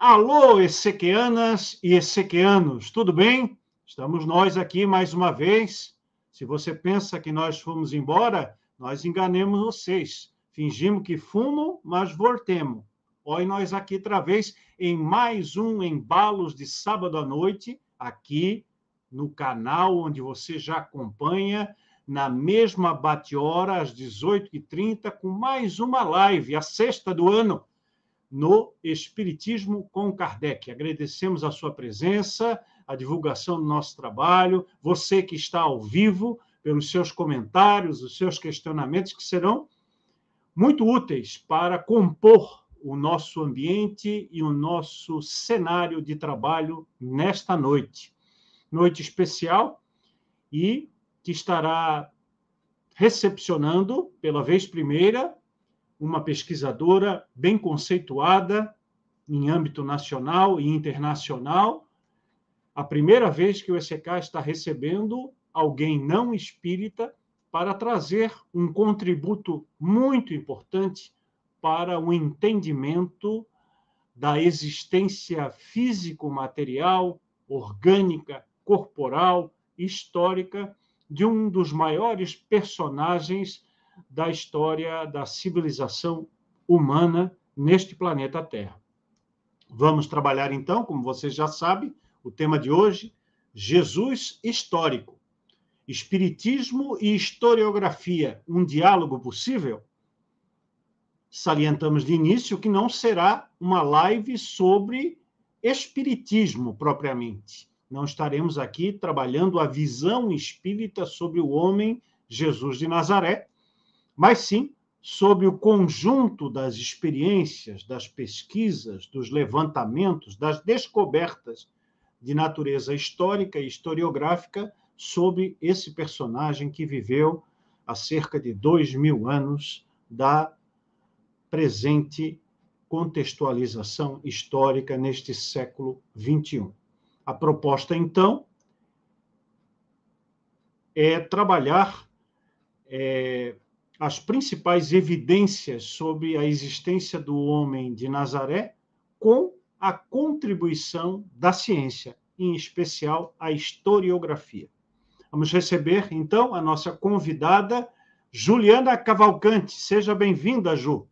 Alô, Essequianas e Essequianos, tudo bem? Estamos nós aqui mais uma vez. Se você pensa que nós fomos embora, nós enganemos vocês. Fingimos que fumam, mas voltemos. Olha nós aqui outra vez em mais um Embalos de Sábado à Noite, aqui no canal onde você já acompanha, na mesma bate-hora, às 18h30, com mais uma live, a sexta do ano, no Espiritismo com Kardec. Agradecemos a sua presença, a divulgação do nosso trabalho, você que está ao vivo, pelos seus comentários, os seus questionamentos, que serão muito úteis para compor o nosso ambiente e o nosso cenário de trabalho nesta noite. Noite especial e que estará recepcionando pela vez primeira uma pesquisadora bem conceituada em âmbito nacional e internacional. A primeira vez que o ECK está recebendo alguém não espírita para trazer um contributo muito importante para o entendimento da existência físico-material, orgânica, corporal, histórica de um dos maiores personagens da história da civilização humana neste planeta Terra. Vamos trabalhar então, como vocês já sabem, o tema de hoje, Jesus histórico. Espiritismo e historiografia, um diálogo possível? Salientamos de início que não será uma live sobre espiritismo propriamente. Não estaremos aqui trabalhando a visão espírita sobre o homem Jesus de Nazaré, mas sim sobre o conjunto das experiências, das pesquisas, dos levantamentos, das descobertas de natureza histórica e historiográfica sobre esse personagem que viveu há cerca de dois mil anos da presente contextualização histórica neste século XXI. A proposta, então, é trabalhar é, as principais evidências sobre a existência do homem de Nazaré com a contribuição da ciência, em especial a historiografia. Vamos receber, então, a nossa convidada, Juliana Cavalcante. Seja bem-vinda, Ju.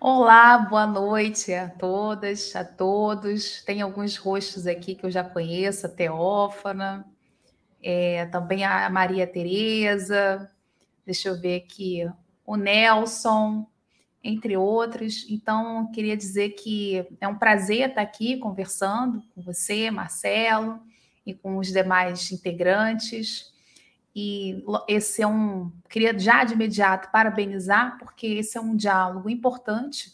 Olá, boa noite a todas, a todos. Tem alguns rostos aqui que eu já conheço, a Teófana, é, também a Maria Tereza, deixa eu ver aqui, o Nelson, entre outros. Então, queria dizer que é um prazer estar aqui conversando com você, Marcelo, e com os demais integrantes. E esse é um. Queria já de imediato parabenizar, porque esse é um diálogo importante.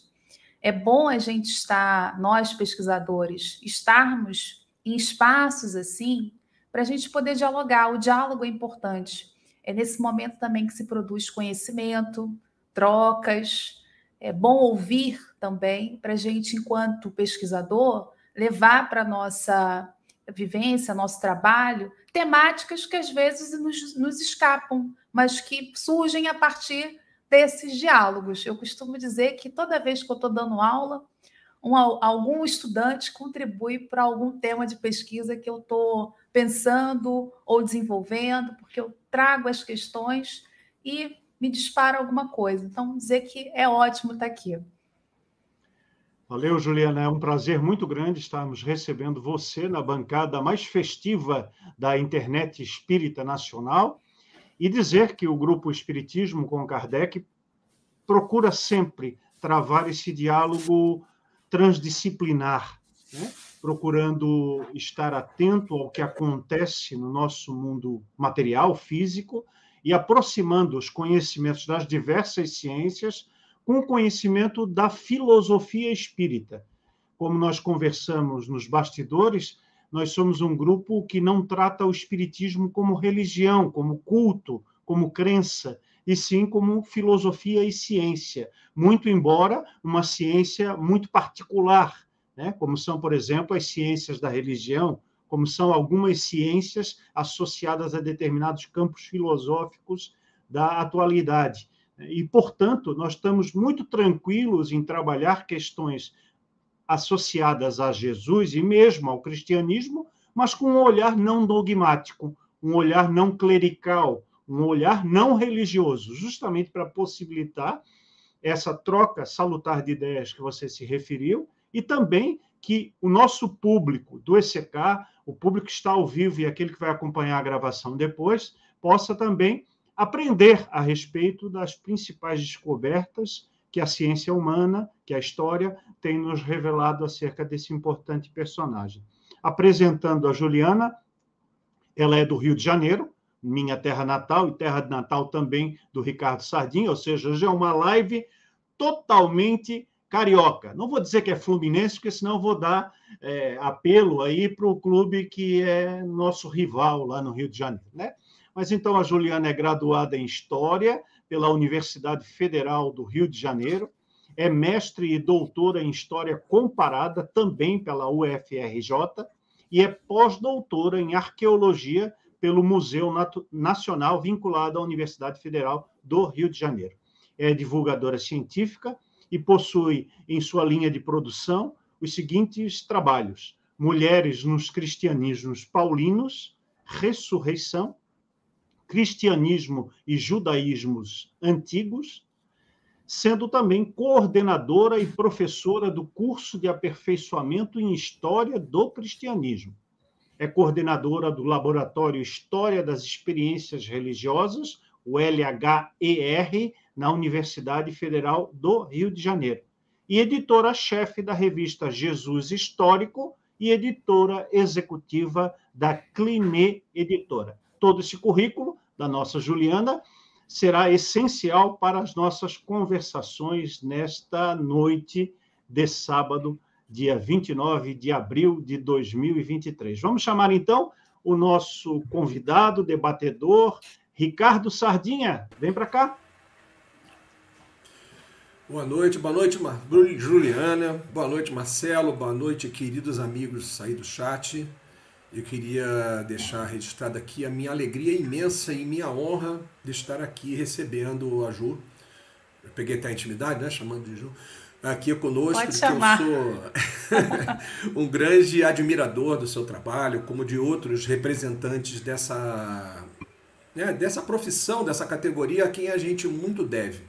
É bom a gente estar, nós pesquisadores, estarmos em espaços assim, para a gente poder dialogar. O diálogo é importante. É nesse momento também que se produz conhecimento, trocas. É bom ouvir também para a gente, enquanto pesquisador, levar para a nossa vivência, nosso trabalho, temáticas que às vezes nos, nos escapam, mas que surgem a partir desses diálogos. Eu costumo dizer que toda vez que eu estou dando aula, um, algum estudante contribui para algum tema de pesquisa que eu estou pensando ou desenvolvendo, porque eu trago as questões e me dispara alguma coisa. Então, dizer que é ótimo estar aqui. Valeu, Juliana. É um prazer muito grande estarmos recebendo você na bancada mais festiva da internet espírita nacional e dizer que o grupo Espiritismo com Kardec procura sempre travar esse diálogo transdisciplinar, né? Procurando estar atento ao que acontece no nosso mundo material, físico, e aproximando os conhecimentos das diversas ciências com o conhecimento da filosofia espírita. Como nós conversamos nos bastidores, nós somos um grupo que não trata o espiritismo como religião, como culto, como crença, e sim como filosofia e ciência, muito embora uma ciência muito particular, né? como são, por exemplo, as ciências da religião, como são algumas ciências associadas a determinados campos filosóficos da atualidade. E, portanto, nós estamos muito tranquilos em trabalhar questões associadas a Jesus e mesmo ao cristianismo, mas com um olhar não dogmático, um olhar não clerical, um olhar não religioso, justamente para possibilitar essa troca salutar de ideias que você se referiu e também que o nosso público do ECK, o público que está ao vivo e aquele que vai acompanhar a gravação depois, possa também aprender a respeito das principais descobertas que a ciência humana, que a história tem nos revelado acerca desse importante personagem. Apresentando a Juliana, ela é do Rio de Janeiro, minha terra natal e terra de natal também do Ricardo Sardinha, ou seja, hoje é uma live totalmente carioca. Não vou dizer que é fluminense, porque senão vou dar é, apelo aí para o clube que é nosso rival lá no Rio de Janeiro, né? Mas então a Juliana é graduada em História pela Universidade Federal do Rio de Janeiro, é mestre e doutora em História Comparada também pela UFRJ e é pós-doutora em Arqueologia pelo Museu Nacional vinculado à Universidade Federal do Rio de Janeiro. É divulgadora científica e possui em sua linha de produção os seguintes trabalhos: Mulheres nos Cristianismos Paulinos, Ressurreição, Cristianismo e Judaísmos Antigos, sendo também coordenadora e professora do curso de aperfeiçoamento em História do Cristianismo. É coordenadora do Laboratório História das Experiências Religiosas, o LHER, na Universidade Federal do Rio de Janeiro. E editora-chefe da revista Jesus Histórico e editora executiva da Cliné Editora. Todo esse currículo da nossa Juliana será essencial para as nossas conversações nesta noite de sábado, dia 29 de abril de 2023. Vamos chamar então o nosso convidado, debatedor, Ricardo Sardinha. Vem para cá. Boa noite, boa noite, Juliana, boa noite, Marcelo, boa noite, queridos amigos aí do chat. Eu queria deixar registrado aqui a minha alegria imensa e minha honra de estar aqui recebendo a Ju. Eu peguei até a intimidade, né, chamando de Ju, aqui conosco, Pode chamar. eu sou um grande admirador do seu trabalho, como de outros representantes dessa, né, dessa profissão, dessa categoria a quem a gente muito deve.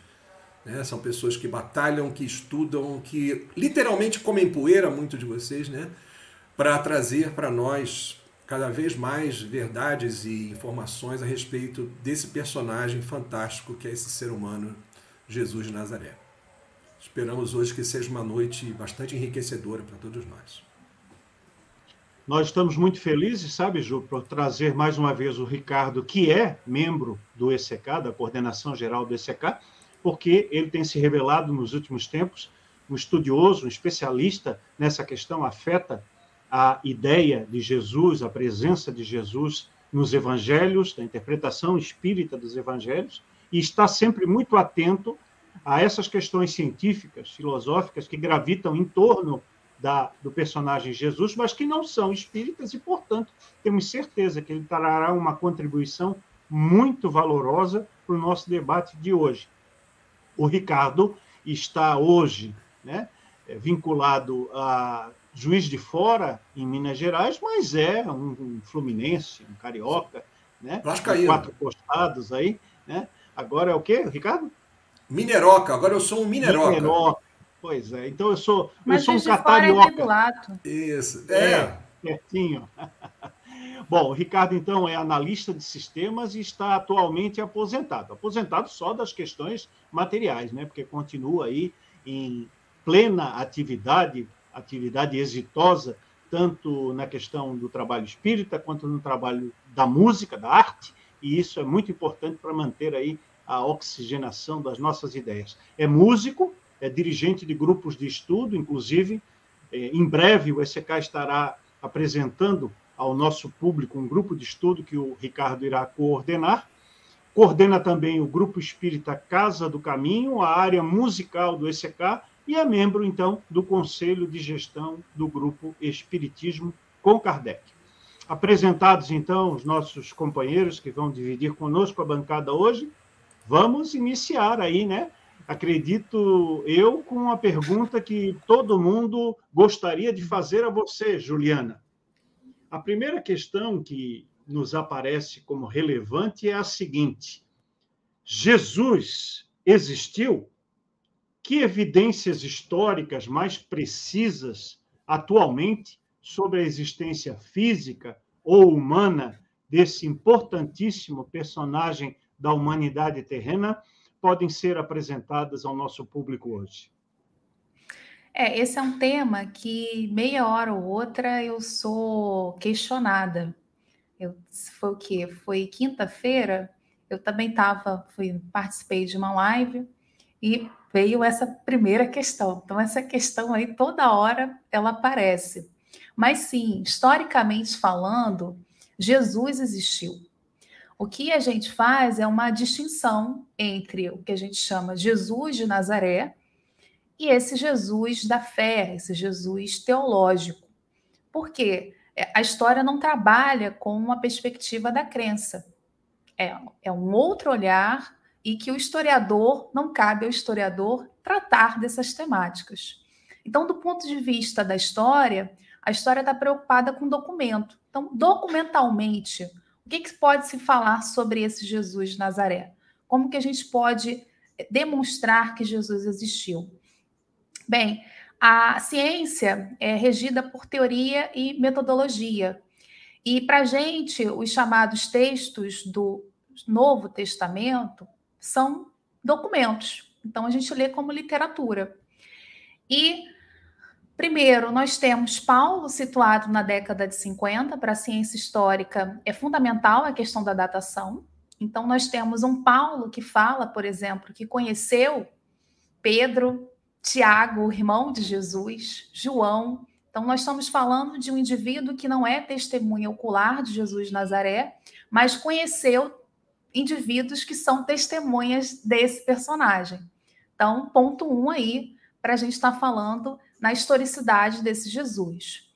Né? São pessoas que batalham, que estudam, que literalmente comem poeira, muito de vocês, né? para trazer para nós cada vez mais verdades e informações a respeito desse personagem fantástico que é esse ser humano, Jesus de Nazaré. Esperamos hoje que seja uma noite bastante enriquecedora para todos nós. Nós estamos muito felizes, sabe, Ju, por trazer mais uma vez o Ricardo, que é membro do ECK, da Coordenação Geral do ECK, porque ele tem se revelado nos últimos tempos um estudioso, um especialista nessa questão, afeta a ideia de Jesus, a presença de Jesus nos evangelhos, da interpretação espírita dos evangelhos, e está sempre muito atento a essas questões científicas, filosóficas que gravitam em torno da, do personagem Jesus, mas que não são espíritas, e, portanto, temos certeza que ele trará uma contribuição muito valorosa para o nosso debate de hoje. O Ricardo está hoje né, vinculado a Juiz de Fora, em Minas Gerais, mas é um, um fluminense, um carioca, né? Vascaíno. Quatro postados aí, né? Agora é o quê, Ricardo? Mineroca, agora eu sou um mineroca. Mineroca. Pois é, então eu sou, mas eu sou um catarioca. É Isso, é. é pertinho. Bom, o Ricardo, então, é analista de sistemas e está atualmente aposentado. Aposentado só das questões materiais, né? Porque continua aí em plena atividade, atividade exitosa, tanto na questão do trabalho espírita, quanto no trabalho da música, da arte, e isso é muito importante para manter aí a oxigenação das nossas ideias. É músico, é dirigente de grupos de estudo, inclusive, é, em breve o ECK estará apresentando ao nosso público um grupo de estudo que o Ricardo irá coordenar. Coordena também o Grupo Espírita Casa do Caminho, a área musical do ECK, e é membro, então, do Conselho de Gestão do Grupo Espiritismo com Kardec. Apresentados, então, os nossos companheiros que vão dividir conosco a bancada hoje, vamos iniciar aí, né? acredito eu, com uma pergunta que todo mundo gostaria de fazer a você, Juliana. A primeira questão que nos aparece como relevante é a seguinte: Jesus existiu? Que evidências históricas mais precisas atualmente sobre a existência física ou humana desse importantíssimo personagem da humanidade terrena podem ser apresentadas ao nosso público hoje? É, esse é um tema que meia hora ou outra eu sou questionada. Eu, foi o quê? Foi quinta-feira, eu também estava, participei de uma live e veio essa primeira questão. Então, essa questão aí, toda hora, ela aparece. Mas sim, historicamente falando, Jesus existiu. O que a gente faz é uma distinção entre o que a gente chama Jesus de Nazaré e esse Jesus da fé, esse Jesus teológico. Por quê? É, a história não trabalha com uma perspectiva da crença. É, é um outro olhar e que o historiador, não cabe ao historiador tratar dessas temáticas. Então, do ponto de vista da história, a história está preocupada com documento. Então, documentalmente, o que, que pode se falar sobre esse Jesus de Nazaré? Como que a gente pode eh, demonstrar que Jesus existiu? Bem, a ciência é regida por teoria e metodologia. E para a gente, os chamados textos do Novo Testamento são documentos. Então a gente lê como literatura. E Primeiro, nós temos Paulo situado na década de 50, para a ciência histórica é fundamental a questão da datação. Então, nós temos um Paulo que fala, por exemplo, que conheceu Pedro, Tiago, irmão de Jesus, João. Então, nós estamos falando de um indivíduo que não é testemunha ocular de Jesus de Nazaré, mas conheceu indivíduos que são testemunhas desse personagem. Então, ponto um aí, para a gente estar tá falando na historicidade desse Jesus.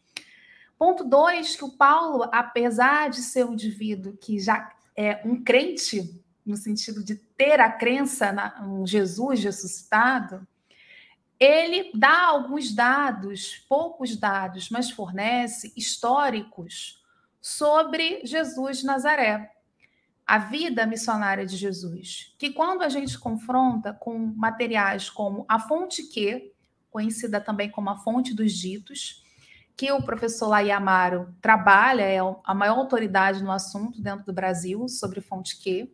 Ponto dois, que o Paulo, apesar de ser um indivíduo que já é um crente, no sentido de ter a crença em Jesus ressuscitado, ele dá alguns dados, poucos dados, mas fornece históricos sobre Jesus de Nazaré, a vida missionária de Jesus, que quando a gente confronta com materiais como a fonte que, conhecida também como a fonte dos ditos, que o professor Lai Amaro trabalha, é a maior autoridade no assunto dentro do Brasil sobre fonte Q,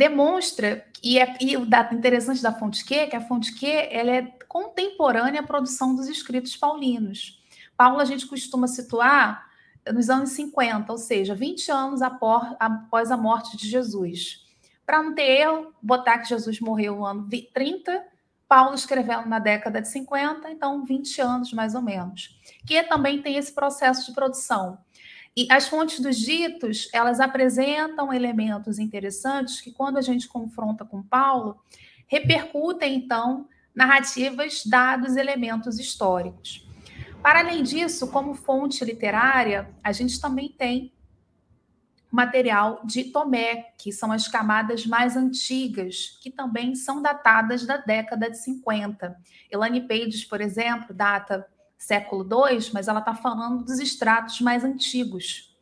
demonstra, e, é, e o dado interessante da fonte Q é que a fonte Q ela é contemporânea à produção dos escritos paulinos. Paulo a gente costuma situar nos anos 50, ou seja, 20 anos após a morte de Jesus. Para não ter erro, botar que Jesus morreu no ano 30 Paulo escrevendo na década de 50, então 20 anos mais ou menos, que também tem esse processo de produção. E as fontes dos ditos, elas apresentam elementos interessantes que, quando a gente confronta com Paulo, repercutem, então, narrativas dados elementos históricos. Para além disso, como fonte literária, a gente também tem material de Tomé, que são as camadas mais antigas, que também são datadas da década de 50. Elane Pages, por exemplo, data século II, mas ela está falando dos extratos mais antigos.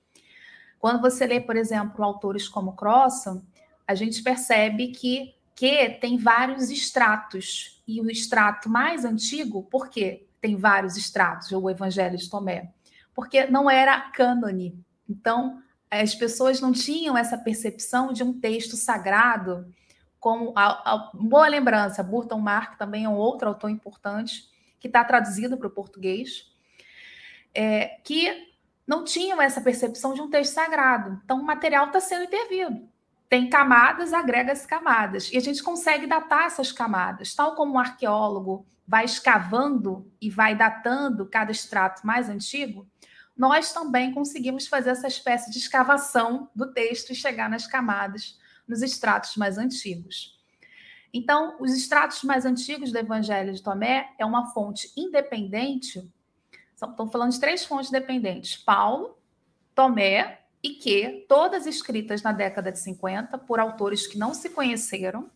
Quando você lê, por exemplo, autores como Crossan, a gente percebe que, que tem vários extratos. E o extrato mais antigo, por quê? Tem vários extratos, o Evangelho de Tomé. Porque não era cânone. Então, as pessoas não tinham essa percepção de um texto sagrado como a, a boa lembrança, Burton Mark também é um outro autor importante que está traduzido para o português, é, que não tinham essa percepção de um texto sagrado. Então, o material está sendo intervido. Tem camadas, agrega-se camadas. E a gente consegue datar essas camadas, tal como um arqueólogo vai escavando e vai datando cada extrato mais antigo, nós também conseguimos fazer essa espécie de escavação do texto e chegar nas camadas, nos extratos mais antigos. Então, os extratos mais antigos do Evangelho de Tomé é uma fonte independente. Estou falando de três fontes dependentes: Paulo, Tomé e que, todas escritas na década de 50 por autores que não se conheceram,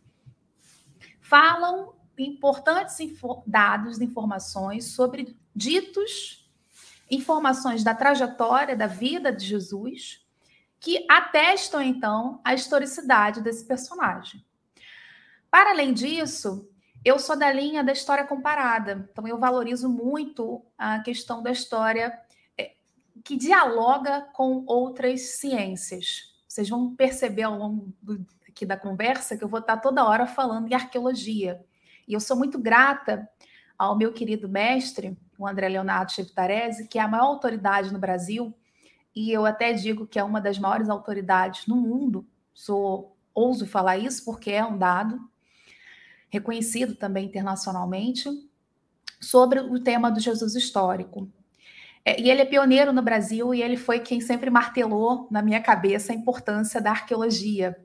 falam importantes dados, informações sobre ditos, informações da trajetória, da vida de Jesus, que atestam, então, a historicidade desse personagem. Para além disso, eu sou da linha da história comparada, então eu valorizo muito a questão da história é, que dialoga com outras ciências. Vocês vão perceber ao longo do, aqui da conversa que eu vou estar toda hora falando em arqueologia. E eu sou muito grata ao meu querido mestre, o André Leonardo Chevtarese, que é a maior autoridade no Brasil, e eu até digo que é uma das maiores autoridades no mundo. Sou ouso falar isso porque é um dado reconhecido também internacionalmente sobre o tema do Jesus histórico. É, e ele é pioneiro no Brasil e ele foi quem sempre martelou na minha cabeça a importância da arqueologia.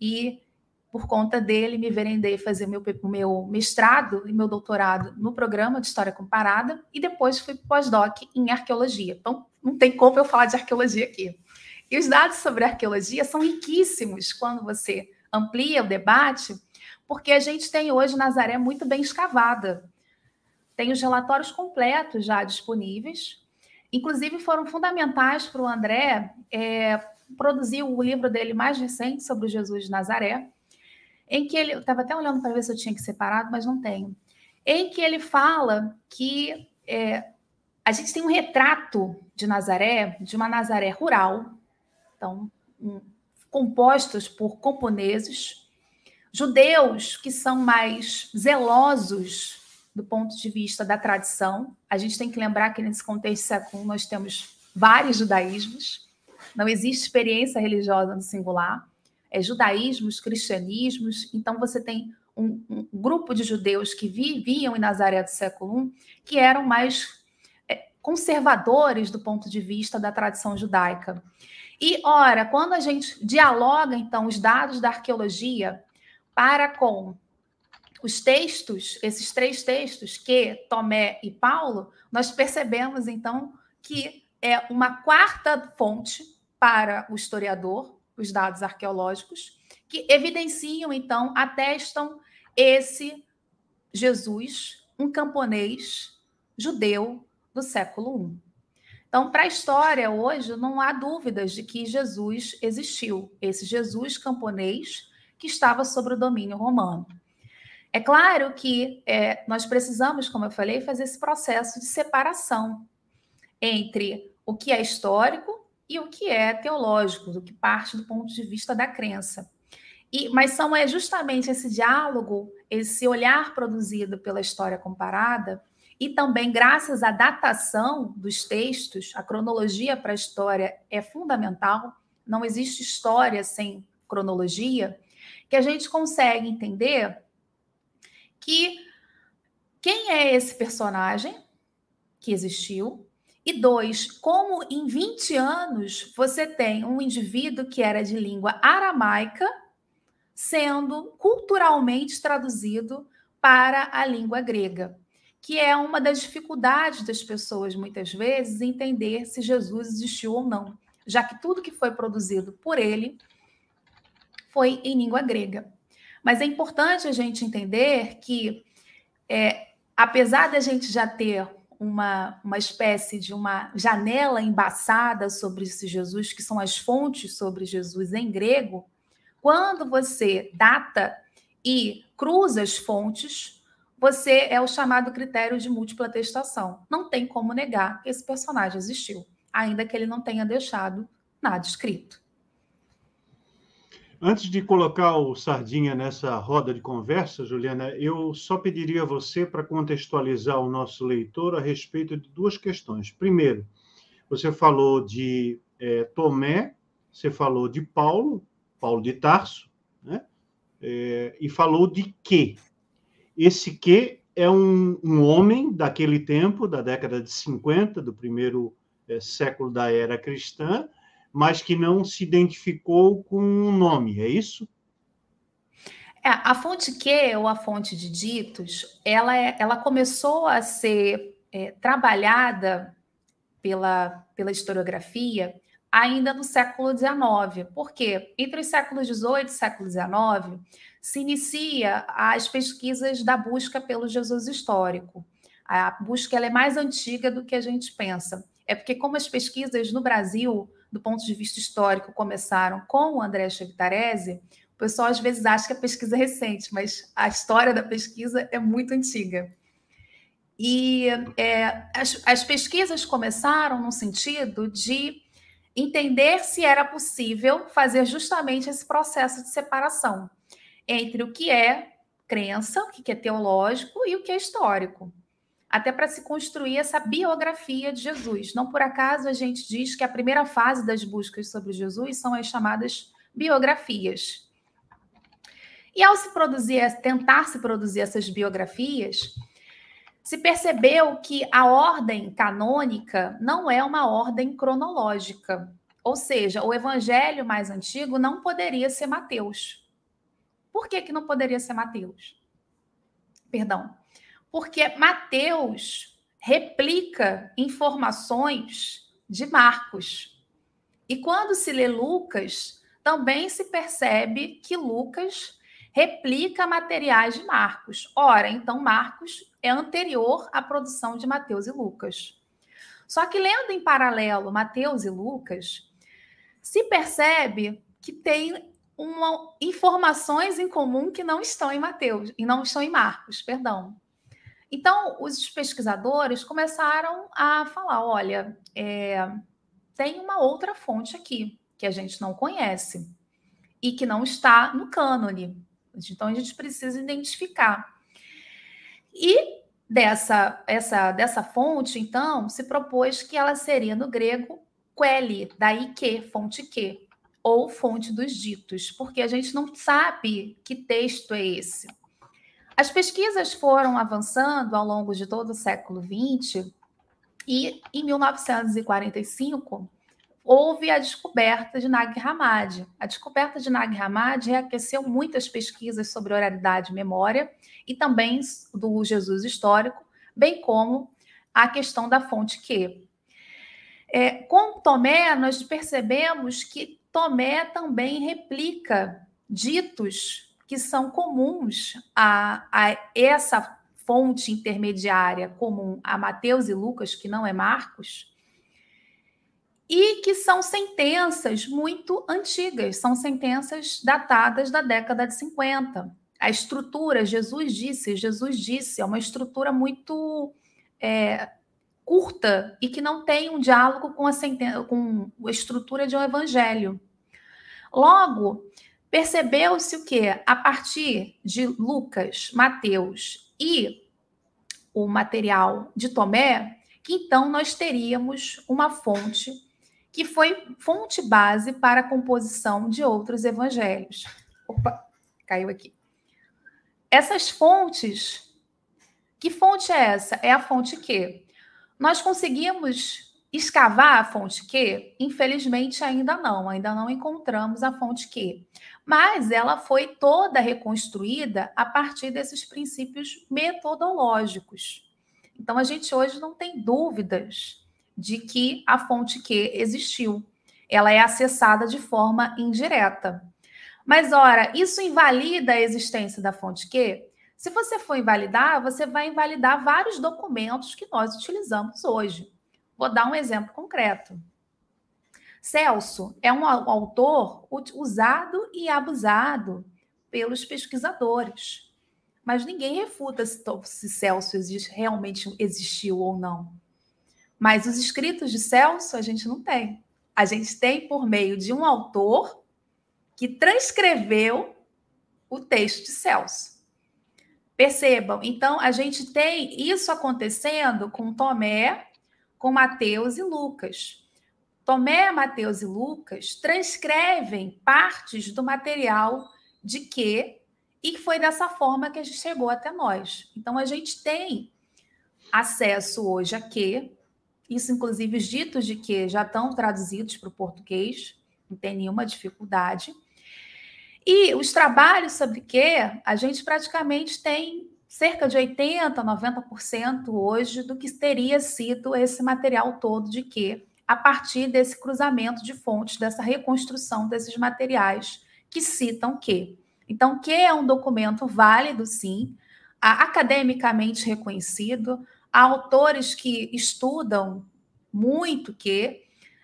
E por conta dele, me verendei fazer meu, meu mestrado e meu doutorado no programa de História Comparada e depois fui pós-doc em Arqueologia. Então, não tem como eu falar de arqueologia aqui. E os dados sobre arqueologia são riquíssimos quando você amplia o debate, porque a gente tem hoje Nazaré muito bem escavada. Tem os relatórios completos já disponíveis. Inclusive, foram fundamentais para o André é, produzir o livro dele mais recente sobre Jesus de Nazaré, em que ele. Eu estava até olhando para ver se eu tinha que separado, mas não tenho. Em que ele fala que é, a gente tem um retrato de Nazaré, de uma Nazaré rural, então, um, compostos por camponeses, judeus que são mais zelosos do ponto de vista da tradição. A gente tem que lembrar que nesse contexto século nós temos vários judaísmos, não existe experiência religiosa no singular é, judaísmos, cristianismos. Então, você tem um, um, grupo de judeus que viviam em Nazaré do século I que eram mais é, conservadores do ponto de vista da tradição judaica. E, ora, quando a gente dialoga, então, os dados da arqueologia para com os textos, esses três textos, que Tomé e Paulo, nós percebemos, então, que é uma quarta fonte para o historiador, os dados arqueológicos, que evidenciam, então, atestam esse Jesus, um camponês judeu do século I. Então, para a história hoje, não há dúvidas de que Jesus existiu, esse Jesus camponês que estava sob o domínio romano. É claro que é, nós precisamos, como eu falei, fazer esse processo de separação entre o que é histórico e o que é teológico, do que parte do ponto de vista da crença. E, mas são é justamente esse diálogo, esse olhar produzido pela história comparada, e também graças à datação dos textos, a cronologia para a história é fundamental, não existe história sem cronologia, que a gente consegue entender que quem é esse personagem que existiu, e dois, como em 20 anos você tem um indivíduo que era de língua aramaica sendo culturalmente traduzido para a língua grega, que é uma das dificuldades das pessoas muitas vezes entender se Jesus existiu ou não, já que tudo que foi produzido por ele foi em língua grega. Mas é importante a gente entender que, é, apesar da gente já ter uma, uma espécie de uma janela embaçada sobre esse Jesus, que são as fontes sobre Jesus em grego, quando você data e cruza as fontes, você é o chamado critério de múltipla atestação. Não tem como negar que esse personagem existiu, ainda que ele não tenha deixado nada escrito. Antes de colocar o Sardinha nessa roda de conversa, Juliana, eu só pediria a você para contextualizar o nosso leitor a respeito de duas questões. Primeiro, você falou de é, Tomé, você falou de Paulo, Paulo de Tarso, né? É, e falou de que. Esse que é um, um, homem daquele tempo, da década de 50, do primeiro é, século da era cristã, mas que não se identificou com um nome, é isso? É, a fonte Q, ou a fonte de ditos, ela, é, ela começou a ser é, trabalhada pela, pela historiografia ainda no século XIX. Por quê? Entre os séculos XVIII e século XIX, se inicia as pesquisas da busca pelo Jesus histórico. A busca ela é mais antiga do que a gente pensa. É porque, como as pesquisas no Brasil, do ponto de vista histórico, começaram com o André Chevitarese, o pessoal às vezes acha que a pesquisa é recente, mas a história da pesquisa é muito antiga. E é, as, as pesquisas começaram no sentido de entender se era possível fazer justamente esse processo de separação entre o que é crença, o que é teológico e o que é histórico. Até para se construir essa biografia de Jesus. Não por acaso a gente diz que a primeira fase das buscas sobre Jesus são as chamadas biografias. E ao se produzir, tentar se produzir essas biografias, se percebeu que a ordem canônica não é uma ordem cronológica. Ou seja, o evangelho mais antigo não poderia ser Mateus. Por que, que não poderia ser Mateus? Perdão. Porque Mateus replica informações de Marcos. E quando se lê Lucas, também se percebe que Lucas replica materiais de Marcos. Ora, então Marcos é anterior à produção de Mateus e Lucas. Só que lendo em paralelo Mateus e Lucas, se percebe que tem uma, informações em comum que não estão em Mateus e não estão em Marcos, perdão. Então, os pesquisadores começaram a falar: olha, é, tem uma outra fonte aqui que a gente não conhece e que não está no cânone. Então a gente precisa identificar. E dessa essa dessa fonte, então, se propôs que ela seria no grego queli, daí que, fonte que, ou fonte dos ditos, porque a gente não sabe que texto é esse. As pesquisas foram avançando ao longo de todo o século XX e em 1945 houve a descoberta de Nag Hammadi. A descoberta de Nag Hammadi reaqueceu muitas pesquisas sobre oralidade e memória e também do Jesus histórico, bem como a questão da fonte Q. É, com Tomé, nós percebemos que Tomé também replica ditos que são comuns a, a essa fonte intermediária comum a Mateus e Lucas, que não é Marcos, e que são sentenças muito antigas, são sentenças datadas da década de 50. A estrutura, Jesus disse, Jesus disse, é uma estrutura muito é, curta e que não tem um diálogo com a, com a estrutura de um evangelho. Logo, percebeu-se o que? A partir de Lucas, Mateus e o material de Tomé, que então nós teríamos uma fonte que foi fonte base para a composição de outros evangelhos. Opa, caiu aqui. Essas fontes, que fonte é essa? É a fonte que nós conseguimos escavar a fonte que? Infelizmente ainda não, ainda não encontramos a fonte que. Mas ela foi toda reconstruída a partir desses princípios metodológicos. Então a gente hoje não tem dúvidas de que a fonte Q existiu. Ela é acessada de forma indireta. Mas, ora, isso invalida a existência da fonte Q? Se você for invalidar, você vai invalidar vários documentos que nós utilizamos hoje. Vou dar um exemplo concreto. Celso é um autor usado e abusado pelos pesquisadores. Mas ninguém refuta se, Celso existe, realmente existiu ou não. Mas os escritos de Celso a gente não tem. A gente tem por meio de um autor que transcreveu o texto de Celso. Percebam, então a gente tem isso acontecendo com Tomé, com Mateus e Lucas. Tomé, Mateus e Lucas transcrevem partes do material de que e foi dessa forma que a gente chegou até nós. Então a gente tem acesso hoje a que isso, inclusive, os ditos de que já estão traduzidos para o português, não tem nenhuma dificuldade. E os trabalhos sobre que a gente praticamente tem cerca de 80%, 90% hoje do que teria sido esse material todo de que a partir desse cruzamento de fontes, dessa reconstrução desses materiais que citam que. Então, que é um documento válido, sim, academicamente reconhecido, há autores que estudam muito que,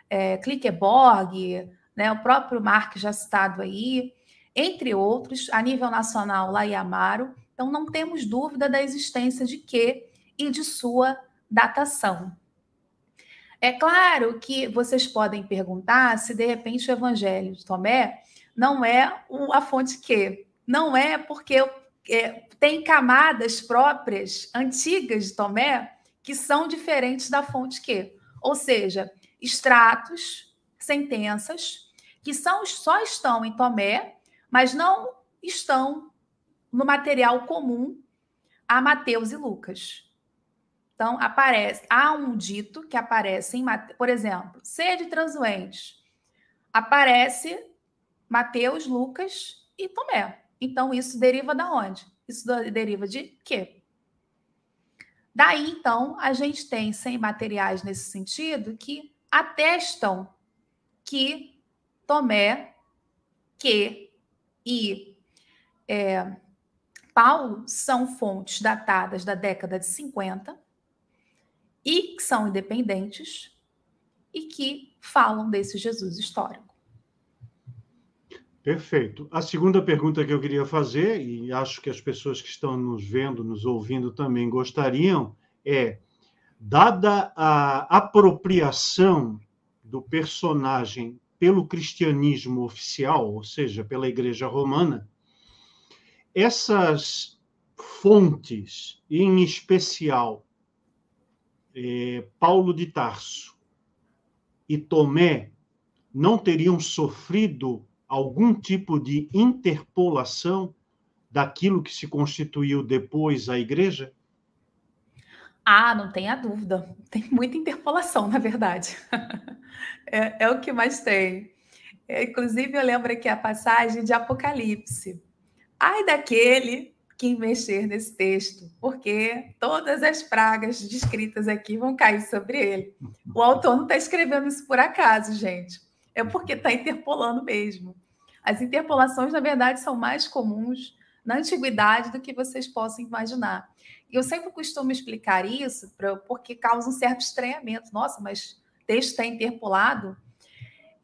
é, Klickeborg, né, o próprio Mark já citado aí, entre outros, a nível nacional, lá em Amaro. Então, não temos dúvida da existência de que e de sua datação. É claro que vocês podem perguntar se de repente o Evangelho de Tomé não é a fonte que. Não é porque é, tem camadas próprias, antigas de Tomé, que são diferentes da fonte que. Ou seja, extratos, sentenças, que são, só estão em Tomé, mas não estão no material comum a Mateus e Lucas. Então, aparece, há um dito que aparece em, por exemplo, sede transuentes. Aparece Mateus, Lucas e Tomé. Então, isso deriva da onde? Isso deriva de quê? Daí, então, a gente tem sem materiais nesse sentido que atestam que Tomé, que e é, Paulo são fontes datadas da década de 50 e que são independentes e que falam desse Jesus histórico. Perfeito. A segunda pergunta que eu queria fazer, e acho que as pessoas que estão nos vendo, nos ouvindo também gostariam, é: dada a apropriação do personagem pelo cristianismo oficial, ou seja, pela Igreja Romana, essas fontes, em especial é, Paulo de Tarso e Tomé não teriam sofrido algum tipo de interpolação daquilo que se constituiu depois a igreja? Ah, não tenha dúvida. Tem muita interpolação, na verdade. é, é, o que mais tem. É, inclusive, eu lembro aqui a passagem de Apocalipse. Ai daquele que mexer nesse texto, porque todas as pragas descritas aqui vão cair sobre ele. O autor não está escrevendo isso por acaso, gente. É porque está interpolando mesmo. As interpolações, na verdade, são mais comuns na antiguidade do que vocês possam imaginar. E eu sempre costumo explicar isso pra, porque causa um certo estranhamento. Nossa, mas texto está interpolado?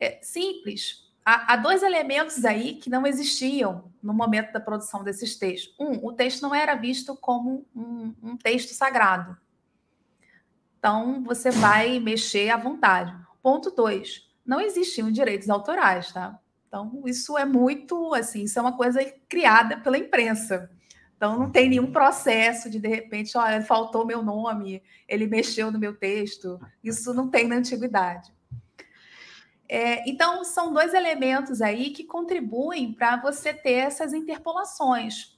É simples há, há dois elementos aí que não existiam no momento da produção desses textos. Um, o texto não era visto como um, um texto sagrado. Então, você vai mexer à vontade. Ponto dois, não existiam direitos autorais, tá? Então, isso é muito, assim, isso é uma coisa criada pela imprensa. Então, não tem nenhum processo de, de repente, olha, faltou meu nome, ele mexeu no meu texto. Isso não tem na antiguidade. É, então, são dois elementos aí que contribuem para você ter essas interpolações.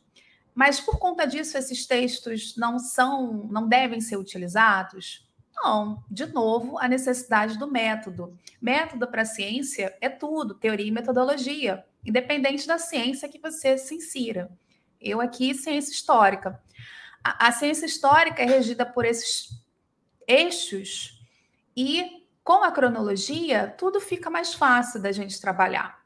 Mas por conta disso, esses textos não são, não devem ser utilizados? Não, de novo, a necessidade do método. Método para a ciência é tudo, teoria e metodologia, independente da ciência que você se insira. Eu aqui, ciência histórica. A, a ciência histórica é regida por esses eixos e com a cronologia, tudo fica mais fácil da gente trabalhar.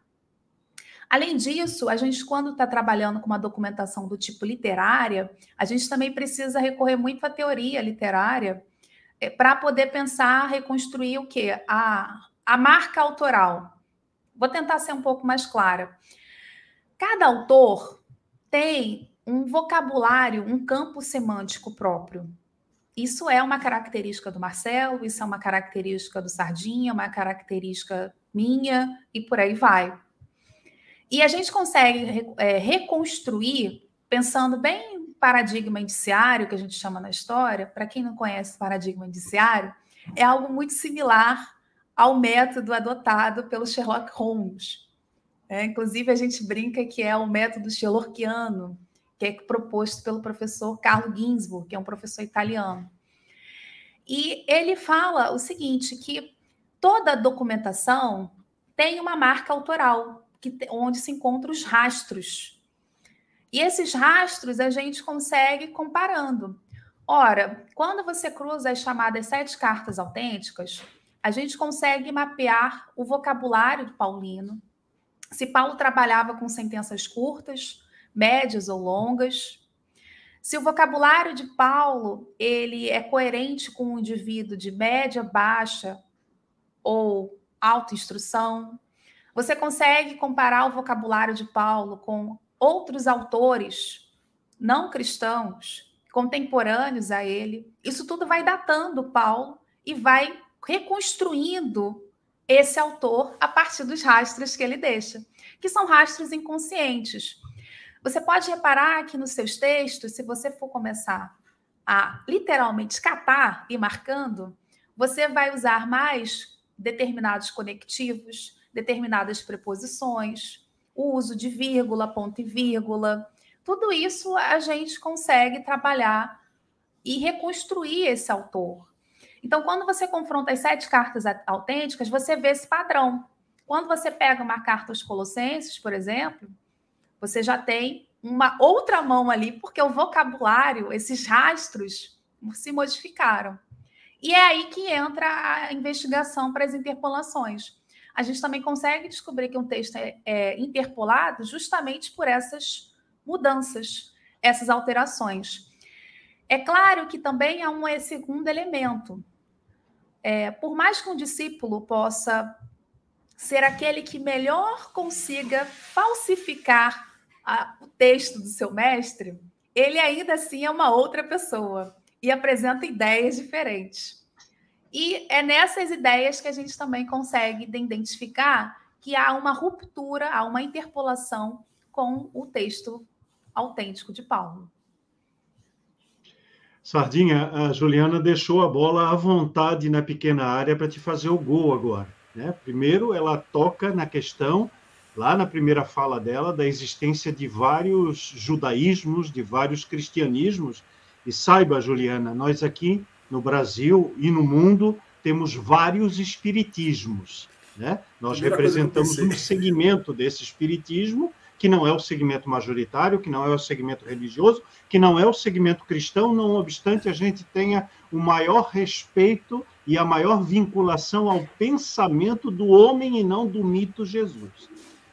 Além disso, a gente, quando está trabalhando com uma documentação do tipo literária, a gente também precisa recorrer muito à teoria literária é, para poder pensar, reconstruir o quê? A, a marca autoral. Vou tentar ser um pouco mais clara. Cada autor tem um vocabulário, um campo semântico próprio. Isso é uma característica do Marcelo, isso é uma característica do Sardinha, uma característica minha e por aí vai. E a gente consegue é, reconstruir, pensando bem em paradigma indiciário, que a gente chama na história, para quem não conhece paradigma indiciário, é algo muito similar ao método adotado pelo Sherlock Holmes. É, inclusive, a gente brinca que é o método Sherlockiano, que é proposto pelo professor Carlo Ginzburg, que é um professor italiano. E ele fala o seguinte, que toda documentação tem uma marca autoral, que, onde se encontram os rastros. E esses rastros a gente consegue comparando. Ora, quando você cruza as chamadas sete cartas autênticas, a gente consegue mapear o vocabulário do paulino. Se Paulo trabalhava com sentenças curtas, médias ou longas, se o vocabulário de Paulo ele é coerente com o indivíduo de média, baixa ou alta instrução, você consegue comparar o vocabulário de Paulo com outros autores não cristãos contemporâneos a ele. Isso tudo vai datando Paulo e vai reconstruindo esse autor a partir dos rastros que ele deixa, que são rastros inconscientes. Você pode reparar que nos seus textos, se você for começar a literalmente catar e marcando, você vai usar mais determinados conectivos, determinadas preposições, o uso de vírgula, ponto e vírgula, tudo isso a gente consegue trabalhar e reconstruir esse autor. Então, quando você confronta as sete cartas autênticas, você vê esse padrão. Quando você pega uma carta aos Colossenses, por exemplo, você já tem uma outra mão ali, porque o vocabulário, esses rastros, se modificaram. E é aí que entra a investigação para as interpolações. A gente também consegue descobrir que um texto é, é interpolado justamente por essas mudanças, essas alterações. É claro que também há um segundo elemento. É, por mais que um discípulo possa ser aquele que melhor consiga falsificar a, o texto do seu mestre, ele ainda assim é uma outra pessoa e apresenta ideias diferentes. E é nessas ideias que a gente também consegue identificar que há uma ruptura, há uma interpolação com o texto autêntico de Paulo. Sardinha, a Juliana deixou a bola à vontade na pequena área para te fazer o gol agora. Né? Primeiro, ela toca na questão, lá na primeira fala dela, da existência de vários judaísmos, de vários cristianismos. E saiba, Juliana, nós aqui no Brasil e no mundo temos vários espiritismos. Né? Nós Primeira representamos um segmento desse espiritismo que não é o segmento majoritário, que não é o segmento religioso, que não é o segmento cristão, não obstante a gente tenha o maior respeito e a maior vinculação ao pensamento do homem e não do mito Jesus.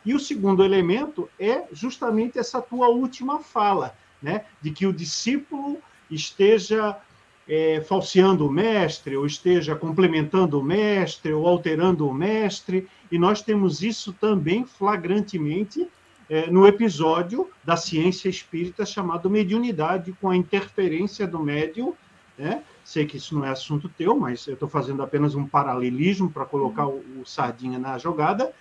E o segundo elemento é justamente essa tua última fala, né, de que o discípulo esteja é, falseando o mestre, ou esteja complementando o mestre, ou alterando o mestre, e nós temos isso também flagrantemente é, no episódio da ciência espírita chamado Mediunidade, com a interferência do médium. Né? Sei que isso não é assunto teu, mas eu estou fazendo apenas um paralelismo para colocar o, o Sardinha na jogada.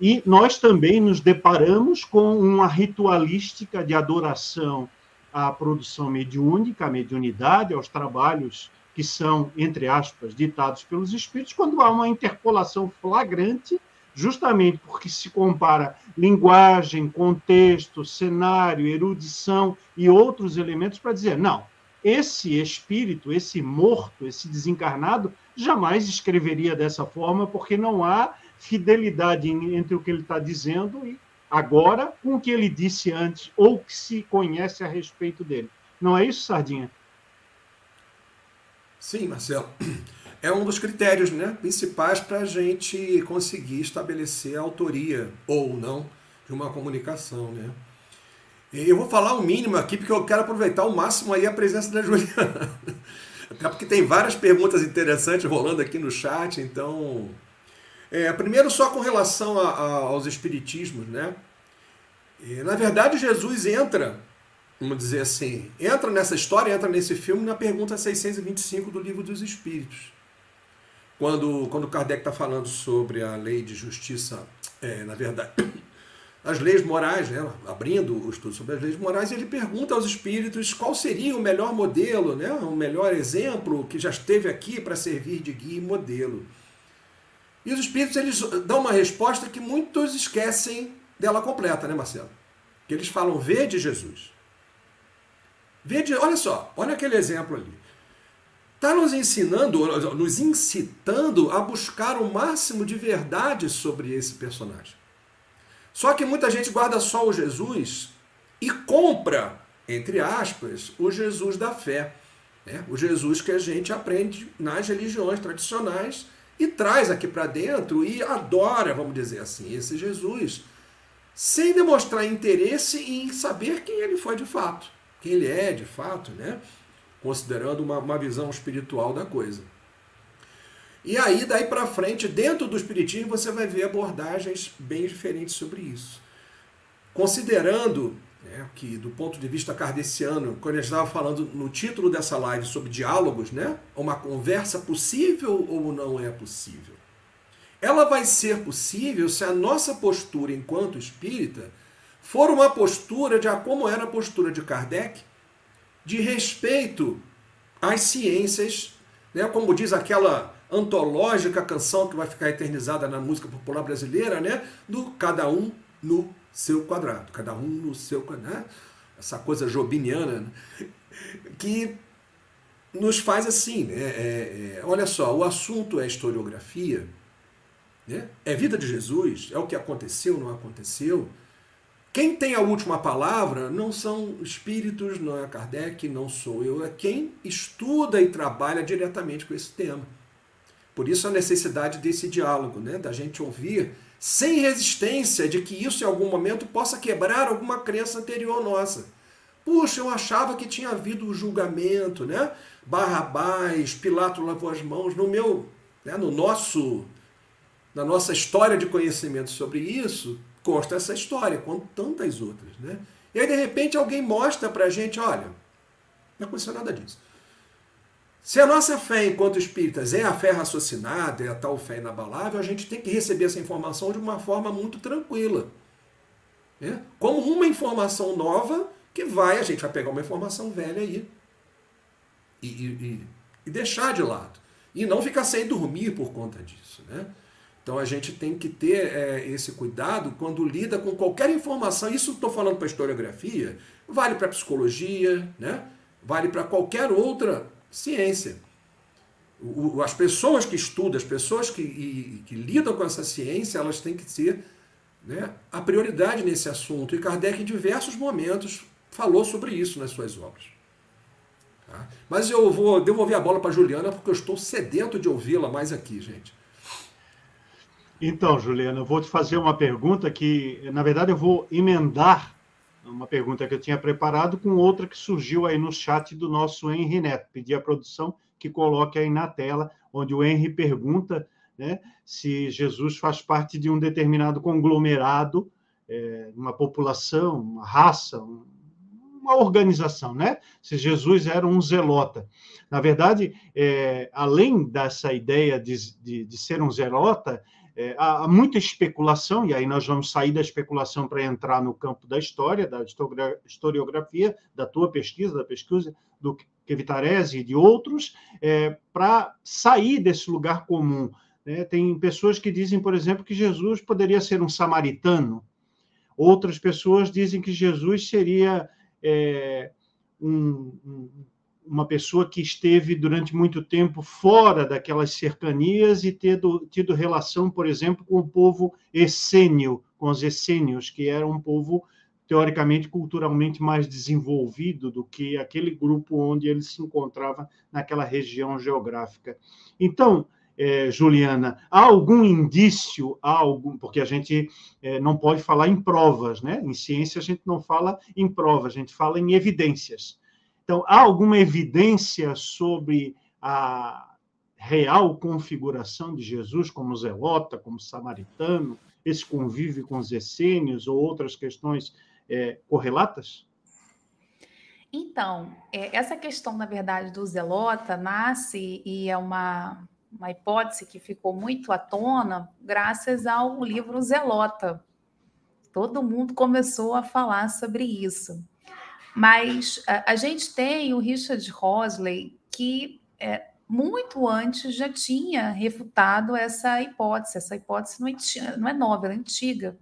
E nós também nos deparamos com uma ritualística de adoração à produção mediúnica, à mediunidade, aos trabalhos que são, entre aspas, ditados pelos espíritos, quando há uma interpolação flagrante justamente porque se compara linguagem, contexto, cenário, erudição e outros elementos para dizer, não, esse espírito, esse morto, esse desencarnado, jamais escreveria dessa forma, porque não há fidelidade entre o que ele está dizendo e agora com o que ele disse antes, ou que se conhece a respeito dele. Não é isso, Sardinha? Sim, Marcelo é um dos critérios né, principais para a gente conseguir estabelecer a autoria ou não de uma comunicação. Né? Eu vou falar o mínimo aqui, porque eu quero aproveitar ao máximo aí a presença da Juliana. Até porque tem várias perguntas interessantes rolando aqui no chat, então. É, primeiro, só com relação a, a, aos espiritismos, né? E, na verdade, Jesus entra, vamos dizer assim, entra nessa história, entra nesse filme na pergunta 625 do Livro dos Espíritos quando, quando Kardec está falando sobre a lei de justiça, é, na verdade, as leis morais, né, abrindo o estudo sobre as leis morais, ele pergunta aos espíritos qual seria o melhor modelo, né, o melhor exemplo que já esteve aqui para servir de guia e modelo. E os espíritos eles dão uma resposta que muitos esquecem dela completa, né, Marcelo? Que eles falam, vê de Jesus. Vê de, olha só, olha aquele exemplo ali está nos ensinando, nos incitando a buscar o máximo de verdade sobre esse personagem. Só que muita gente guarda só o Jesus e compra, entre aspas, o Jesus da fé. Né? O Jesus que a gente aprende nas religiões tradicionais e traz aqui para dentro e adora, vamos dizer assim, esse Jesus, sem demonstrar interesse em saber quem ele foi de fato, quem ele é de fato, né? considerando uma, uma visão espiritual da coisa. E aí, daí para frente, dentro do Espiritismo, você vai ver abordagens bem diferentes sobre isso. Considerando né, que, do ponto de vista kardeciano, quando a gente estava falando no título dessa live sobre diálogos, né, uma conversa possível ou não é possível? Ela vai ser possível se a nossa postura enquanto espírita for uma postura de como era a postura de Kardec, de respeito às ciências, né, como diz aquela antológica canção que vai ficar eternizada na música popular brasileira, né? Do cada um no seu quadrado, cada um no seu quadrado, né? essa coisa jobiniana, né? que nos faz assim, né? É, é, olha só, o assunto é historiografia, né? é vida de Jesus, é o que aconteceu, não aconteceu. Quem tem a última palavra não são espíritos, não é Kardec, não sou eu, é quem estuda e trabalha diretamente com esse tema. Por isso a necessidade desse diálogo, né? da gente ouvir sem resistência de que isso em algum momento possa quebrar alguma crença anterior nossa. Puxa, eu achava que tinha havido o julgamento, né? Barrabás, Pilato lavou as mãos. No meu, né, no nosso, na nossa história de conhecimento sobre isso, consta essa história, como tantas outras, né? E aí, de repente, alguém mostra pra gente, olha, não aconteceu nada disso. Se a nossa fé enquanto espíritas é a fé raciocinada, é a tal fé inabalável, a gente tem que receber essa informação de uma forma muito tranquila. Né? Como uma informação nova que vai, a gente vai pegar uma informação velha aí e, e, e deixar de lado. E não ficar sem dormir por conta disso. Né? Então a gente tem que ter é, esse cuidado quando lida com qualquer informação. Isso estou falando para historiografia, vale para psicologia, né? vale para qualquer outra ciência. O, as pessoas que estudam, as pessoas que, e, que lidam com essa ciência, elas têm que ser né, a prioridade nesse assunto. E Kardec, em diversos momentos, falou sobre isso nas suas obras. Tá? Mas eu vou devolver a bola para Juliana, porque eu estou sedento de ouvi-la mais aqui, gente. Então, Juliana, eu vou te fazer uma pergunta que, na verdade, eu vou emendar uma pergunta que eu tinha preparado com outra que surgiu aí no chat do nosso Henry Neto. Pedi à produção que coloque aí na tela, onde o Henry pergunta né, se Jesus faz parte de um determinado conglomerado, é, uma população, uma raça, uma organização, né? Se Jesus era um zelota. Na verdade, é, além dessa ideia de, de, de ser um zelota, é, há, muita especulação, e aí nós vamos sair da especulação para entrar no campo da história, da historiografia, da tua pesquisa, da pesquisa do Kevitarese e de outros, é, para sair desse lugar comum. Né? Tem pessoas que dizem, por exemplo, que Jesus poderia ser um samaritano, outras pessoas dizem que Jesus seria é, um, um uma pessoa que esteve durante muito tempo fora daquelas cercanias e tido, tido relação, por exemplo, com o povo essênio, com os essênios, que era um povo teoricamente, culturalmente mais desenvolvido do que aquele grupo onde ele se encontrava naquela região geográfica. Então, é, Juliana, há algum indício, há algum, porque a gente é, não pode falar em provas, né? Em ciência a gente não fala em provas, a gente fala em evidências. Então, há alguma evidência sobre a real configuração de Jesus como zelota, como samaritano, esse convívio com os essênios ou outras questões é, correlatas? Então, é, essa questão, na verdade, do zelota nasce e é uma, uma hipótese que ficou muito à tona graças ao livro Zelota. Todo mundo começou a falar sobre isso. Mas a, a gente tem o Richard Rosley, que é, muito antes já tinha refutado essa hipótese. Essa hipótese não é, não é nova, ela é antiga.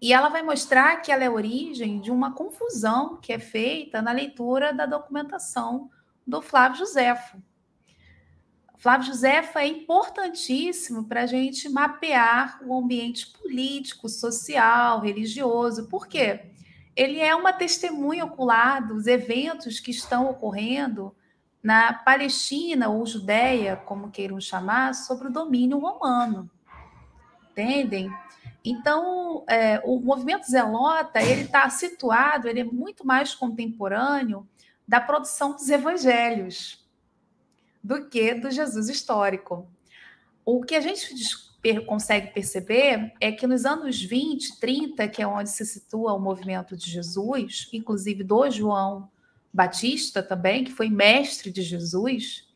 E ela vai mostrar que ela é origem de uma confusão que é feita na leitura da documentação do Flávio Josefo. Flávio Josefo é importantíssimo para a gente mapear o ambiente político, social, religioso. Por quê? Ele é uma testemunha ocular dos eventos que estão ocorrendo na Palestina ou Judéia, como queiram chamar, sobre o domínio romano. Entendem? Então, é, o movimento zelota ele está situado, ele é muito mais contemporâneo da produção dos evangelhos do que do Jesus histórico. O que a gente consegue perceber é que nos anos 20, 30, que é onde se situa o movimento de Jesus, inclusive do João Batista também, que foi mestre de Jesus,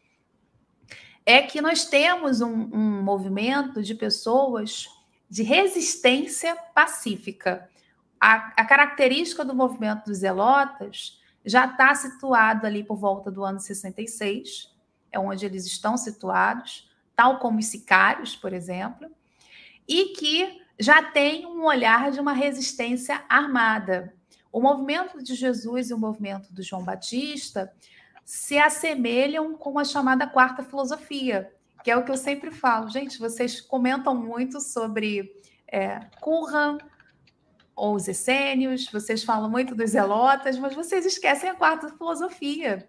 é que nós temos um, um movimento de pessoas de resistência pacífica. A, a, característica do movimento dos Zelotas já está situado ali por volta do ano 66, é onde eles estão situados, tal como os sicários, por exemplo, e que já tem um olhar de uma resistência armada. O movimento de Jesus e o movimento do João Batista se assemelham com a chamada quarta filosofia, que é o que eu sempre falo. Gente, vocês comentam muito sobre é, Curran ou os essênios, vocês falam muito dos zelotas, mas vocês esquecem a quarta filosofia,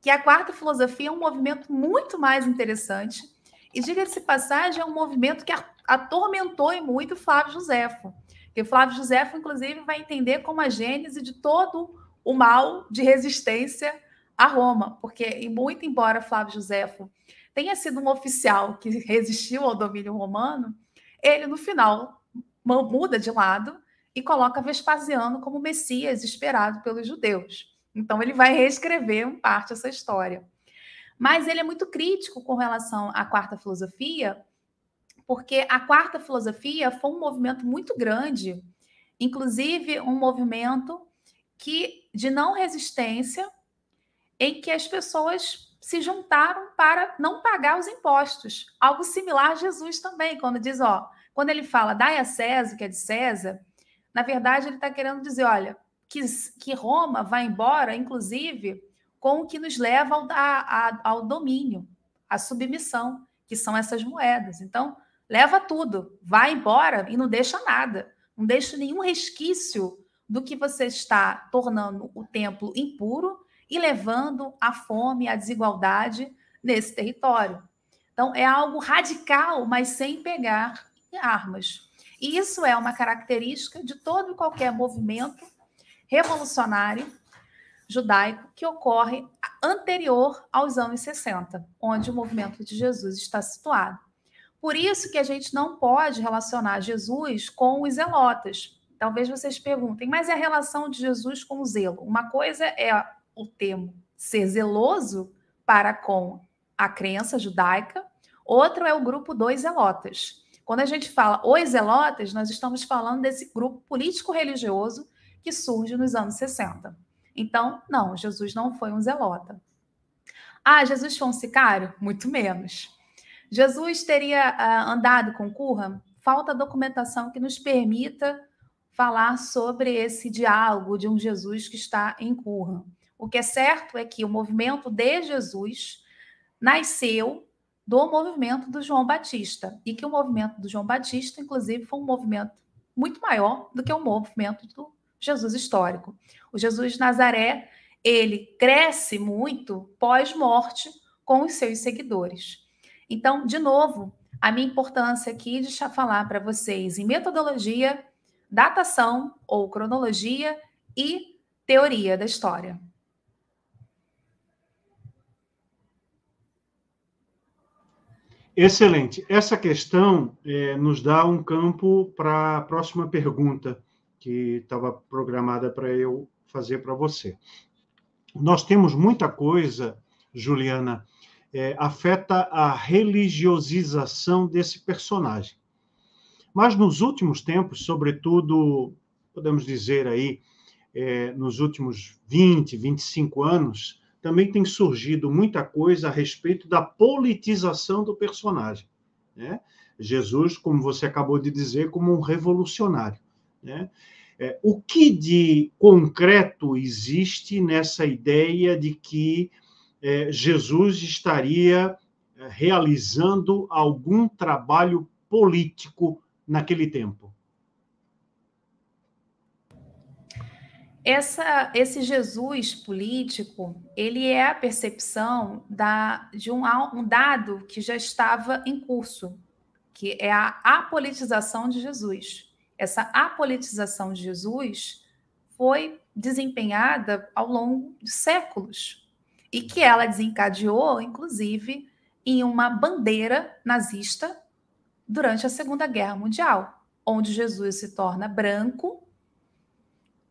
que a quarta filosofia é um movimento muito mais interessante. E diga-se passagem, é um movimento que atormentou e muito Flávio Josefo. Porque Flávio José, inclusive, vai entender como a gênese de todo o mal de resistência a Roma, porque, muito embora Flávio Josefo tenha sido um oficial que resistiu ao domínio romano, ele, no final, muda de lado e coloca Vespasiano como Messias esperado pelos judeus. Então, ele vai reescrever em parte essa história. Mas ele é muito crítico com relação à quarta filosofia, porque a quarta filosofia foi um movimento muito grande, inclusive um movimento que de não resistência, em que as pessoas se juntaram para não pagar os impostos. Algo similar a Jesus também, quando diz, ó, quando ele fala dai a César, que é de César, na verdade ele está querendo dizer, olha, que, que Roma vai embora, inclusive, com o que nos leva ao, a, ao domínio, à submissão, que são essas moedas. Então, leva tudo, vai embora e não deixa nada, não deixa nenhum resquício do que você está tornando o templo impuro e levando a fome, a desigualdade nesse território. Então, é algo radical, mas sem pegar armas. E isso é uma característica de todo e qualquer movimento revolucionário judaico que ocorre anterior aos anos 60, onde o movimento de Jesus está situado. Por isso que a gente não pode relacionar Jesus com os zelotas. Talvez vocês perguntem, mas é a relação de Jesus com o zelo? Uma coisa é o termo ser zeloso para com a crença judaica, outro é o grupo dos zelotas. Quando a gente fala os zelotas, nós estamos falando desse grupo político-religioso que surge nos anos 60. Então, não, Jesus não foi um zelota. Ah, Jesus foi um sicário? Muito menos. Jesus teria uh, andado com Curra? Falta documentação que nos permita falar sobre esse diálogo de um Jesus que está em Curra. O que é certo é que o movimento de Jesus nasceu do movimento do João Batista e que o movimento do João Batista, inclusive, foi um movimento muito maior do que o movimento do Jesus histórico. O Jesus de Nazaré, ele cresce muito pós-morte com os seus seguidores. Então, de novo, a minha importância aqui de falar para vocês em metodologia, datação ou cronologia e teoria da história. Excelente. Essa questão é, nos dá um campo para a próxima pergunta que estava programada para eu fazer para você. Nós temos muita coisa, Juliana, é, afeta a religiosização desse personagem. Mas nos últimos tempos, sobretudo, podemos dizer aí, é, nos últimos 20, 25 anos, também tem surgido muita coisa a respeito da politização do personagem. Né? Jesus, como você acabou de dizer, como um revolucionário. Né? É, o que de concreto existe nessa ideia de que é, Jesus estaria é, realizando algum trabalho político naquele tempo? essa, esse Jesus político, ele é a percepção da, de um, um dado que já estava em curso, que é a apolitização de Jesus. Essa apolitização de Jesus foi desempenhada ao longo de séculos e que ela desencadeou, inclusive, em uma bandeira nazista durante a Segunda Guerra Mundial, onde Jesus se torna branco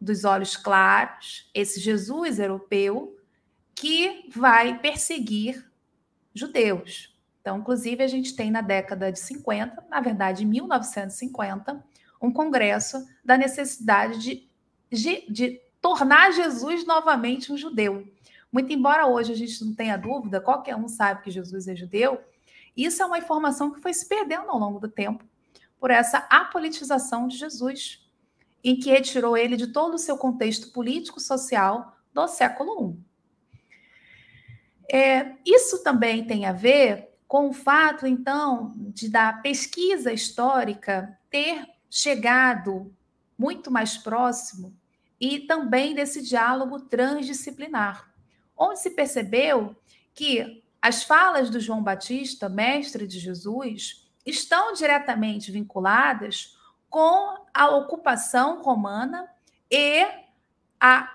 dos olhos claros, esse Jesus europeu que vai perseguir judeus. Então, inclusive, a gente tem na década de 50, na verdade, em 1950, um congresso da necessidade de, de, de tornar Jesus novamente um judeu. Muito embora hoje a gente não tenha dúvida, qualquer um sabe que Jesus é judeu, isso é uma informação que foi se perdendo ao longo do tempo por essa apolitização de Jesus em que retirou ele de todo o seu contexto político-social do século I. É, isso também tem a ver com o fato, então, de da pesquisa histórica ter chegado muito mais próximo e também desse diálogo transdisciplinar, onde se percebeu que as falas do João Batista, mestre de Jesus, estão diretamente vinculadas com a ocupação romana e a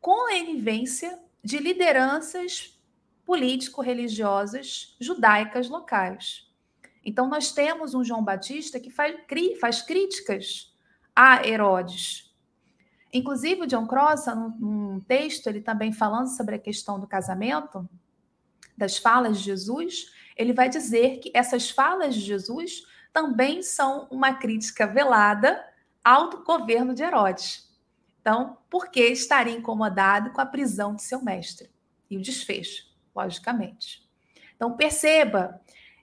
conivência de lideranças político-religiosas judaicas locais. Então, nós temos um João Batista que faz, faz críticas a Herodes. Inclusive, o John Crossan, num, num texto, ele também falando sobre a questão do casamento, das falas de Jesus, ele vai dizer que essas falas de Jesus também são uma crítica velada ao governo de Herodes. Então, por que estaria incomodado com a prisão de seu mestre? E o desfecho, logicamente. Então, perceba,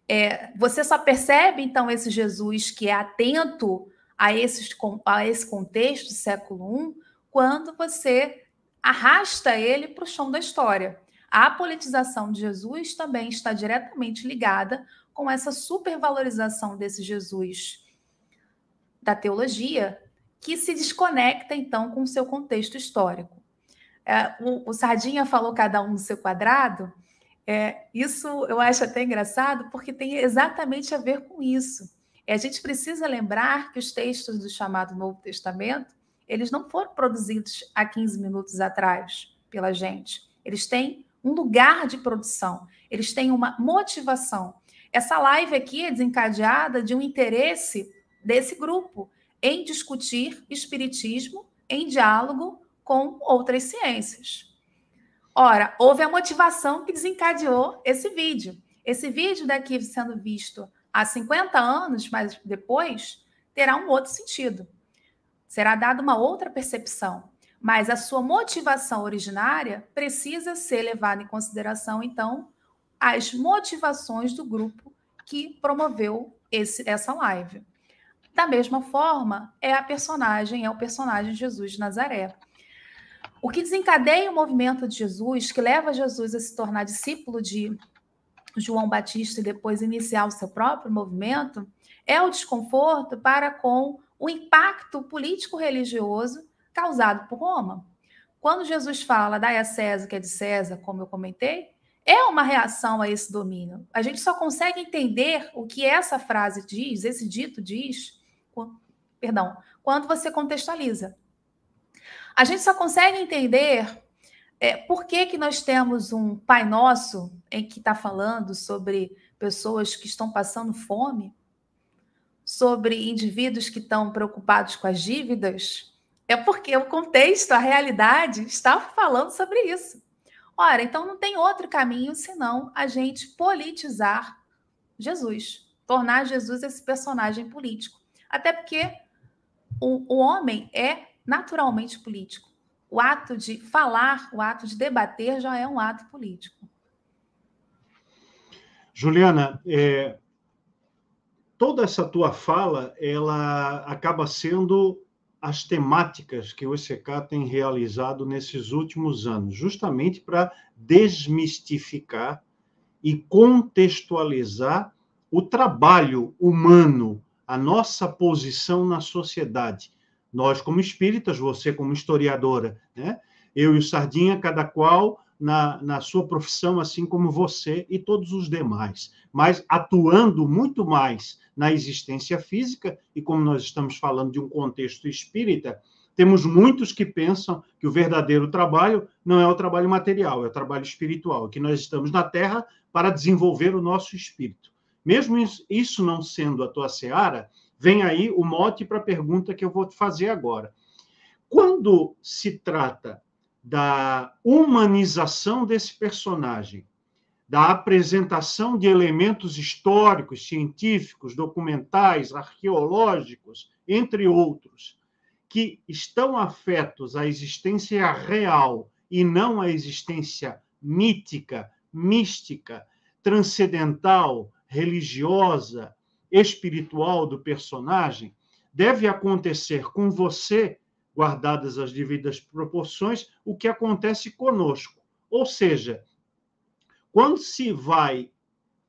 é, você só percebe, então, esse Jesus que é atento a, esses, a esse contexto do século I quando você arrasta ele para o chão da história. A politização de Jesus também está diretamente ligada com essa supervalorização desse Jesus da teologia, que se desconecta, então, com o seu contexto histórico. É, o, o, Sardinha falou cada um no seu quadrado, é, isso eu acho até engraçado, porque tem exatamente a ver com isso. É, a gente precisa lembrar que os textos do chamado Novo Testamento, eles não foram produzidos há 15 minutos atrás pela gente. Eles têm um lugar de produção, eles têm uma motivação. Essa live aqui é desencadeada de um interesse desse grupo em discutir espiritismo em diálogo com outras ciências. Ora, houve a motivação que desencadeou esse vídeo. Esse vídeo daqui sendo visto há 50 anos, mas depois, terá um outro sentido. Será dada uma outra percepção. Mas a sua motivação originária precisa ser levada em consideração, então, as motivações do grupo que promoveu esse, essa live. Da mesma forma, é a personagem, é o personagem Jesus de Nazaré. O que desencadeia o movimento de Jesus, que leva Jesus a se tornar discípulo de João Batista e depois iniciar o seu próprio movimento, é o desconforto para com o impacto político-religioso causado por Roma. Quando Jesus fala, dai a César que é de César, como eu comentei, é uma reação a esse domínio. A gente só consegue entender o que essa frase diz, esse dito diz, perdão, quando você contextualiza. A gente só consegue entender é, por que, que nós temos um Pai Nosso em que está falando sobre pessoas que estão passando fome, sobre indivíduos que estão preocupados com as dívidas, é porque o contexto, a realidade, está falando sobre isso. Ora, então não tem outro caminho senão a gente politizar Jesus, tornar Jesus esse personagem político. Até porque o, o homem é naturalmente político. O ato de falar, o ato de debater já é um ato político. Juliana, é, toda essa tua fala, ela acaba sendo as temáticas que o ECK tem realizado nesses últimos anos, justamente para desmistificar e contextualizar o trabalho humano, a nossa posição na sociedade. Nós, como espíritas, você, como historiadora, né? Eu e o Sardinha, cada qual na, na sua profissão, assim como você e todos os demais, mas atuando muito mais na existência física, e como nós estamos falando de um contexto espírita, temos muitos que pensam que o verdadeiro trabalho não é o trabalho material, é o trabalho espiritual, que nós estamos na Terra para desenvolver o nosso espírito. Mesmo isso não sendo a tua seara, vem aí o mote para a pergunta que eu vou te fazer agora. Quando se trata da humanização desse personagem, da apresentação de elementos históricos, científicos, documentais, arqueológicos, entre outros, que estão afetos à existência real e não à existência mítica, mística, transcendental, religiosa, espiritual do personagem, deve acontecer com você guardadas as devidas proporções, o que acontece conosco. Ou seja, quando se vai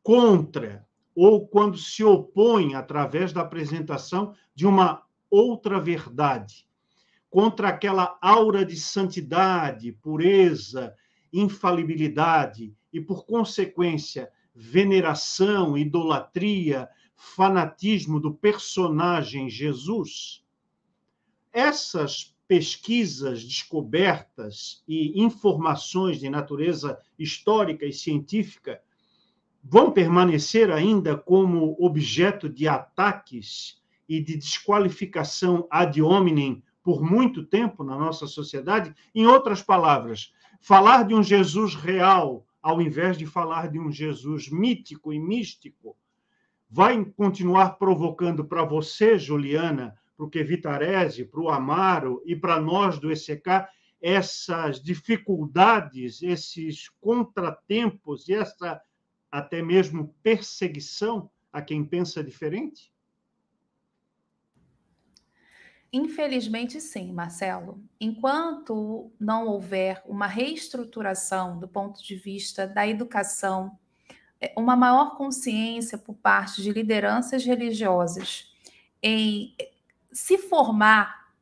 contra ou quando se opõe através da apresentação de uma outra verdade, contra aquela aura de santidade, pureza, infalibilidade e, por consequência, veneração, idolatria, fanatismo do personagem Jesus, essas pesquisas, descobertas e informações de natureza histórica e científica vão permanecer ainda como objeto de ataques e de desqualificação ad hominem por muito tempo na nossa sociedade. Em outras palavras, falar de um Jesus real, ao invés de falar de um Jesus mítico e místico, vai continuar provocando para você, Juliana, para o Kevitarese, para o Amaro e para nós do ECK, essas dificuldades, esses contratempos e essa até mesmo perseguição a quem pensa diferente? Infelizmente, sim, Marcelo. Enquanto não houver uma reestruturação do ponto de vista da educação, uma maior consciência por parte de lideranças religiosas em se formar,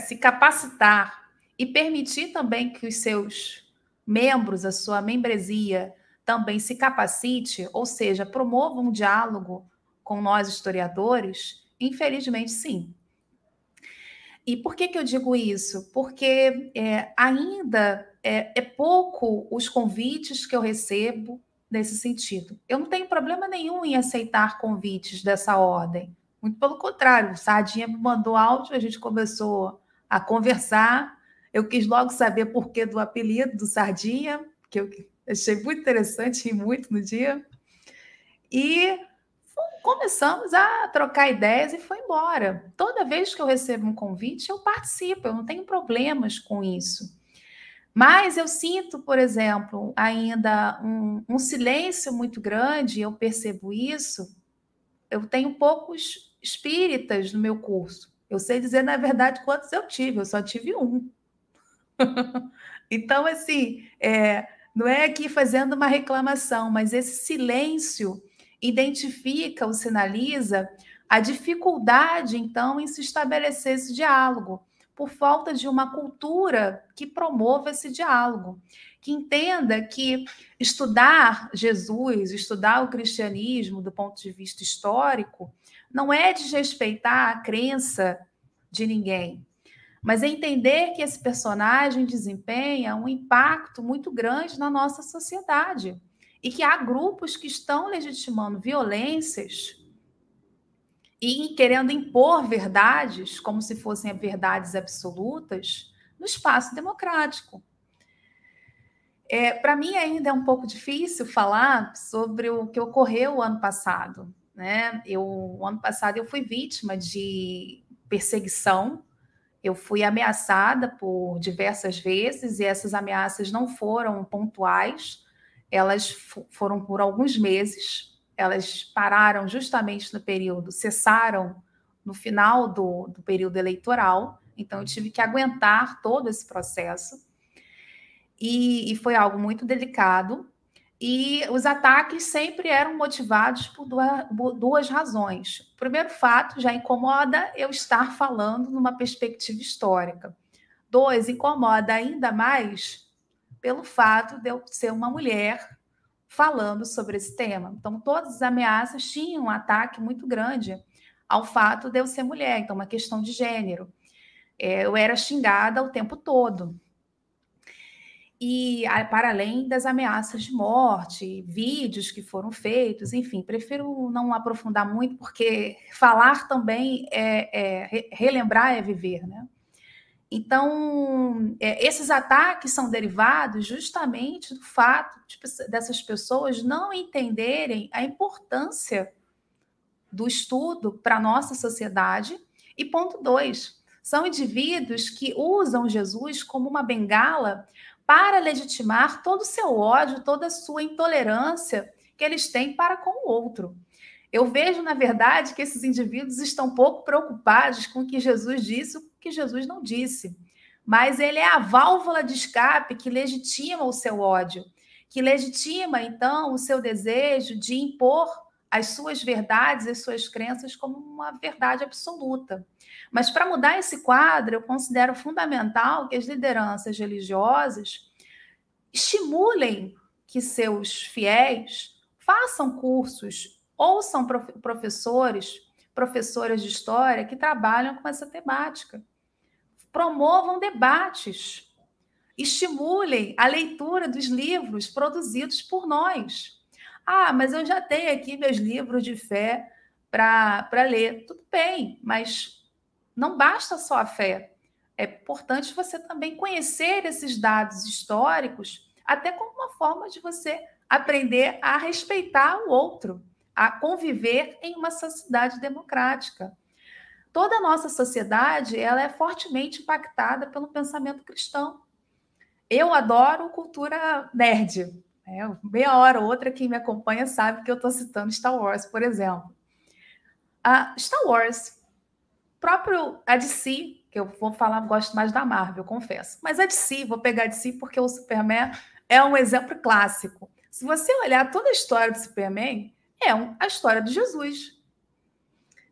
se capacitar e permitir também que os seus membros, a sua membresia, também se capacite, ou seja, promova um diálogo com nós historiadores, infelizmente sim. E por que, que eu digo isso? Porque é, ainda é, é pouco os convites que eu recebo nesse sentido. Eu não tenho problema nenhum em aceitar convites dessa ordem. Muito pelo contrário, o Sardinha me mandou áudio, a gente começou a conversar. Eu quis logo saber por que do apelido do Sardinha, que eu achei muito interessante e muito no dia. E começamos a trocar ideias e foi embora. Toda vez que eu recebo um convite, eu participo, eu não tenho problemas com isso. Mas eu sinto, por exemplo, ainda um, um silêncio muito grande, eu percebo isso. Eu tenho poucos espíritas no meu curso. Eu sei dizer, na verdade, quantos eu tive, eu só tive um. então, assim, é, não é aqui fazendo uma reclamação, mas esse silêncio identifica ou sinaliza a dificuldade, então, em se estabelecer esse diálogo, por falta de uma cultura que promova esse diálogo, que entenda que estudar Jesus, estudar o cristianismo do ponto de vista histórico, não é desrespeitar a crença de ninguém, mas é entender que esse personagem desempenha um impacto muito grande na nossa sociedade e que há grupos que estão legitimando violências e querendo impor verdades como se fossem verdades absolutas no espaço democrático. É, Para mim ainda é um pouco difícil falar sobre o que ocorreu ano passado, né? Eu, ano passado eu fui vítima de perseguição, eu fui ameaçada por diversas vezes e essas ameaças não foram pontuais, elas foram por alguns meses, elas pararam justamente no período, cessaram no final do, do período eleitoral, então eu tive que aguentar todo esse processo. E, e, foi algo muito delicado. E os ataques sempre eram motivados por duas razões. O primeiro fato já incomoda eu estar falando numa perspectiva histórica. Dois, incomoda ainda mais pelo fato de eu ser uma mulher falando sobre esse tema. Então, todas as ameaças tinham um ataque muito grande ao fato de eu ser mulher, então, uma questão de gênero. É, eu era xingada o tempo todo e para além das ameaças de morte, vídeos que foram feitos, enfim, prefiro não aprofundar muito, porque falar também é, é relembrar é viver, né? Então, é, esses ataques são derivados justamente do fato de, dessas pessoas não entenderem a importância do estudo para a nossa sociedade. E ponto dois, são indivíduos que usam Jesus como uma bengala para legitimar todo o seu ódio, toda a sua intolerância que eles têm para com o outro. Eu vejo, na verdade, que esses indivíduos estão pouco preocupados com o que Jesus disse, que Jesus não disse. Mas ele é a válvula de escape que legitima o seu ódio, que legitima, então, o seu desejo de impor as suas verdades, as suas crenças como uma verdade absoluta. Mas para mudar esse quadro, eu considero fundamental que as lideranças religiosas estimulem que seus fiéis façam cursos, ouçam professores, professoras de história que trabalham com essa temática. Promovam debates, estimulem a leitura dos livros produzidos por nós. Ah, mas eu já tenho aqui meus livros de fé para ler. Tudo bem, mas não basta só a fé. É importante você também conhecer esses dados históricos, até como uma forma de você aprender a respeitar o outro, a conviver em uma sociedade democrática. Toda a nossa sociedade ela é fortemente impactada pelo pensamento cristão. Eu adoro cultura nerd. Né? Meia hora ou outra, quem me acompanha sabe que eu estou citando Star Wars, por exemplo. A Star Wars próprio a DC, que eu vou falar, gosto mais da Marvel, confesso. Mas a DC, vou pegar a DC porque o Superman é um exemplo clássico. Se você olhar toda a história do Superman, é um, a história de Jesus.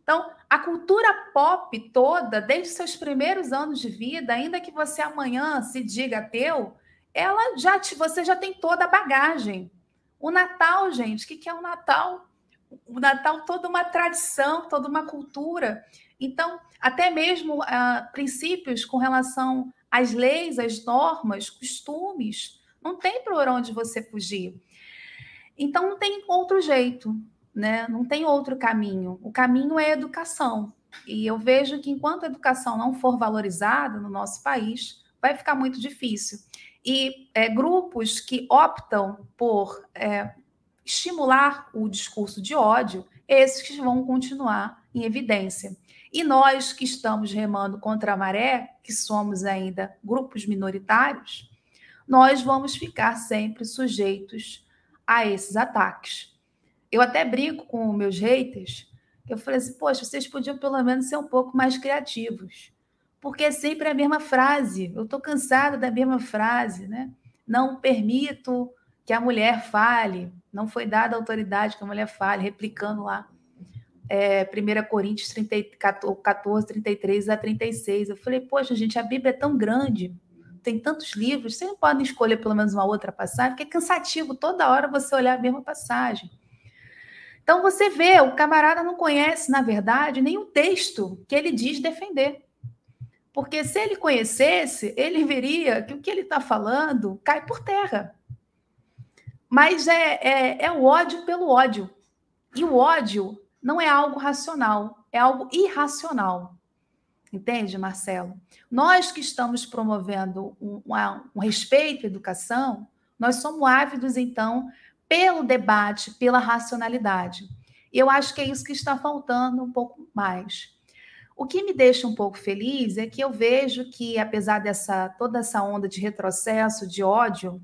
Então, a cultura pop toda, desde seus primeiros anos de vida, ainda que você amanhã se diga ateu, ela já te, você já tem toda a bagagem. O Natal, gente, o que é o Natal? O Natal toda uma tradição, toda uma cultura. Então, até mesmo uh, princípios com relação às leis, às normas, costumes, não tem por onde você fugir. Então, não tem outro jeito, né? não tem outro caminho. O caminho é educação. E eu vejo que enquanto a educação não for valorizada no nosso país, vai ficar muito difícil. E é, grupos que optam por é, estimular o discurso de ódio, esses que vão continuar em evidência. E nós que estamos remando contra a maré, que somos ainda grupos minoritários, nós vamos ficar sempre sujeitos a esses ataques. Eu até brinco com meus haters, eu falei assim, poxa, vocês podiam pelo menos ser um pouco mais criativos, porque é sempre a mesma frase. Eu estou cansada da mesma frase, né? Não permito que a mulher fale, não foi dada autoridade que a mulher fale, replicando lá é, 1 Coríntios 30, 14, 33 a 36. Eu falei, poxa, gente, a Bíblia é tão grande, tem tantos livros, vocês não podem escolher pelo menos uma outra passagem, porque é cansativo toda hora você olhar a mesma passagem. Então você vê, o camarada não conhece, na verdade, nenhum texto que ele diz defender. Porque se ele conhecesse, ele veria que o que ele está falando cai por terra. Mas é, é, é o ódio pelo ódio. E o ódio não é algo racional, é algo irracional. Entende, Marcelo? Nós que estamos promovendo um, um, respeito à educação, nós somos ávidos, então, pelo debate, pela racionalidade. E eu acho que é isso que está faltando um pouco mais. O que me deixa um pouco feliz é que eu vejo que, apesar dessa toda essa onda de retrocesso, de ódio,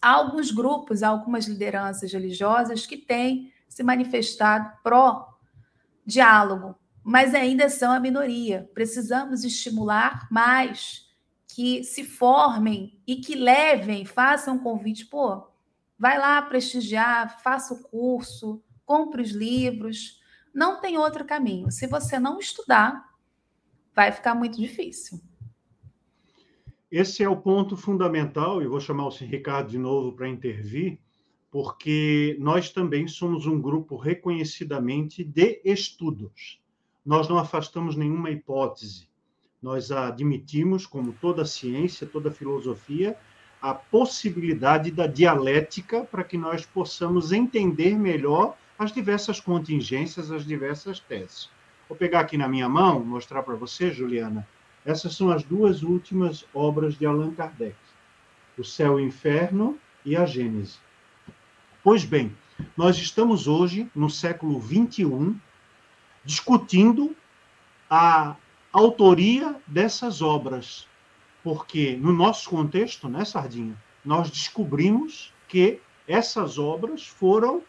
há alguns grupos, há algumas lideranças religiosas que têm se manifestado pró-diálogo, mas ainda são a minoria. Precisamos estimular mais que se formem e que levem, façam um convite, pô, Vai lá prestigiar, faça o curso, compre os livros. Não tem outro caminho. Se você não estudar, vai ficar muito difícil. Esse é o ponto fundamental, e vou chamar o Ricardo de novo para intervir, porque nós também somos um grupo reconhecidamente de estudos. Nós não afastamos nenhuma hipótese. Nós admitimos, como toda ciência, toda filosofia, a possibilidade da dialética para que nós possamos entender melhor as diversas contingências, as diversas teses. Vou pegar aqui na minha mão, mostrar para você, Juliana, essas são as duas últimas obras de Allan Kardec: O Céu e o Inferno e a Gênese. Pois bem, nós estamos hoje, no século XXI, discutindo a autoria dessas obras, porque no nosso contexto, né, Sardinha, nós descobrimos que essas obras foram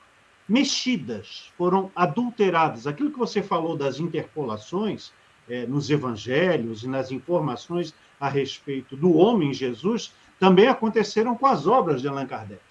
mexidas, foram adulteradas. Aquilo que você falou das interpolações é, nos evangelhos e nas informações a respeito do homem Jesus também aconteceram com as obras de Allan Kardec.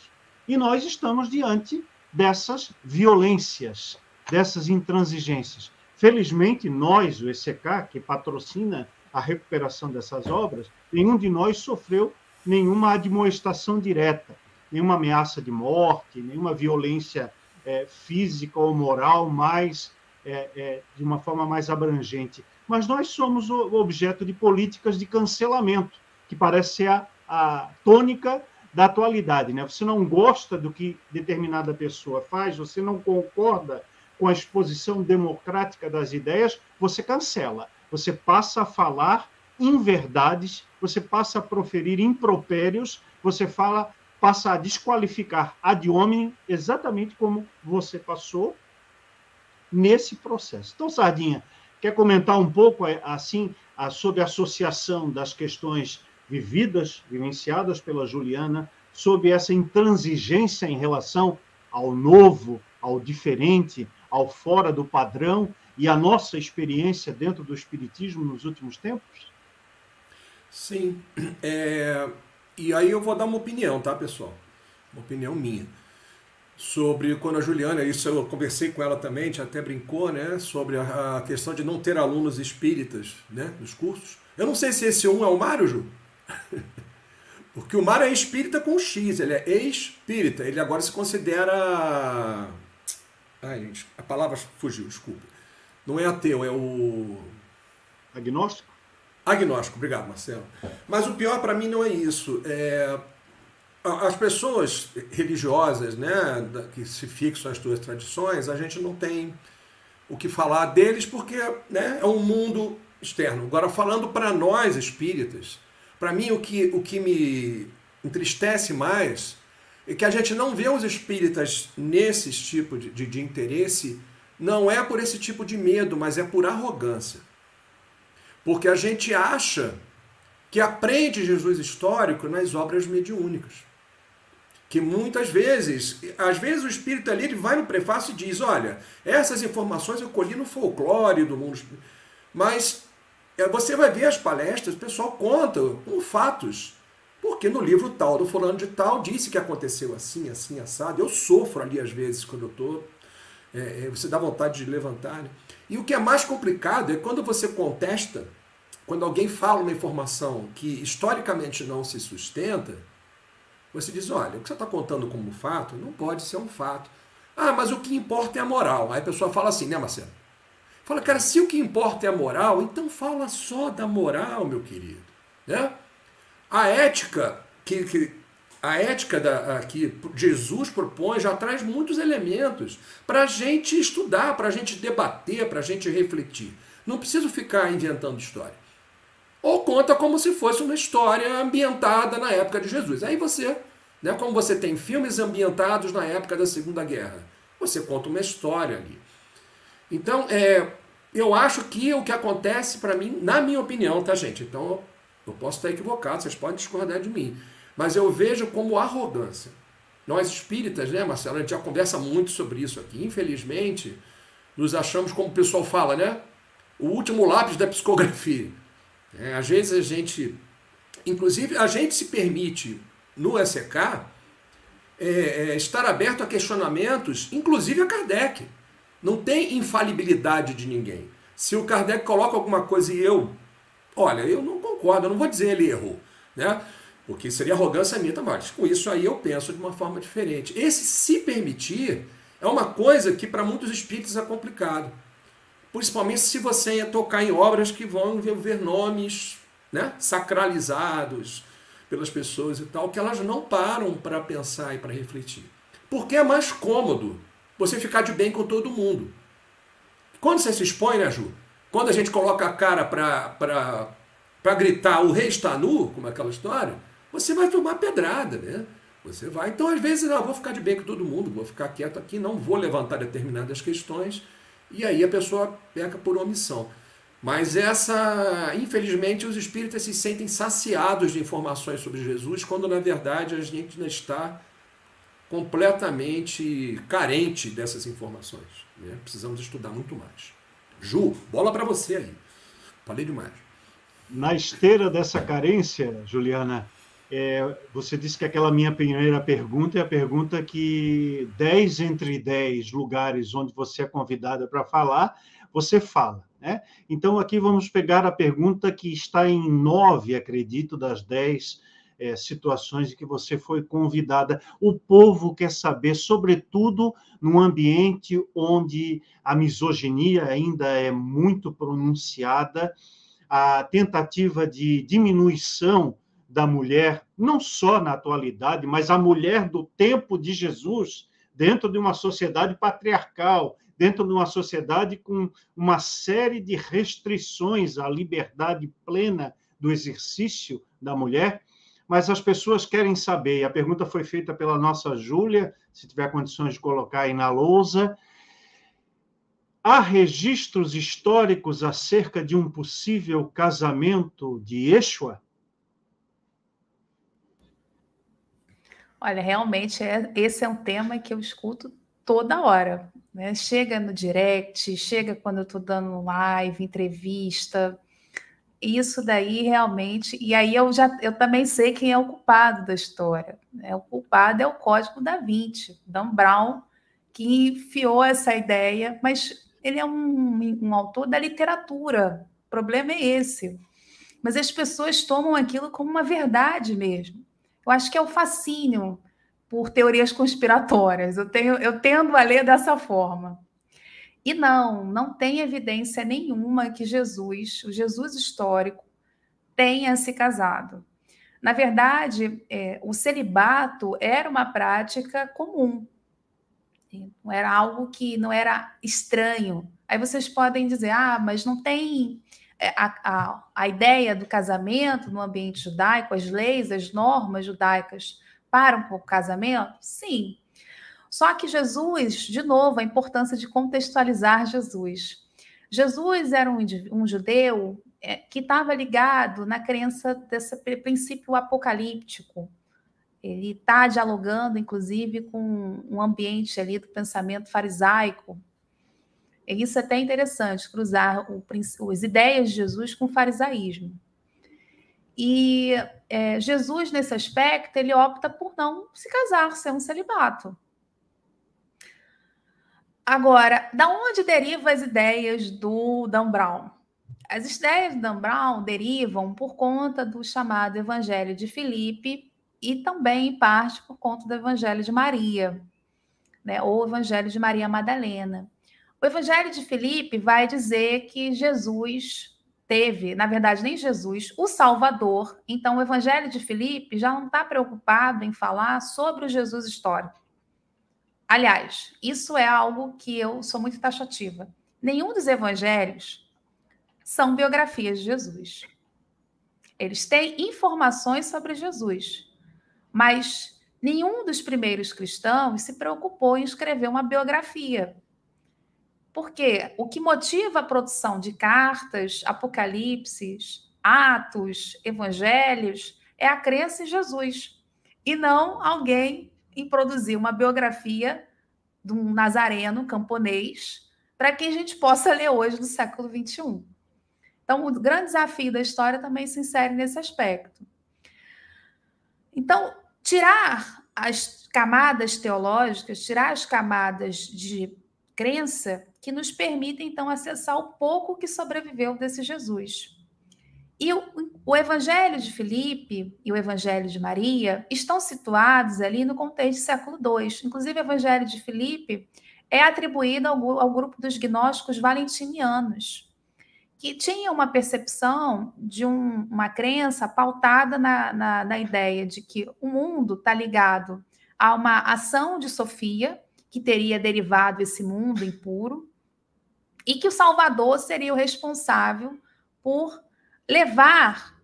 E nós estamos diante dessas violências, dessas intransigências. Felizmente, nós, o ECK, que patrocina a recuperação dessas obras, nenhum de nós sofreu nenhuma admoestação direta, nenhuma ameaça de morte, nenhuma violência é, física ou moral mais é, é, de uma forma mais abrangente mas nós somos objeto de políticas de cancelamento, que parece ser a, a tônica da atualidade. Né? Você não gosta do que determinada pessoa faz, você não concorda com a exposição democrática das ideias, você cancela. Você passa a falar inverdades, você passa a proferir impropérios, você fala, passa a desqualificar ad hominem, exatamente como você passou nesse processo. Então, Sardinha, Quer comentar um pouco, é, assim, sobre a associação das questões vividas, vivenciadas pela Juliana, sobre essa intransigência em relação ao novo, ao diferente, ao fora do padrão e a nossa experiência dentro do Espiritismo nos últimos tempos? Sim. É... E aí eu vou dar uma opinião, tá, pessoal? Uma opinião minha sobre quando a Juliana, isso eu conversei com ela também, a gente até brincou, né, sobre a, questão de não ter alunos espíritas, né, nos cursos. Eu não sei se esse um é o Mário, Ju. Porque o Mário é espírita com X, ele é espírita, ele agora se considera Ai, gente, a palavra fugiu, desculpa. Não é ateu, é o agnóstico. Agnóstico, obrigado, Marcelo. Mas o pior para mim não é isso. É, as pessoas religiosas, né, que se fixam as suas tradições, a gente não tem o que falar deles porque né, é um mundo externo. Agora, falando para nós espíritas, para mim o que, o que me entristece mais é que a gente não vê os espíritas nesse tipo de, de, de interesse, não é por esse tipo de medo, mas é por arrogância. Porque a gente acha que aprende Jesus histórico nas obras mediúnicas que muitas vezes, às vezes o espírito ali ele vai no prefácio e diz, olha, essas informações eu colhi no folclore do mundo, mas é, você vai ver as palestras, o pessoal conta com fatos, porque no livro tal do fulano de tal disse que aconteceu assim, assim, assado. Eu sofro ali às vezes quando eu estou, é, é, você dá vontade de levantar. Né? E o que é mais complicado é quando você contesta, quando alguém fala uma informação que historicamente não se sustenta, você diz, olha, o que você está contando como fato não pode ser um fato. Ah, mas o que importa é a moral. Aí a pessoa fala assim, né, Marcelo? Fala, cara, se o que importa é a moral, então fala só da moral, meu querido. Né? A ética que, que a ética da, que Jesus propõe já traz muitos elementos para a gente estudar, para a gente debater, para a gente refletir. Não preciso ficar inventando história ou conta como se fosse uma história ambientada na época de Jesus. Aí você, né, como você tem filmes ambientados na época da Segunda Guerra, você conta uma história ali. Então, é, eu acho que o que acontece para mim, na minha opinião, tá, gente? Então, eu posso estar equivocado, vocês podem discordar de mim, mas eu vejo como arrogância. Nós espíritas, né, Marcelo, a gente já conversa muito sobre isso aqui. Infelizmente, nos achamos, como o pessoal fala, né? O último lápis da psicografia. É, às vezes a gente, inclusive, a gente se permite no SEK é, é, estar aberto a questionamentos, inclusive a Kardec. Não tem infalibilidade de ninguém. Se o Kardec coloca alguma coisa e eu, olha, eu não concordo, eu não vou dizer ele errou, né? Porque seria arrogância minha. Mas com isso aí eu penso de uma forma diferente. Esse se permitir é uma coisa que para muitos espíritos é complicado. Principalmente se você ia tocar em obras que vão envolver nomes né, sacralizados pelas pessoas e tal, que elas não param para pensar e para refletir. Porque é mais cômodo você ficar de bem com todo mundo. Quando você se expõe, né, Ju? Quando a gente coloca a cara para gritar o rei está nu, como é aquela história, você vai tomar pedrada, né? Você vai. Então, às vezes, não, vou ficar de bem com todo mundo, vou ficar quieto aqui, não vou levantar determinadas questões, e aí a pessoa peca por omissão. Mas essa, infelizmente, os espíritas se sentem saciados de informações sobre Jesus, quando na verdade a gente ainda está completamente carente dessas informações. Né? Precisamos estudar muito mais. Ju, bola para você aí. Falei demais. Na esteira dessa carência, Juliana, é, você disse que aquela minha primeira pergunta é a pergunta que 10 entre 10 lugares onde você é convidada para falar, você fala. Né? Então, aqui vamos pegar a pergunta que está em nove, acredito, das dez é, situações em que você foi convidada. O povo quer saber, sobretudo num ambiente onde a misoginia ainda é muito pronunciada, a tentativa de diminuição da mulher, não só na atualidade, mas a mulher do tempo de Jesus, dentro de uma sociedade patriarcal, dentro de uma sociedade com uma série de restrições à liberdade plena do exercício da mulher, mas as pessoas querem saber, e a pergunta foi feita pela nossa Júlia, se tiver condições de colocar aí na lousa. Há registros históricos acerca de um possível casamento de Yeshua? Olha, realmente é, esse é um tema que eu escuto toda hora. Né? Chega no direct, chega quando eu estou dando live, entrevista isso daí realmente. E aí eu já eu também sei quem é o culpado da história. Né? O culpado é o Código da Vinci, Dan Brown, que enfiou essa ideia, mas ele é um, um autor da literatura. O problema é esse. Mas as pessoas tomam aquilo como uma verdade mesmo. Eu acho que é o fascínio por teorias conspiratórias. Eu tenho, eu tendo a ler dessa forma. E não, não tem evidência nenhuma que Jesus, o Jesus histórico, tenha se casado. Na verdade, é, o celibato era uma prática comum, não era algo que não era estranho. Aí vocês podem dizer, ah, mas não tem a, a, a ideia do casamento no ambiente judaico, as leis, as normas judaicas param com o casamento? Sim, só que Jesus, de novo, a importância de contextualizar Jesus. Jesus era um, um judeu é, que estava ligado na crença desse princípio apocalíptico. Ele está dialogando, inclusive, com um ambiente ali do pensamento farisaico. Isso é até interessante, cruzar o, as ideias de Jesus com o farisaísmo. E é, Jesus, nesse aspecto, ele opta por não se casar, ser um celibato. Agora, da onde derivam as ideias do Dan Brown? As ideias do Dan Brown derivam por conta do chamado Evangelho de Filipe e também, em parte, por conta do Evangelho de Maria, né, ou Evangelho de Maria Madalena. O Evangelho de Filipe vai dizer que Jesus teve, na verdade, nem Jesus, o Salvador. Então, o Evangelho de Filipe já não está preocupado em falar sobre o Jesus histórico. Aliás, isso é algo que eu sou muito taxativa. Nenhum dos evangelhos são biografias de Jesus. Eles têm informações sobre Jesus, mas nenhum dos primeiros cristãos se preocupou em escrever uma biografia. Porque o que motiva a produção de cartas, apocalipses, atos, evangelhos é a crença em Jesus e não alguém em produzir uma biografia de um nazareno camponês para que a gente possa ler hoje no século XXI. Então, o grande desafio da história também se insere nesse aspecto. Então, tirar as camadas teológicas, tirar as camadas de crença que nos permitem, então, acessar o pouco que sobreviveu desse Jesus. E o, o, Evangelho de Filipe e o Evangelho de Maria estão situados ali no contexto do século II. Inclusive, o Evangelho de Filipe é atribuído ao, ao grupo dos gnósticos valentinianos, que tinha uma percepção de um, uma crença pautada na, na, na ideia de que o mundo está ligado a uma ação de Sofia, que teria derivado esse mundo impuro, e que o Salvador seria o responsável por levar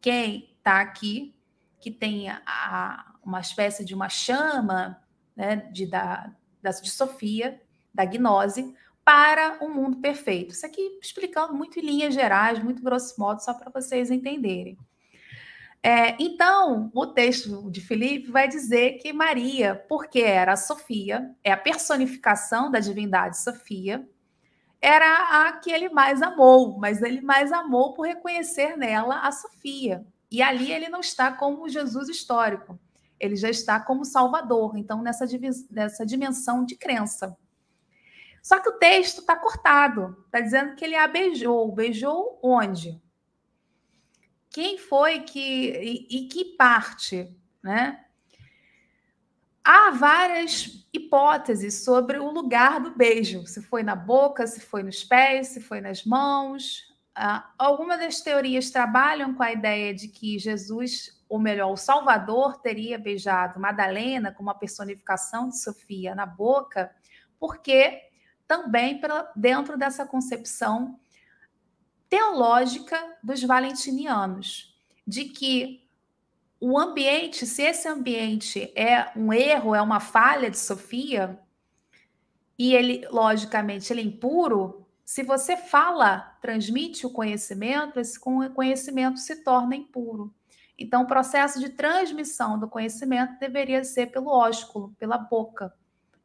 quem está aqui, que tem a, uma espécie de uma chama né, de, da, de Sofia, da gnose, para um mundo perfeito. Isso aqui explicando muito em linhas gerais, muito grosso modo, só para vocês entenderem. É, então, o texto de Filipe vai dizer que Maria, porque era a Sofia, é a personificação da divindade Sofia, era a que ele mais amou, mas ele mais amou por reconhecer nela a Sofia. E ali ele não está como Jesus histórico, ele já está como Salvador, então nessa, nessa dimensão de crença. Só que o texto está cortado, está dizendo que ele a beijou. Beijou onde? Quem foi que e, e que parte, né? Há várias hipóteses sobre o lugar do beijo, se foi na boca, se foi nos pés, se foi nas mãos. Uh, algumas das teorias trabalham com a ideia de que Jesus, ou melhor, o Salvador, teria beijado Madalena como a personificação de Sofia na boca, porque também dentro dessa concepção teológica dos valentinianos, de que o ambiente, se esse ambiente é um erro, é uma falha de Sofia, e ele, logicamente, ele é impuro, se você fala, transmite o conhecimento, esse conhecimento se torna impuro. Então, o processo de transmissão do conhecimento deveria ser pelo ósculo, pela boca.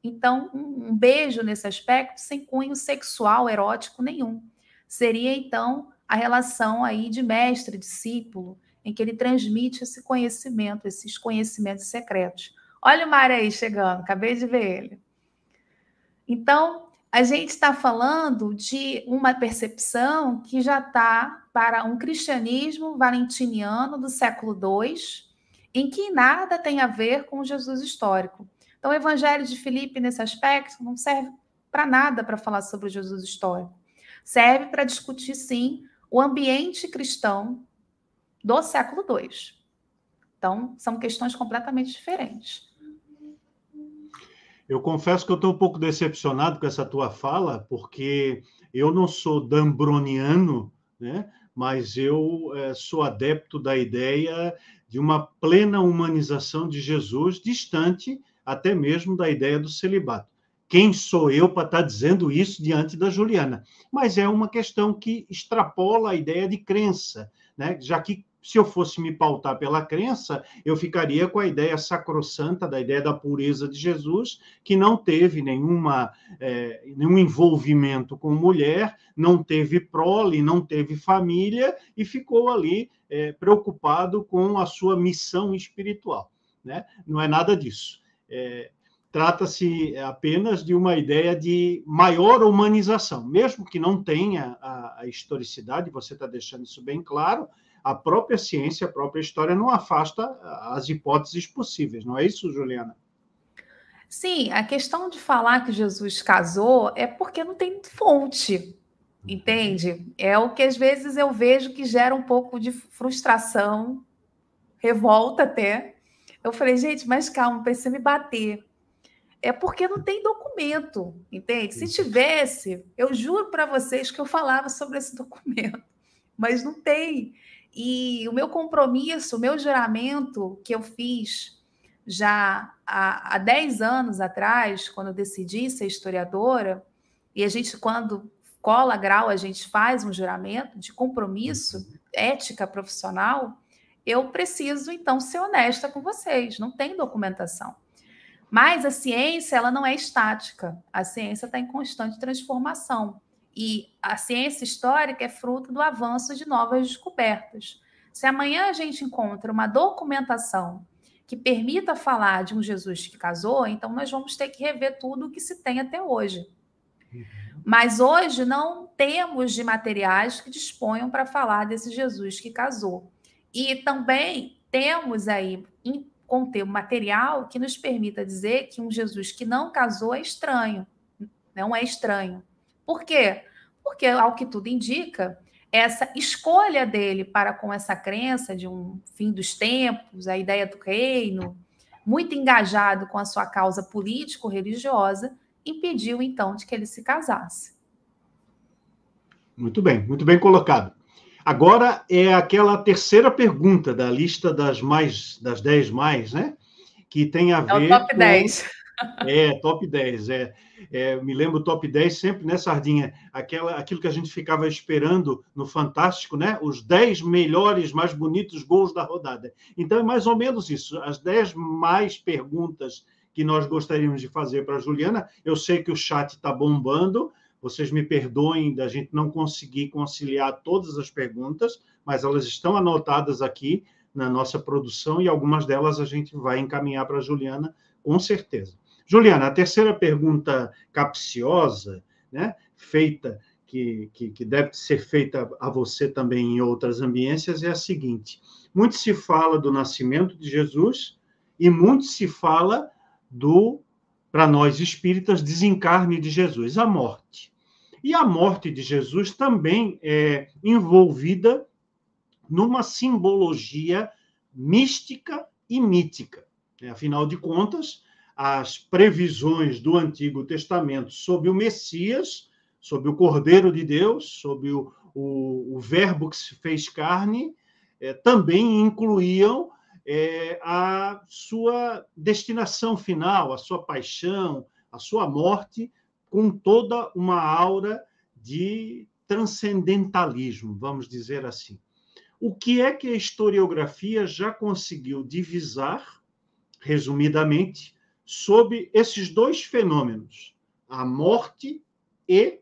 Então, um beijo nesse aspecto sem cunho sexual, erótico nenhum. Seria, então, a relação aí de mestre-discípulo, em que ele transmite esse conhecimento, esses conhecimentos secretos. Olha o Mário aí chegando, acabei de ver ele. Então, a gente está falando de uma percepção que já está para um cristianismo valentiniano do século II, em que nada tem a ver com Jesus histórico. Então, o Evangelho de Filipe, nesse aspecto, não serve para nada para falar sobre Jesus histórico. Serve para discutir, sim, o ambiente cristão do século II. Então, são questões completamente diferentes. Eu confesso que eu estou um pouco decepcionado com essa tua fala, porque eu não sou dambroniano, né? mas eu é, sou adepto da ideia de uma plena humanização de Jesus, distante até mesmo da ideia do celibato. Quem sou eu para estar tá dizendo isso diante da Juliana? Mas é uma questão que extrapola a ideia de crença, né? já que se eu fosse me pautar pela crença, eu ficaria com a ideia sacrossanta, da ideia da pureza de Jesus, que não teve nenhuma, é, nenhum envolvimento com mulher, não teve prole, não teve família e ficou ali é, preocupado com a sua missão espiritual. Né? Não é nada disso. É, Trata-se apenas de uma ideia de maior humanização, mesmo que não tenha a, a historicidade, você está deixando isso bem claro, a própria ciência, a própria história não afasta as hipóteses possíveis, não é isso, Juliana? Sim, a questão de falar que Jesus casou é porque não tem fonte, entende? É o que às vezes eu vejo que gera um pouco de frustração, revolta até. Eu falei, gente, mas calma, precisa me bater. É porque não tem documento, entende? Se tivesse, eu juro para vocês que eu falava sobre esse documento, mas não tem. E o meu compromisso, o meu juramento que eu fiz já há, há 10 anos atrás, quando eu decidi ser historiadora, e a gente, quando cola grau, a gente faz um juramento de compromisso, ética profissional, eu preciso, então, ser honesta com vocês, não tem documentação. Mas a ciência, ela não é estática, a ciência está em constante transformação. E a ciência histórica é fruto do avanço de novas descobertas. Se amanhã a gente encontra uma documentação que permita falar de um Jesus que casou, então nós vamos ter que rever tudo o que se tem até hoje. Uhum. Mas hoje não temos de materiais que disponham para falar desse Jesus que casou. E também temos aí conter material que nos permita dizer que um Jesus que não casou é estranho. Não é estranho. Por quê? Porque, ao que tudo indica, essa escolha dele para com essa crença de um fim dos tempos, a ideia do reino, muito engajado com a sua causa político-religiosa, impediu então de que ele se casasse. Muito bem, muito bem colocado. Agora é aquela terceira pergunta da lista das mais das 10 mais, né? Que tem a ver é o top com... 10. É, top 10. É, é, me lembro top 10 sempre, né, Sardinha? Aquela, aquilo que a gente ficava esperando no Fantástico, né? Os 10 melhores, mais bonitos gols da rodada. Então é mais ou menos isso. As 10 mais perguntas que nós gostaríamos de fazer para a Juliana. Eu sei que o chat está bombando, vocês me perdoem da gente não conseguir conciliar todas as perguntas, mas elas estão anotadas aqui na nossa produção e algumas delas a gente vai encaminhar para a Juliana, com certeza. Juliana, a terceira pergunta capciosa, né, feita, que, que, que deve ser feita a você também em outras ambiências, é a seguinte: muito se fala do nascimento de Jesus e muito se fala do, para nós espíritas, desencarne de Jesus, a morte. E a morte de Jesus também é envolvida numa simbologia mística e mítica. Afinal de contas, as previsões do Antigo Testamento sobre o Messias, sobre o Cordeiro de Deus, sobre o, o, o Verbo que se fez carne, é, também incluíam é, a sua destinação final, a sua paixão, a sua morte, com toda uma aura de transcendentalismo, vamos dizer assim. O que é que a historiografia já conseguiu divisar, resumidamente, sobre esses dois fenômenos, a morte e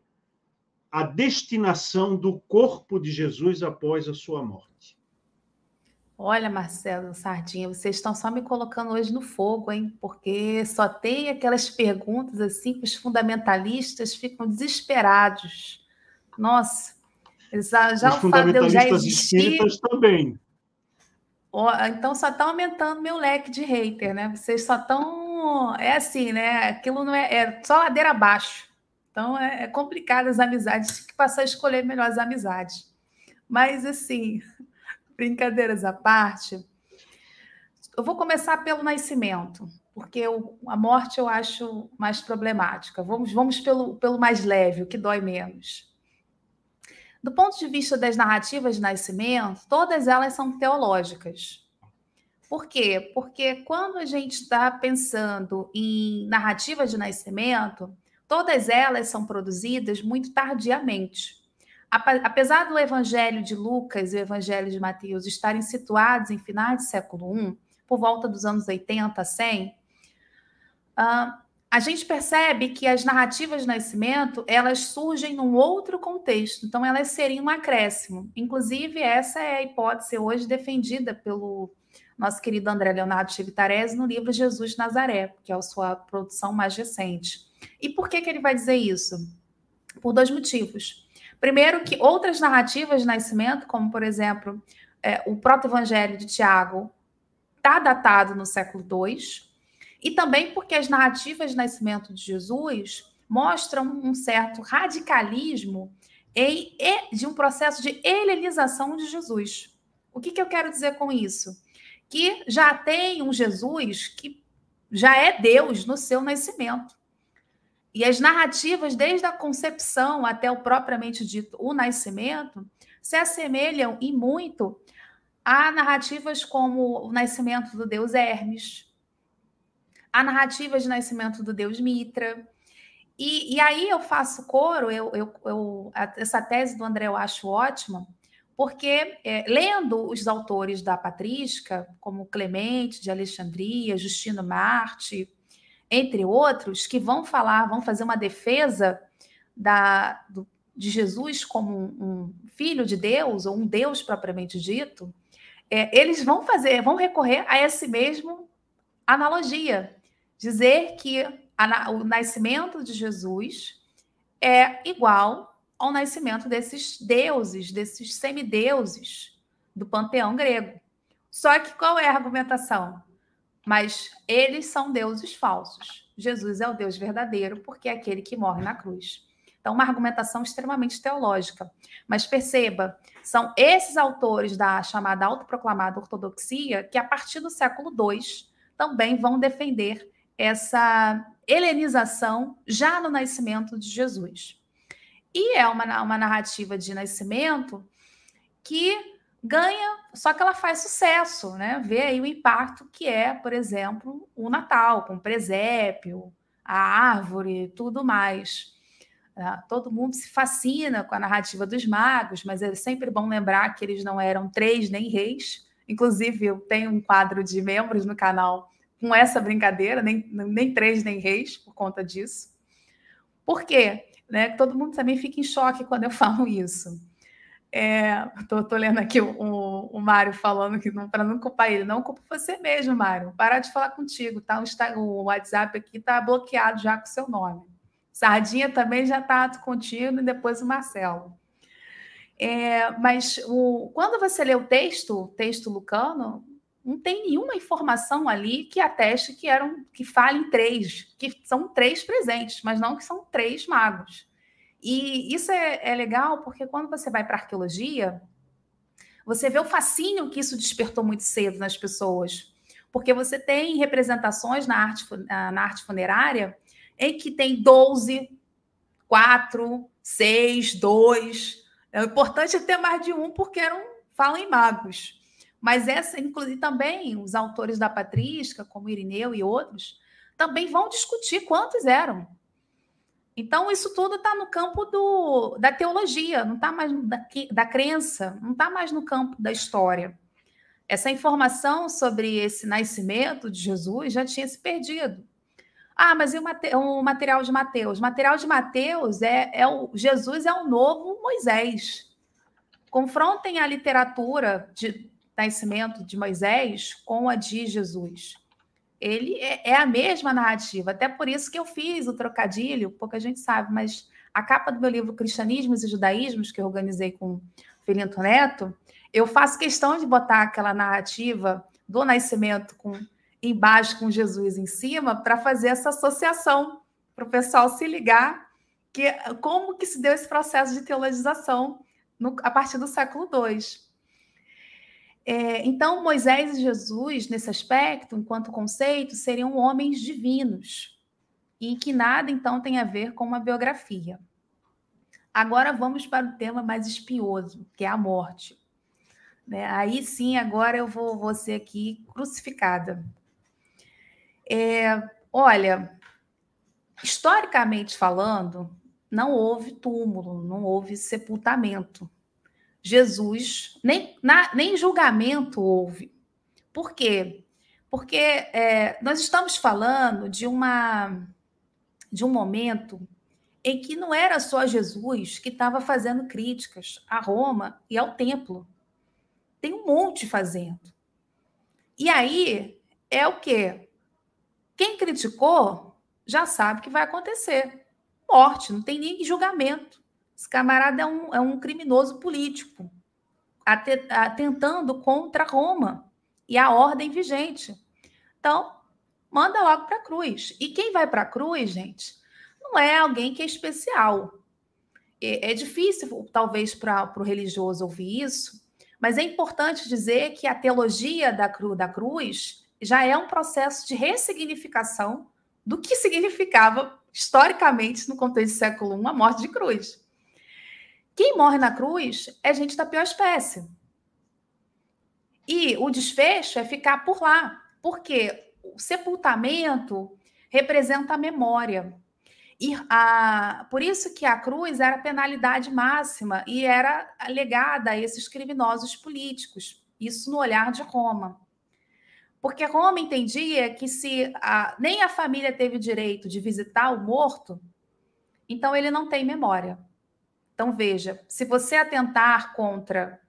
a destinação do corpo de Jesus após a sua morte? Olha, Marcelo Sardinha, vocês estão só me colocando hoje no fogo, hein? Porque só tem aquelas perguntas assim que os fundamentalistas ficam desesperados. Nossa, já, já os o fato de eu já existir... também. Então só estão aumentando meu leque de hater, né? Vocês só estão. É assim, né? Aquilo não é, é só ladeira abaixo. Então é, é complicado as amizades, tem que passar a escolher melhor as amizades. Mas assim, Brincadeiras à parte, eu vou começar pelo nascimento, porque eu, a morte eu acho mais problemática. Vamos, vamos pelo, pelo mais leve, o que dói menos. Do ponto de vista das narrativas de nascimento, todas elas são teológicas. Por quê? Porque quando a gente está pensando em narrativas de nascimento, todas elas são produzidas muito tardiamente apesar do Evangelho de Lucas e o Evangelho de Mateus estarem situados em finais do século I, por volta dos anos 80 a 100, a gente percebe que as narrativas de nascimento elas surgem num outro contexto, então elas seriam um acréscimo. Inclusive, essa é a hipótese hoje defendida pelo nosso querido André Leonardo Chivitarese no livro Jesus Nazaré, que é a sua produção mais recente. E por que, que ele vai dizer isso? Por dois motivos. Primeiro, que outras narrativas de nascimento, como, por exemplo, é, o proto-evangelho de Tiago, está datado no século II, e também porque as narrativas de nascimento de Jesus mostram um certo radicalismo em, de um processo de helenização de Jesus. O que, que eu quero dizer com isso? Que já tem um Jesus que já é Deus no seu nascimento. E as narrativas, desde a concepção até o propriamente dito o nascimento, se assemelham e muito a narrativas como o nascimento do deus Hermes, a narrativa de nascimento do deus Mitra. E, e aí eu faço coro, eu, eu, eu, essa tese do André eu acho ótima, porque é, lendo os autores da patrística, como Clemente de Alexandria, Justino Marte, entre outros, que vão falar, vão fazer uma defesa da, do, de Jesus como um, um, filho de Deus, ou um Deus propriamente dito, é, eles vão fazer, vão recorrer a esse mesmo analogia, dizer que a, o nascimento de Jesus é igual ao nascimento desses deuses, desses semideuses do panteão grego. Só que qual é a argumentação? Mas eles são deuses falsos. Jesus é o Deus verdadeiro, porque é aquele que morre na cruz. Então, uma argumentação extremamente teológica. Mas perceba, são esses autores da chamada autoproclamada ortodoxia que, a partir do século II, também vão defender essa helenização já no nascimento de Jesus. E é uma, uma narrativa de nascimento que ganha, só que ela faz sucesso, né? Vê aí o impacto que é, por exemplo, o Natal, com o presépio, a árvore, tudo mais. Uh, todo mundo se fascina com a narrativa dos magos, mas é sempre bom lembrar que eles não eram três nem reis. Inclusive, eu tenho um quadro de membros no canal com essa brincadeira, nem, nem três nem reis, por conta disso. Por quê? Né? Todo mundo também fica em choque quando eu falo isso. É, tô, tô, lendo aqui o, o, o Mário falando que para não culpar ele, não culpa você mesmo, Mário. Parar de falar contigo, tá? O, o WhatsApp aqui tá bloqueado já com seu nome. Sardinha também já tá contigo e depois o Marcelo. É, mas o, quando você lê o texto, texto lucano, não tem nenhuma informação ali que ateste que eram que falem três, que são três presentes, mas não que são três magos. E isso é, é legal porque quando você vai para arqueologia, você vê o fascínio que isso despertou muito cedo nas pessoas. Porque você tem representações na arte, na arte funerária em que tem 12, 4, 6, 2. É importante é ter mais de um, porque eram, falam em magos. Mas essa, inclusive, também os autores da patrística, como Irineu e outros, também vão discutir quantos eram. Então, isso tudo está no campo do, da teologia, não está mais da, da crença, não está mais no campo da história. Essa informação sobre esse nascimento de Jesus já tinha se perdido. Ah, mas e o, mate, o material de Mateus? O material de Mateus é, é o Jesus é o novo Moisés. Confrontem a literatura de nascimento de Moisés com a de Jesus ele é, é, a mesma narrativa. Até por isso que eu fiz o trocadilho, pouca gente sabe, mas a capa do meu livro Cristianismos e Judaísmos, que eu organizei com Felinto Neto, eu faço questão de botar aquela narrativa do nascimento com embaixo com Jesus em cima para fazer essa associação para o pessoal se ligar que como que se deu esse processo de teologização no, a partir do século II. É, então, Moisés e Jesus, nesse aspecto, enquanto conceito, seriam homens divinos, e que nada, então, tem a ver com uma biografia. Agora vamos para o tema mais espinhoso, que é a morte. Né? Aí sim, agora eu vou, vou ser aqui crucificada. É, olha, historicamente falando, não houve túmulo, não houve sepultamento Jesus, nem, na, nem julgamento houve. Por quê? Porque é, nós estamos falando de, uma, de um momento em que não era só Jesus que estava fazendo críticas a Roma e ao templo. Tem um monte fazendo. E aí é o quê? Quem criticou já sabe o que vai acontecer. Morte, não tem nem julgamento. Esse camarada é um, é um criminoso político, atentando contra Roma e a ordem vigente. Então, manda logo para a cruz. E quem vai para a cruz, gente, não é alguém que é especial. É, é difícil, talvez, para o religioso ouvir isso, mas é importante dizer que a teologia da, cru, da cruz já é um processo de ressignificação do que significava historicamente, no contexto do século I, a morte de cruz. Quem morre na cruz é gente da pior espécie. E o desfecho é ficar por lá, porque o sepultamento representa a memória. E a, por isso que a cruz era a penalidade máxima e era legada a esses criminosos políticos. Isso no olhar de Roma. Porque Roma entendia que se a, nem a família teve direito de visitar o morto, então ele não tem memória. Então, veja, se você atentar contra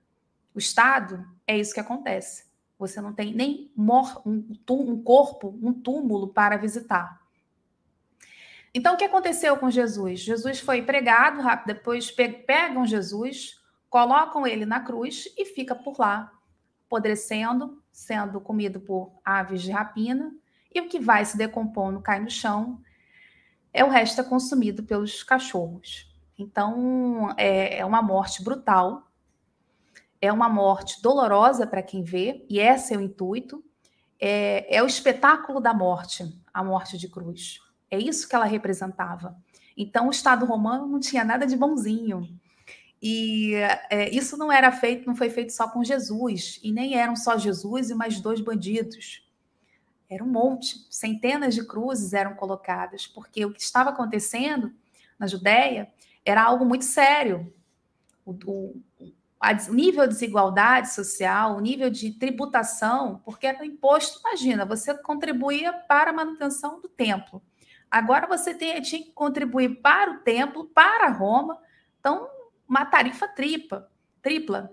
o Estado, é isso que acontece. Você não tem nem um, corpo, um túmulo para visitar. Então, o que aconteceu com Jesus? Jesus foi pregado, depois pegam Jesus, colocam ele na cruz e fica por lá, apodrecendo, sendo comido por aves de rapina, e o que vai se decompondo cai no chão, é o resto é consumido pelos cachorros. Então, é, é uma morte brutal, é uma morte dolorosa para quem vê, e esse é o intuito. É, é o espetáculo da morte, a morte de cruz. É isso que ela representava. Então, o Estado romano não tinha nada de bonzinho. E é, isso não era feito, não foi feito só com Jesus, e nem eram só Jesus e mais dois bandidos. Era um monte, centenas de cruzes eram colocadas, porque o que estava acontecendo na Judéia era algo muito sério. O, o, o nível de desigualdade social, o nível de tributação, porque era imposto, imagina, você contribuía para a manutenção do templo. Agora você tem, tinha que contribuir para o templo, para Roma, então uma tarifa tripla. tripla.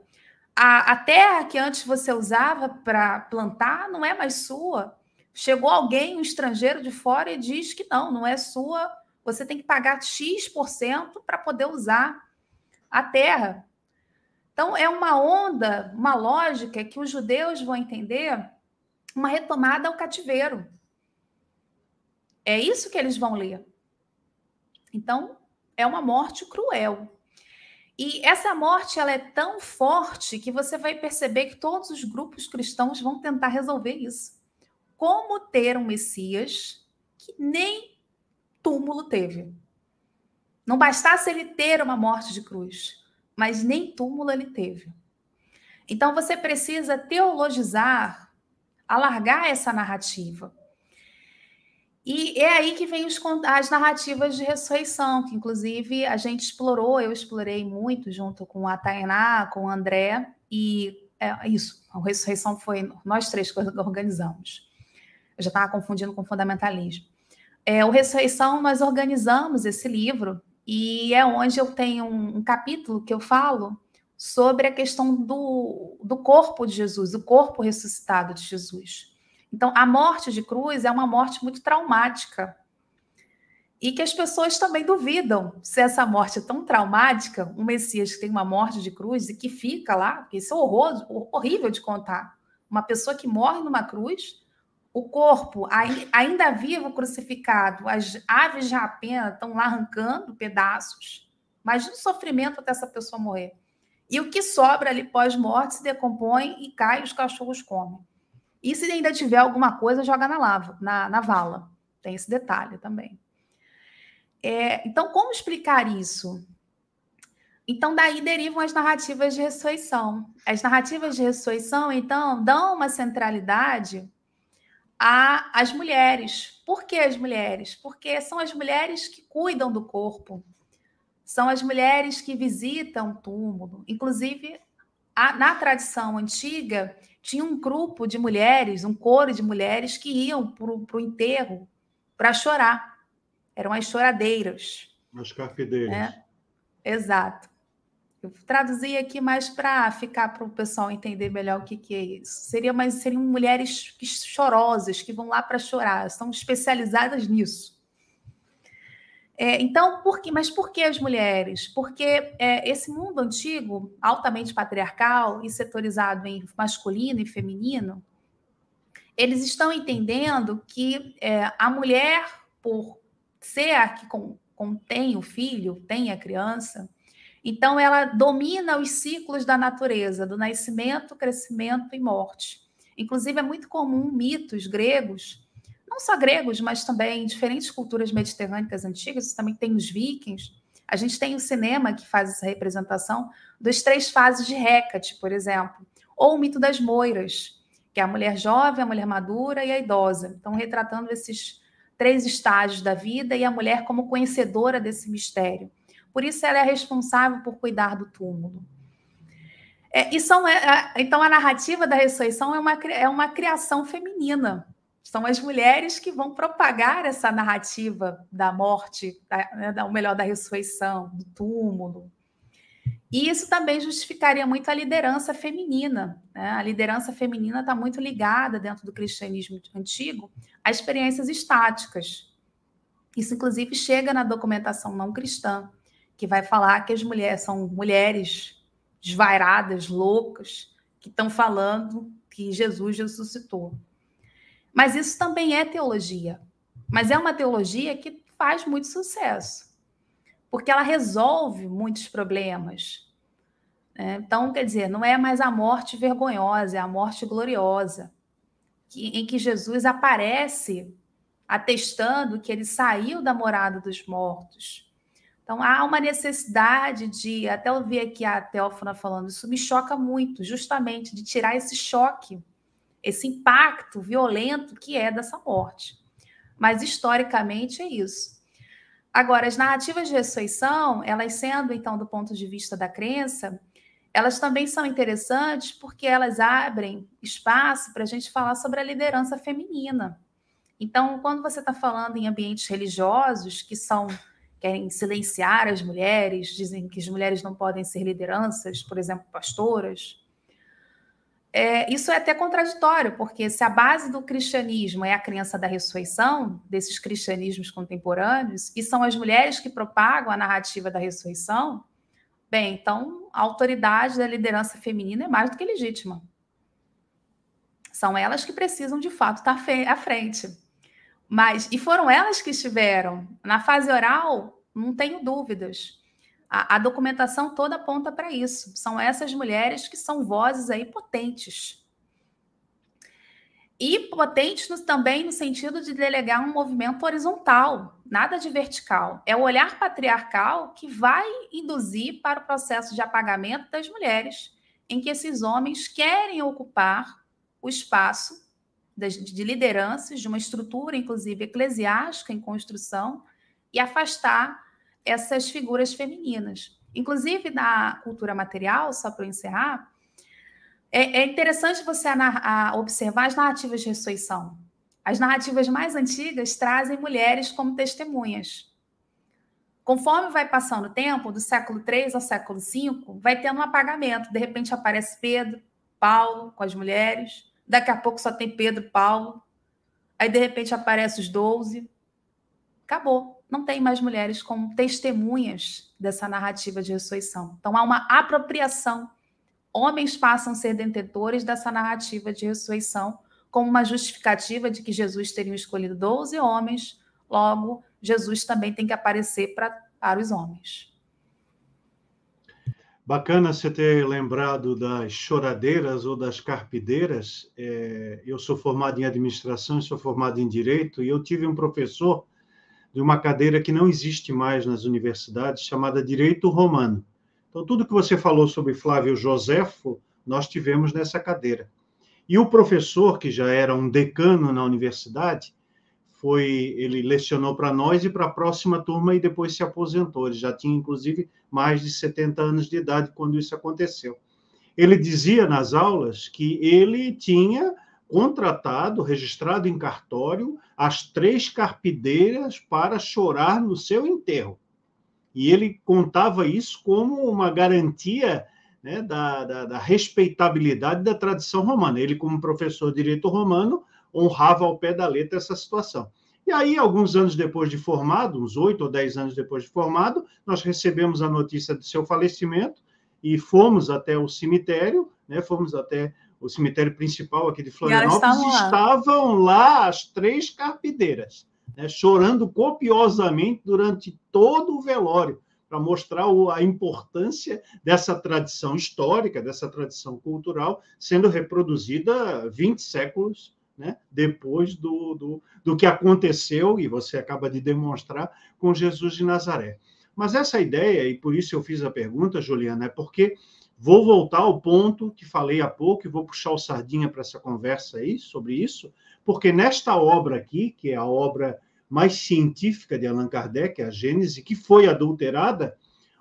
A, a terra que antes você usava para plantar não é mais sua. Chegou alguém, um estrangeiro de fora, e diz que não, não é sua. Você tem que pagar X% para poder usar a terra. Então, é uma onda, uma lógica que os judeus vão entender uma retomada ao cativeiro. É isso que eles vão ler. Então, é uma morte cruel. E essa morte ela é tão forte que você vai perceber que todos os grupos cristãos vão tentar resolver isso. Como ter um Messias que nem túmulo teve. Não bastasse ele ter uma morte de cruz, mas nem túmulo ele teve. Então você precisa teologizar, alargar essa narrativa. E é aí que vem os, as narrativas de ressurreição, que inclusive a gente explorou, eu explorei muito junto com a Tainá, com o André, e é isso, a ressurreição foi nós três que organizamos. Eu já estava confundindo com fundamentalismo. É, o Ressurreição, nós organizamos esse livro, e é onde eu tenho um, um capítulo que eu falo sobre a questão do, do corpo de Jesus, o corpo ressuscitado de Jesus. Então, a morte de cruz é uma morte muito traumática. E que as pessoas também duvidam se essa morte é tão traumática, um Messias que tem uma morte de cruz e que fica lá, porque isso é horroroso, horrível de contar. Uma pessoa que morre numa cruz, o corpo ainda vivo crucificado, as aves de rapina estão lá arrancando pedaços. Imagina o sofrimento até essa pessoa morrer. E o que sobra ali pós-morte se decompõe e cai, os cachorros comem. E se ainda tiver alguma coisa, joga na lava, na, na vala. Tem esse detalhe também. É, então, como explicar isso? Então, daí derivam as narrativas de ressurreição. As narrativas de ressurreição, então, dão uma centralidade às mulheres. Por que as mulheres? Porque são as mulheres que cuidam do corpo, são as mulheres que visitam o túmulo. Inclusive, a, na tradição antiga, tinha um grupo de mulheres, um coro de mulheres que iam para o enterro para chorar. Eram as choradeiras. As carpideiras. Né? Exato. Eu traduzi aqui mais para ficar para o pessoal entender melhor o que, que é isso. Seria, mas seriam mulheres chorosas que vão lá para chorar, são especializadas nisso. É, então, por que, mas por que as mulheres? Porque é, esse mundo antigo, altamente patriarcal e setorizado em masculino e feminino, eles estão entendendo que é, a mulher, por ser a que contém o filho, tem a criança, então ela domina os ciclos da natureza, do nascimento, crescimento e morte. Inclusive, é muito comum mitos gregos não só gregos, mas também diferentes culturas mediterrâneas antigas, também tem os vikings. A gente tem o cinema que faz essa representação das três fases de Hecate, por exemplo, ou o mito das moiras, que é a mulher jovem, a mulher madura e a idosa. Então, retratando esses três estágios da vida e a mulher como conhecedora desse mistério. Por isso, ela é responsável por cuidar do túmulo. É, e são, é, então, a narrativa da ressurreição é uma, é uma criação feminina. São as mulheres que vão propagar essa narrativa da morte, da, né, ou melhor, da ressurreição, do túmulo. E isso também justificaria muito a liderança feminina. Né? A liderança feminina está muito ligada, dentro do cristianismo antigo, a experiências estáticas. Isso, inclusive, chega na documentação não cristã, que vai falar que as mulheres são mulheres desvairadas, loucas, que estão falando que Jesus ressuscitou. Mas isso também é teologia. Mas é uma teologia que faz muito sucesso porque ela resolve muitos problemas. Né? Então, quer dizer, não é mais a morte vergonhosa, é a morte gloriosa, em que Jesus aparece atestando que ele saiu da morada dos mortos. Então, há uma necessidade de, até eu vi aqui a Teófona falando, isso me choca muito, justamente, de tirar esse choque, esse impacto violento que é dessa morte. Mas, historicamente, é isso. Agora, as narrativas de ressurreição, elas sendo, então, do ponto de vista da crença, elas também são interessantes porque elas abrem espaço para a gente falar sobre a liderança feminina. Então, quando você está falando em ambientes religiosos que são querem silenciar as mulheres, dizem que as mulheres não podem ser lideranças, por exemplo, pastoras, é, isso é até contraditório, porque se a base do cristianismo é a crença da ressurreição, desses cristianismos contemporâneos, e são as mulheres que propagam a narrativa da ressurreição, bem, então a autoridade da liderança feminina é mais do que legítima. São elas que precisam, de fato, estar à frente. Mas, e foram elas que estiveram. Na fase oral, não tenho dúvidas. A, a documentação toda aponta para isso. São essas mulheres que são vozes aí potentes. E potentes no, também no sentido de delegar um movimento horizontal, nada de vertical. É o olhar patriarcal que vai induzir para o processo de apagamento das mulheres, em que esses homens querem ocupar o espaço de, de lideranças, de uma estrutura, inclusive eclesiástica em construção, e afastar essas figuras femininas. Inclusive, na cultura material, só para eu encerrar, é, é interessante você a, a observar as narrativas de ressurreição. As narrativas mais antigas trazem mulheres como testemunhas. Conforme vai passando o tempo, do século III ao século V, vai tendo um apagamento. De repente aparece Pedro, Paulo com as mulheres. Daqui a pouco só tem Pedro, Paulo. Aí, de repente, aparece os doze. Acabou não tem mais mulheres como testemunhas dessa narrativa de ressurreição. Então há uma apropriação. Homens passam a ser detentores dessa narrativa de ressurreição como uma justificativa de que Jesus teria escolhido 12 homens, logo Jesus também tem que aparecer pra, para os homens. Bacana você ter lembrado das choradeiras ou das carpideiras. É, eu sou formado em administração, sou formado em direito, e eu tive um professor de uma cadeira que não existe mais nas universidades, chamada Direito Romano. Então, tudo que você falou sobre Flávio Joséfo, nós tivemos nessa cadeira. E o professor, que já era um decano na universidade, foi ele lecionou para nós e para a próxima turma e depois se aposentou. Ele já tinha, inclusive, mais de 70 anos de idade quando isso aconteceu. Ele dizia nas aulas que ele tinha contratado, registrado em cartório, as três carpideiras para chorar no seu enterro. E ele contava isso como uma garantia né, da, da, da, respeitabilidade da tradição romana. Ele, como professor de direito romano, honrava ao pé da letra essa situação. E aí, alguns anos depois de formado, uns oito ou dez anos depois de formado, nós recebemos a notícia do seu falecimento e fomos até o cemitério, né, fomos até o cemitério principal aqui de Florianópolis, estavam lá as três carpideiras, né, chorando copiosamente durante todo o velório, para mostrar a importância dessa tradição histórica, dessa tradição cultural, sendo reproduzida 20 séculos né, depois do, do, do que aconteceu, e você acaba de demonstrar, com Jesus de Nazaré. Mas essa ideia, e por isso eu fiz a pergunta, Juliana, é porque Vou voltar ao ponto que falei há pouco e vou puxar o sardinha para essa conversa aí sobre isso, porque nesta obra aqui, que é a obra mais científica de Allan Kardec, a Gênese, que foi adulterada,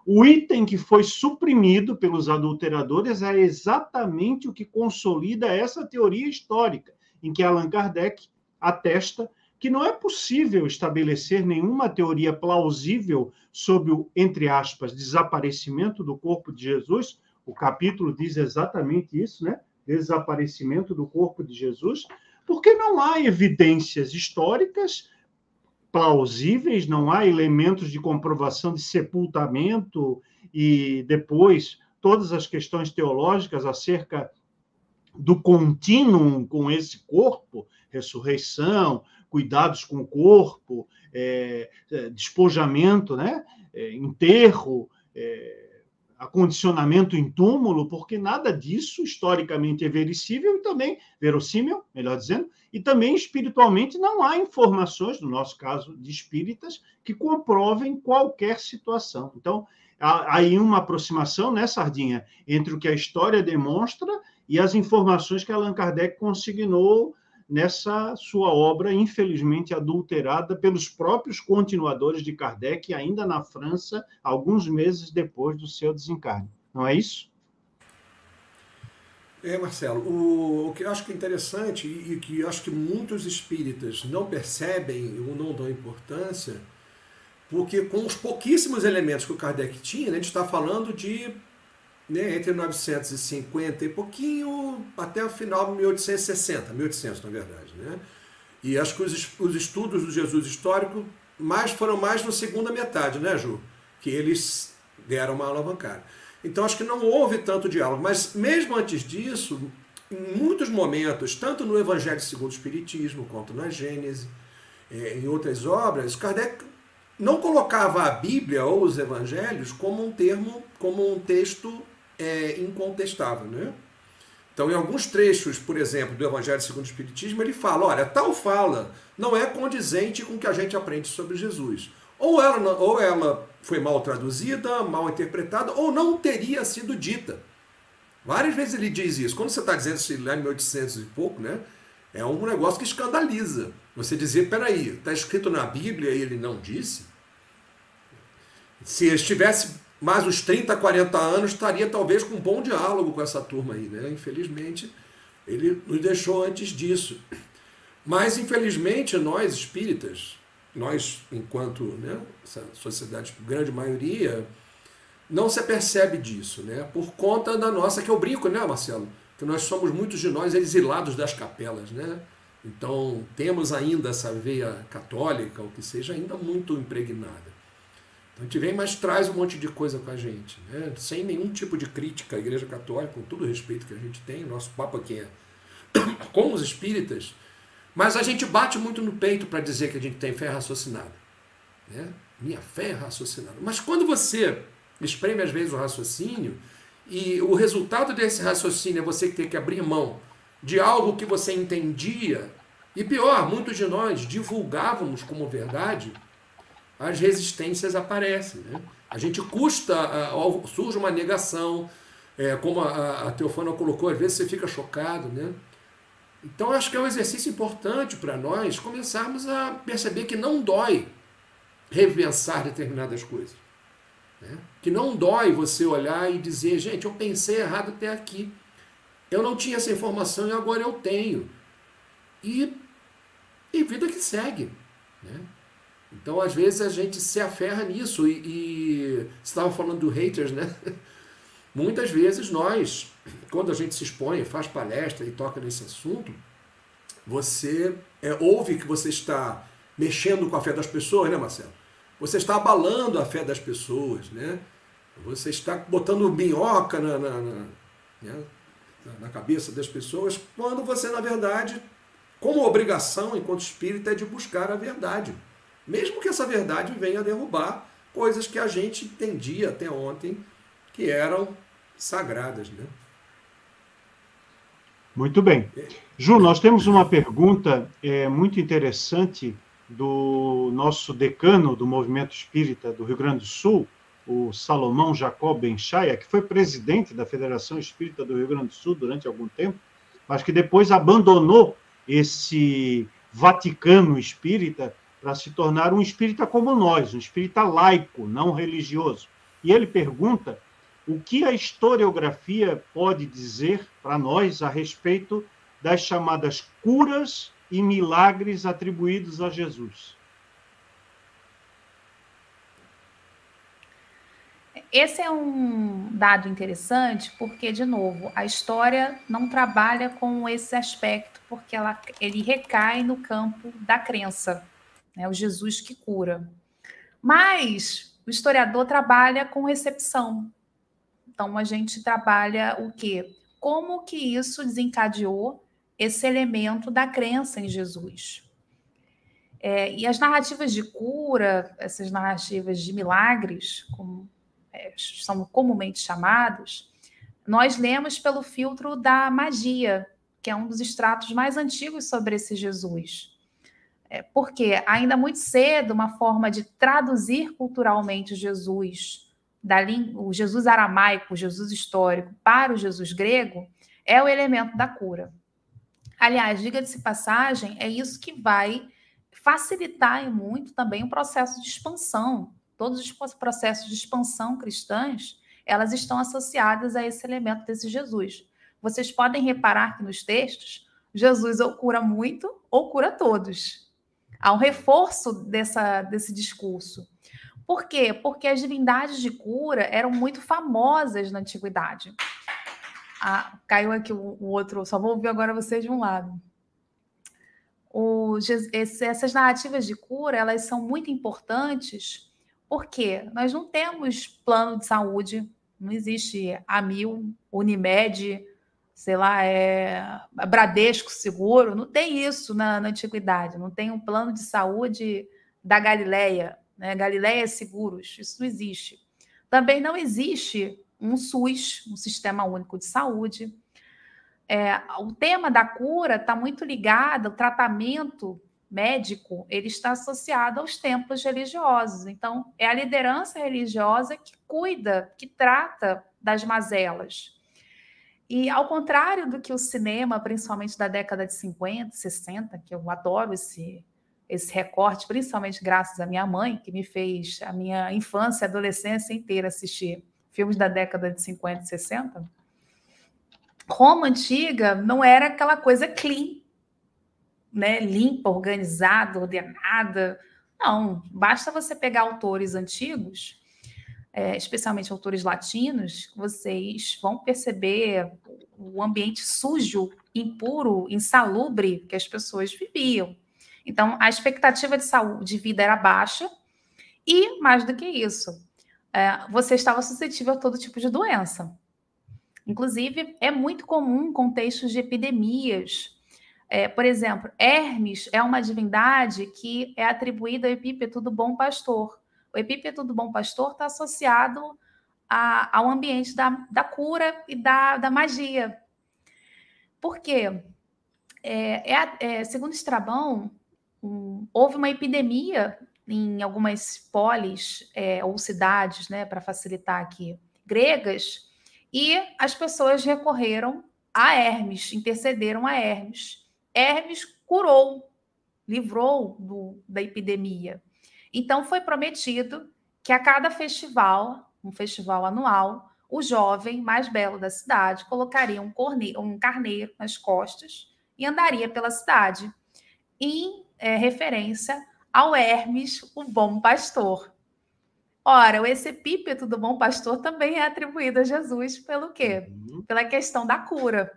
o item que foi suprimido pelos adulteradores é exatamente o que consolida essa teoria histórica, em que Allan Kardec atesta que não é possível estabelecer nenhuma teoria plausível sobre o, entre aspas, desaparecimento do corpo de Jesus. O capítulo diz exatamente isso, né? Desaparecimento do corpo de Jesus, porque não há evidências históricas plausíveis, não há elementos de comprovação de sepultamento e depois todas as questões teológicas acerca do contínuo com esse corpo, ressurreição, cuidados com o corpo, é, é, despojamento, né? É, enterro, é, acondicionamento em túmulo, porque nada disso historicamente é verossímil e também verossímil, melhor dizendo, e também espiritualmente não há informações, no nosso caso de espíritas, que comprovem qualquer situação. Então, há aí uma aproximação, né, Sardinha, entre o que a história demonstra e as informações que Allan Kardec consignou nessa sua obra, infelizmente adulterada pelos próprios continuadores de Kardec, ainda na França, alguns meses depois do seu desencarne. Não é isso? É, Marcelo, o, o que eu acho que é interessante e, que acho que muitos espíritas não percebem ou não dão importância, porque com os pouquíssimos elementos que o Kardec tinha, né, a gente está falando de né, entre 950 e pouquinho até o final de 1860, 1800 na verdade. Né? E acho que os, os estudos do Jesus histórico mais foram mais na segunda metade, né, Ju? Que eles deram uma alavancada. Então acho que não houve tanto diálogo, mas mesmo antes disso, em muitos momentos, tanto no Evangelho segundo o Espiritismo, quanto na Gênese, é, em outras obras, Kardec não colocava a Bíblia ou os Evangelhos como um termo, como um texto é incontestável. Né? Então, em alguns trechos, por exemplo, do Evangelho segundo o Espiritismo, ele fala: olha, tal fala não é condizente com o que a gente aprende sobre Jesus. Ou ela, ou ela foi mal traduzida, mal interpretada, ou não teria sido dita. Várias vezes ele diz isso. Quando você está dizendo isso lá em 1800 e pouco, né? É um negócio que escandaliza. Você dizer, peraí, está escrito na Bíblia e ele não disse? Se estivesse mais uns 30, 40 anos, estaria talvez com um bom diálogo com essa turma aí, né? Infelizmente, ele nos deixou antes disso. Mas, infelizmente, nós espíritas, nós, enquanto né, essa sociedade, grande maioria, não se percebe disso, né? Por conta da nossa, que eu brinco, né, Marcelo? Que nós somos muitos de nós exilados das capelas, né? Então, temos ainda essa veia católica, ou que seja, ainda muito impregnada. A gente vem, mas traz um monte de coisa com a gente, né? sem nenhum tipo de crítica à Igreja Católica, com todo o respeito que a gente tem, o nosso papo aqui é com os espíritas, mas a gente bate muito no peito para dizer que a gente tem fé raciocinada. Né? Minha fé é raciocinada. Mas quando você espreme às vezes o raciocínio, e o resultado desse raciocínio é você ter que abrir mão de algo que você entendia, e pior, muitos de nós divulgávamos como verdade, as resistências aparecem. Né? A gente custa, surge uma negação, é, como a, a Teofana colocou, às vezes você fica chocado. Né? Então acho que é um exercício importante para nós começarmos a perceber que não dói repensar determinadas coisas. Né? Que não dói você olhar e dizer, gente, eu pensei errado até aqui. Eu não tinha essa informação e agora eu tenho. E, e vida que segue. Né? Então, às vezes, a gente se aferra nisso. E, e você estava falando do haters, né? Muitas vezes nós, quando a gente se expõe, faz palestra e toca nesse assunto, você é, ouve que você está mexendo com a fé das pessoas, né, Marcelo? Você está abalando a fé das pessoas, né? Você está botando minhoca na, na, na, né? na cabeça das pessoas, quando você, na verdade, como obrigação, enquanto espírita, é de buscar a verdade. Mesmo que essa verdade venha derrubar coisas que a gente entendia até ontem que eram sagradas. Né? Muito bem. Ju, nós temos uma pergunta é, muito interessante do nosso decano do movimento espírita do Rio Grande do Sul, o Salomão Jacob Benchaia, que foi presidente da Federação Espírita do Rio Grande do Sul durante algum tempo, mas que depois abandonou esse Vaticano espírita para se tornar um espírita como nós, um espírita laico, não religioso. E ele pergunta o que a historiografia pode dizer para nós a respeito das chamadas curas e milagres atribuídos a Jesus. Esse é um dado interessante porque, de novo, a história não trabalha com esse aspecto, porque ela, ele recai no campo da crença, né? o Jesus que cura. Mas o historiador trabalha com recepção. Então, a gente trabalha o quê? Como que isso desencadeou esse elemento da crença em Jesus? É, e as narrativas de cura, essas narrativas de milagres, como é, são comumente chamados, nós lemos pelo filtro da magia, que é um dos estratos mais antigos sobre esse Jesus. É, porque ainda muito cedo, uma forma de traduzir culturalmente Jesus, da o Jesus aramaico, o Jesus histórico, para o Jesus grego, é o elemento da cura. Aliás, diga-se passagem, é isso que vai facilitar muito também o processo de expansão todos os processos de expansão cristãs, elas estão associadas a esse elemento desse Jesus. Vocês podem reparar que nos textos, Jesus ou cura muito ou cura todos. Há um reforço dessa, desse discurso. Por quê? Porque as divindades de cura eram muito famosas na antiguidade. Ah, caiu aqui o, outro, só vou ouvir agora vocês de um lado. O, essas narrativas de cura elas são muito importantes por quê? Nós não temos plano de saúde, não existe Amil, Unimed, sei lá, é Bradesco Seguro, não tem isso na, na antiguidade, não tem um plano de saúde da Galileia, né? Galileia Seguros, isso não existe. Também não existe um SUS, um Sistema Único de Saúde. É, o tema da cura está muito ligado ao tratamento médico, ele está associado aos templos religiosos. Então, é a liderança religiosa que cuida, que trata das mazelas. E ao contrário do que o cinema, principalmente da década de 50, 60, que eu adoro esse esse recorte, principalmente graças à minha mãe, que me fez a minha infância e adolescência inteira assistir filmes da década de 50 e 60. Roma antiga não era aquela coisa clean né, limpa, organizada, ordenada. Não, basta você pegar autores antigos, é, especialmente autores latinos, vocês vão perceber o ambiente sujo, impuro, insalubre que as pessoas viviam. Então, a expectativa de saúde de vida era baixa e, mais do que isso, é, você estava suscetível a todo tipo de doença. Inclusive, é muito comum contextos de epidemias, é, por exemplo, Hermes é uma divindade que é atribuída ao epípeto do bom pastor. O epípeto do bom pastor está associado a, ao ambiente da, da cura e da, da magia. Por quê? É, é, é, segundo Estrabão, um, houve uma epidemia em algumas polis é, ou cidades, né, para facilitar aqui, gregas, e as pessoas recorreram a Hermes, intercederam a Hermes. Hermes curou, livrou do, da epidemia. Então foi prometido que a cada festival, um festival anual, o jovem mais belo da cidade colocaria um, corneiro, um carneiro nas costas e andaria pela cidade, em é, referência ao Hermes, o bom pastor. Ora, esse epípeto do bom pastor também é atribuído a Jesus pelo quê? Uhum. Pela questão da cura.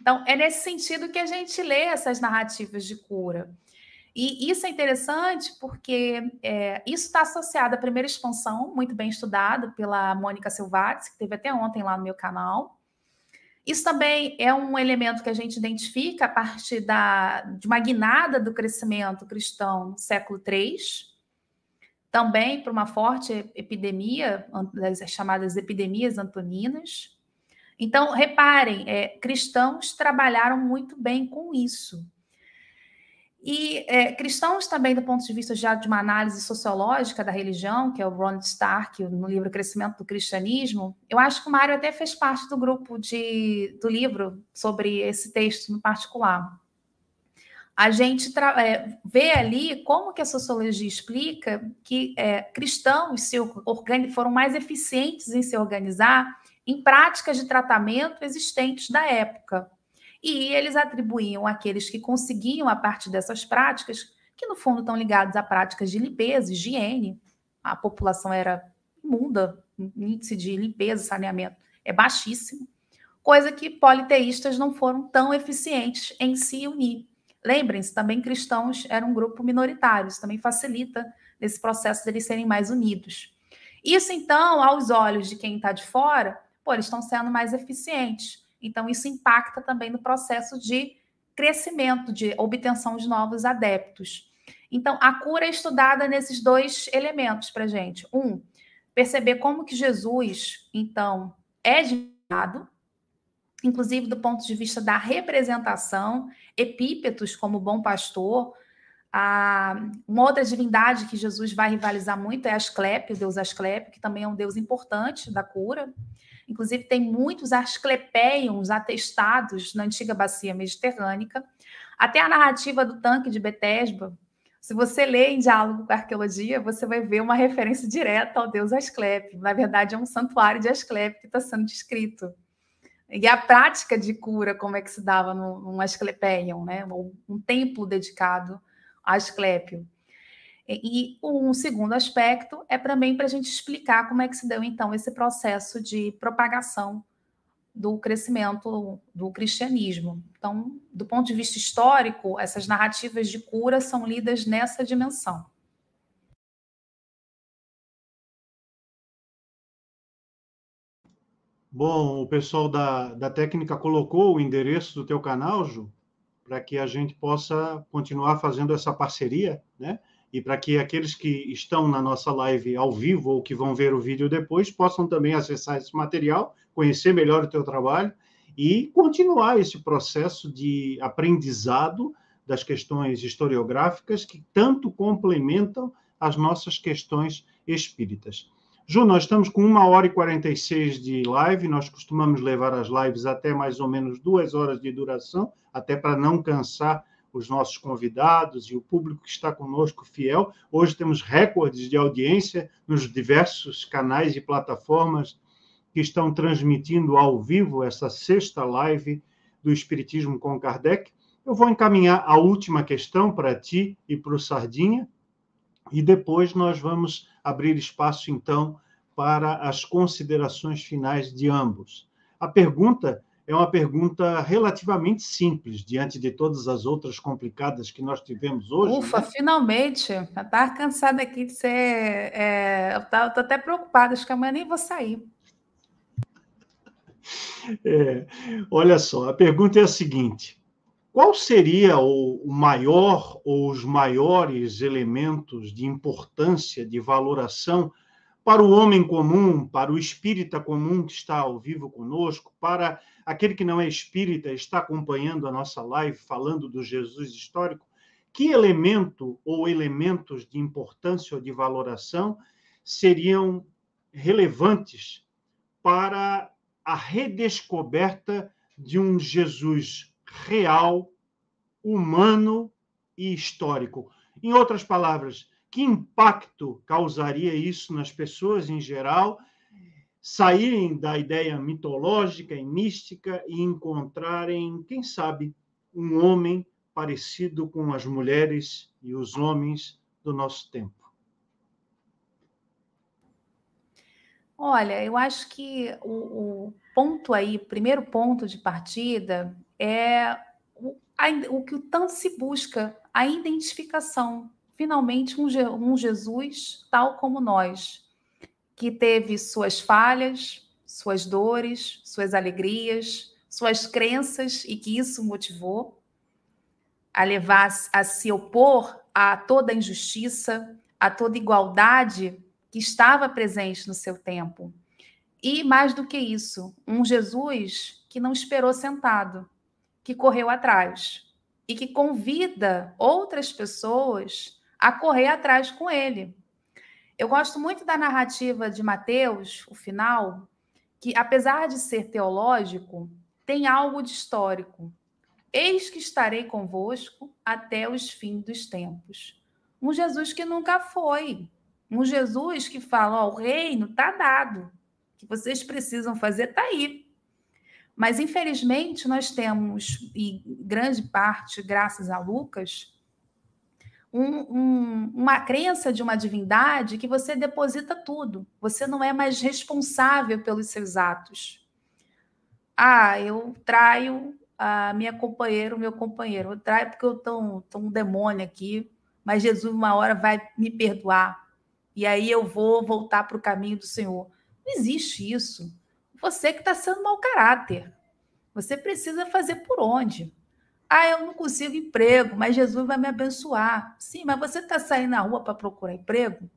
Então, é nesse sentido que a gente lê essas narrativas de cura. E isso é interessante porque é, isso está associado à primeira expansão, muito bem estudado pela Mônica Silvares, que teve até ontem lá no meu canal. Isso também é um elemento que a gente identifica a partir da, de uma guinada do crescimento cristão século III, também por uma forte epidemia, das chamadas epidemias antoninas, então, reparem, é, cristãos trabalharam muito bem com isso. E é, cristãos também, do ponto de vista já de uma análise sociológica da religião, que é o Ron Stark, no livro Crescimento do Cristianismo, eu acho que o Mário até fez parte do grupo de, do livro sobre esse texto no particular. A gente é, vê ali como que a sociologia explica que é, cristãos se foram mais eficientes em se organizar em práticas de tratamento existentes da época. E eles atribuíam àqueles que conseguiam, a partir dessas práticas, que no fundo estão ligados a práticas de limpeza, higiene, a população era imunda, índice de limpeza, saneamento é baixíssimo, coisa que politeístas não foram tão eficientes em se unir. Lembrem-se, também cristãos eram um grupo minoritário, isso também facilita esse processo de eles serem mais unidos. Isso, então, aos olhos de quem está de fora, pô, eles estão sendo mais eficientes. Então, isso impacta também no processo de crescimento, de obtenção de novos adeptos. Então, a cura é estudada nesses dois elementos para gente. Um, perceber como que Jesus, então, é divulgado, inclusive do ponto de vista da representação, epípetos como bom pastor. Ah, uma outra divindade que Jesus vai rivalizar muito é Asclepio, o deus Asclepio, que também é um deus importante da cura. Inclusive, tem muitos asclepeions atestados na antiga bacia mediterrânica. Até a narrativa do tanque de Betesba, se você lê em diálogo com a arqueologia, você vai ver uma referência direta ao deus Asclepio. Na verdade, é um santuário de Asclepio que está sendo descrito. E a prática de cura, como é que se dava num Asclepeion, né? um templo dedicado a Asclepio. E um segundo aspecto é também para a gente explicar como é que se deu, então, esse processo de propagação do crescimento do cristianismo. Então, do ponto de vista histórico, essas narrativas de cura são lidas nessa dimensão. Bom, o pessoal da, da técnica colocou o endereço do teu canal, Ju, para que a gente possa continuar fazendo essa parceria, né? E para que aqueles que estão na nossa live ao vivo ou que vão ver o vídeo depois possam também acessar esse material, conhecer melhor o teu trabalho e continuar esse processo de aprendizado das questões historiográficas que tanto complementam as nossas questões espíritas. Ju, nós estamos com uma hora e 46 de live, nós costumamos levar as lives até mais ou menos duas horas de duração, até para não cansar os nossos convidados e o público que está conosco fiel. Hoje temos recordes de audiência nos diversos canais e plataformas que estão transmitindo ao vivo essa sexta live do Espiritismo com Kardec. Eu vou encaminhar a última questão para ti e para o Sardinha, e depois nós vamos abrir espaço, então, para as considerações finais de ambos. A pergunta é uma pergunta relativamente simples diante de todas as outras complicadas que nós tivemos hoje. Ufa, né? finalmente! Eu estava cansada aqui de ser. É, eu estou até preocupada, acho que amanhã nem vou sair. É, olha só, a pergunta é a seguinte: qual seria o maior ou os maiores elementos de importância, de valoração para o homem comum, para o espírita comum que está ao vivo conosco, para aquele que não é espírita está acompanhando a nossa live falando do Jesus histórico, que elemento ou elementos de importância ou de valoração seriam relevantes para a redescoberta de um Jesus real, humano e histórico? Em outras palavras, que impacto causaria isso nas pessoas em geral saírem da ideia mitológica e mística e encontrarem, quem sabe, um homem parecido com as mulheres e os homens do nosso tempo? Olha, eu acho que o, o ponto aí, o primeiro ponto de partida é o, a, o que tanto se busca, a identificação. Finalmente, um, um Jesus tal como nós, que teve suas falhas, suas dores, suas alegrias, suas crenças e que isso motivou a levar a se opor a toda injustiça, a toda igualdade que estava presente no seu tempo. E mais do que isso, um Jesus que não esperou sentado, que correu atrás e que convida outras pessoas a correr atrás com ele. Eu gosto muito da narrativa de Mateus, o final, que apesar de ser teológico, tem algo de histórico. Eis que estarei convosco até os fins dos tempos. Um Jesus que nunca foi. Um Jesus que fala: o reino está dado. O que vocês precisam fazer está aí. Mas, infelizmente, nós temos, e grande parte, graças a Lucas, um, um, uma crença de uma divindade que você deposita tudo. Você não é mais responsável pelos seus atos. Ah, eu traio a minha companheira, o meu companheiro. Eu traio porque eu estou um demônio aqui, mas Jesus uma hora vai me perdoar. E aí eu vou voltar para o caminho do Senhor. Não existe isso. Você que está sendo mau caráter. Você precisa fazer por onde? Ah, eu não consigo emprego, mas Jesus vai me abençoar. Sim, mas você está saindo na rua para procurar emprego?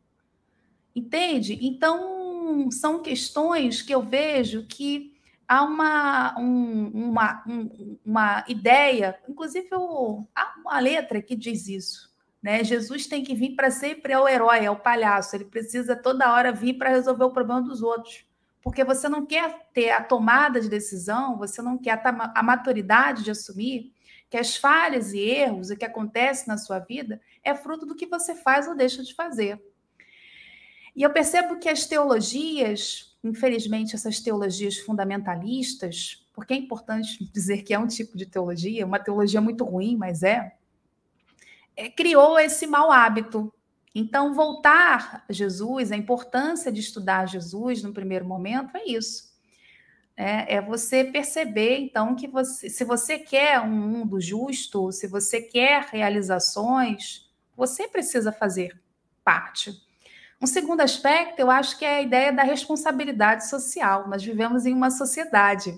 Entende? Então, são questões que eu vejo que há uma, um, uma, um, uma ideia, inclusive o, há uma letra que diz isso. Né? Jesus tem que vir para sempre é o herói, é o palhaço. Ele precisa toda hora vir para resolver o problema dos outros porque você não quer ter a tomada de decisão, você não quer a maturidade de assumir que as falhas e erros, o que acontece na sua vida, é fruto do que você faz ou deixa de fazer. E eu percebo que as teologias, infelizmente, essas teologias fundamentalistas, porque é importante dizer que é um tipo de teologia, uma teologia muito ruim, mas é, é criou esse mau hábito então, voltar a Jesus, a importância de estudar Jesus no primeiro momento é isso. É, é você perceber, então, que você, se você quer um mundo justo, se você quer realizações, você precisa fazer parte. Um segundo aspecto, eu acho que é a ideia da responsabilidade social. Nós vivemos em uma sociedade,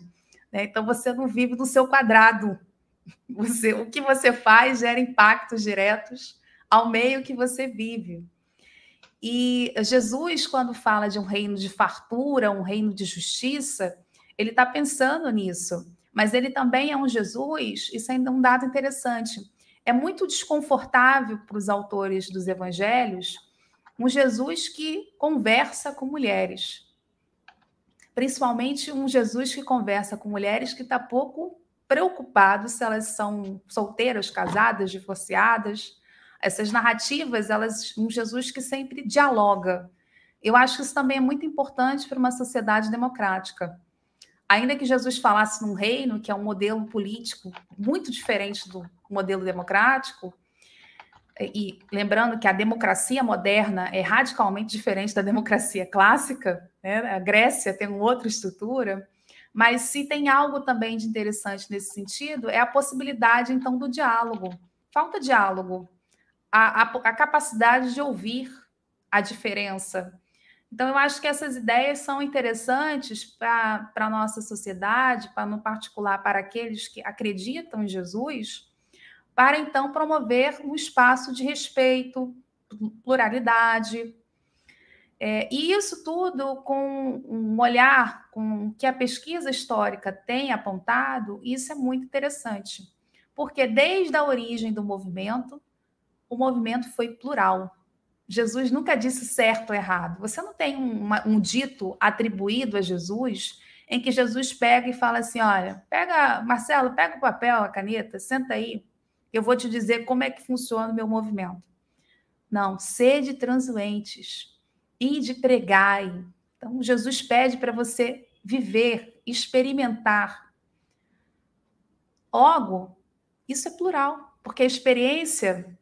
né? então você não vive no seu quadrado. Você, o que você faz gera impactos diretos ao meio que você vive. E Jesus, quando fala de um reino de fartura, um reino de justiça, ele está pensando nisso. Mas ele também é um Jesus, isso ainda é um dado interessante. É muito desconfortável para os autores dos evangelhos um Jesus que conversa com mulheres. Principalmente um Jesus que conversa com mulheres que está pouco preocupado se elas são solteiras, casadas, divorciadas, essas narrativas, elas um Jesus que sempre dialoga. Eu acho que isso também é muito importante para uma sociedade democrática. Ainda que Jesus falasse num reino que é um modelo político muito diferente do modelo democrático, e lembrando que a democracia moderna é radicalmente diferente da democracia clássica, né? a Grécia tem uma outra estrutura, mas se tem algo também de interessante nesse sentido, é a possibilidade, então, do diálogo. Falta diálogo a, a, a capacidade de ouvir a diferença. Então, eu acho que essas ideias são interessantes para a nossa sociedade, para, no particular para aqueles que acreditam em Jesus, para então promover um espaço de respeito, pluralidade. É, e isso tudo com um olhar com que a pesquisa histórica tem apontado, isso é muito interessante, porque desde a origem do movimento, o movimento foi plural. Jesus nunca disse certo ou errado. Você não tem uma, um dito atribuído a Jesus em que Jesus pega e fala assim: olha, pega, Marcelo, pega o papel, a caneta, senta aí, eu vou te dizer como é que funciona o meu movimento. Não, sede transuentes, ide pregai. Então, Jesus pede para você viver, experimentar. Logo, isso é plural, porque a experiência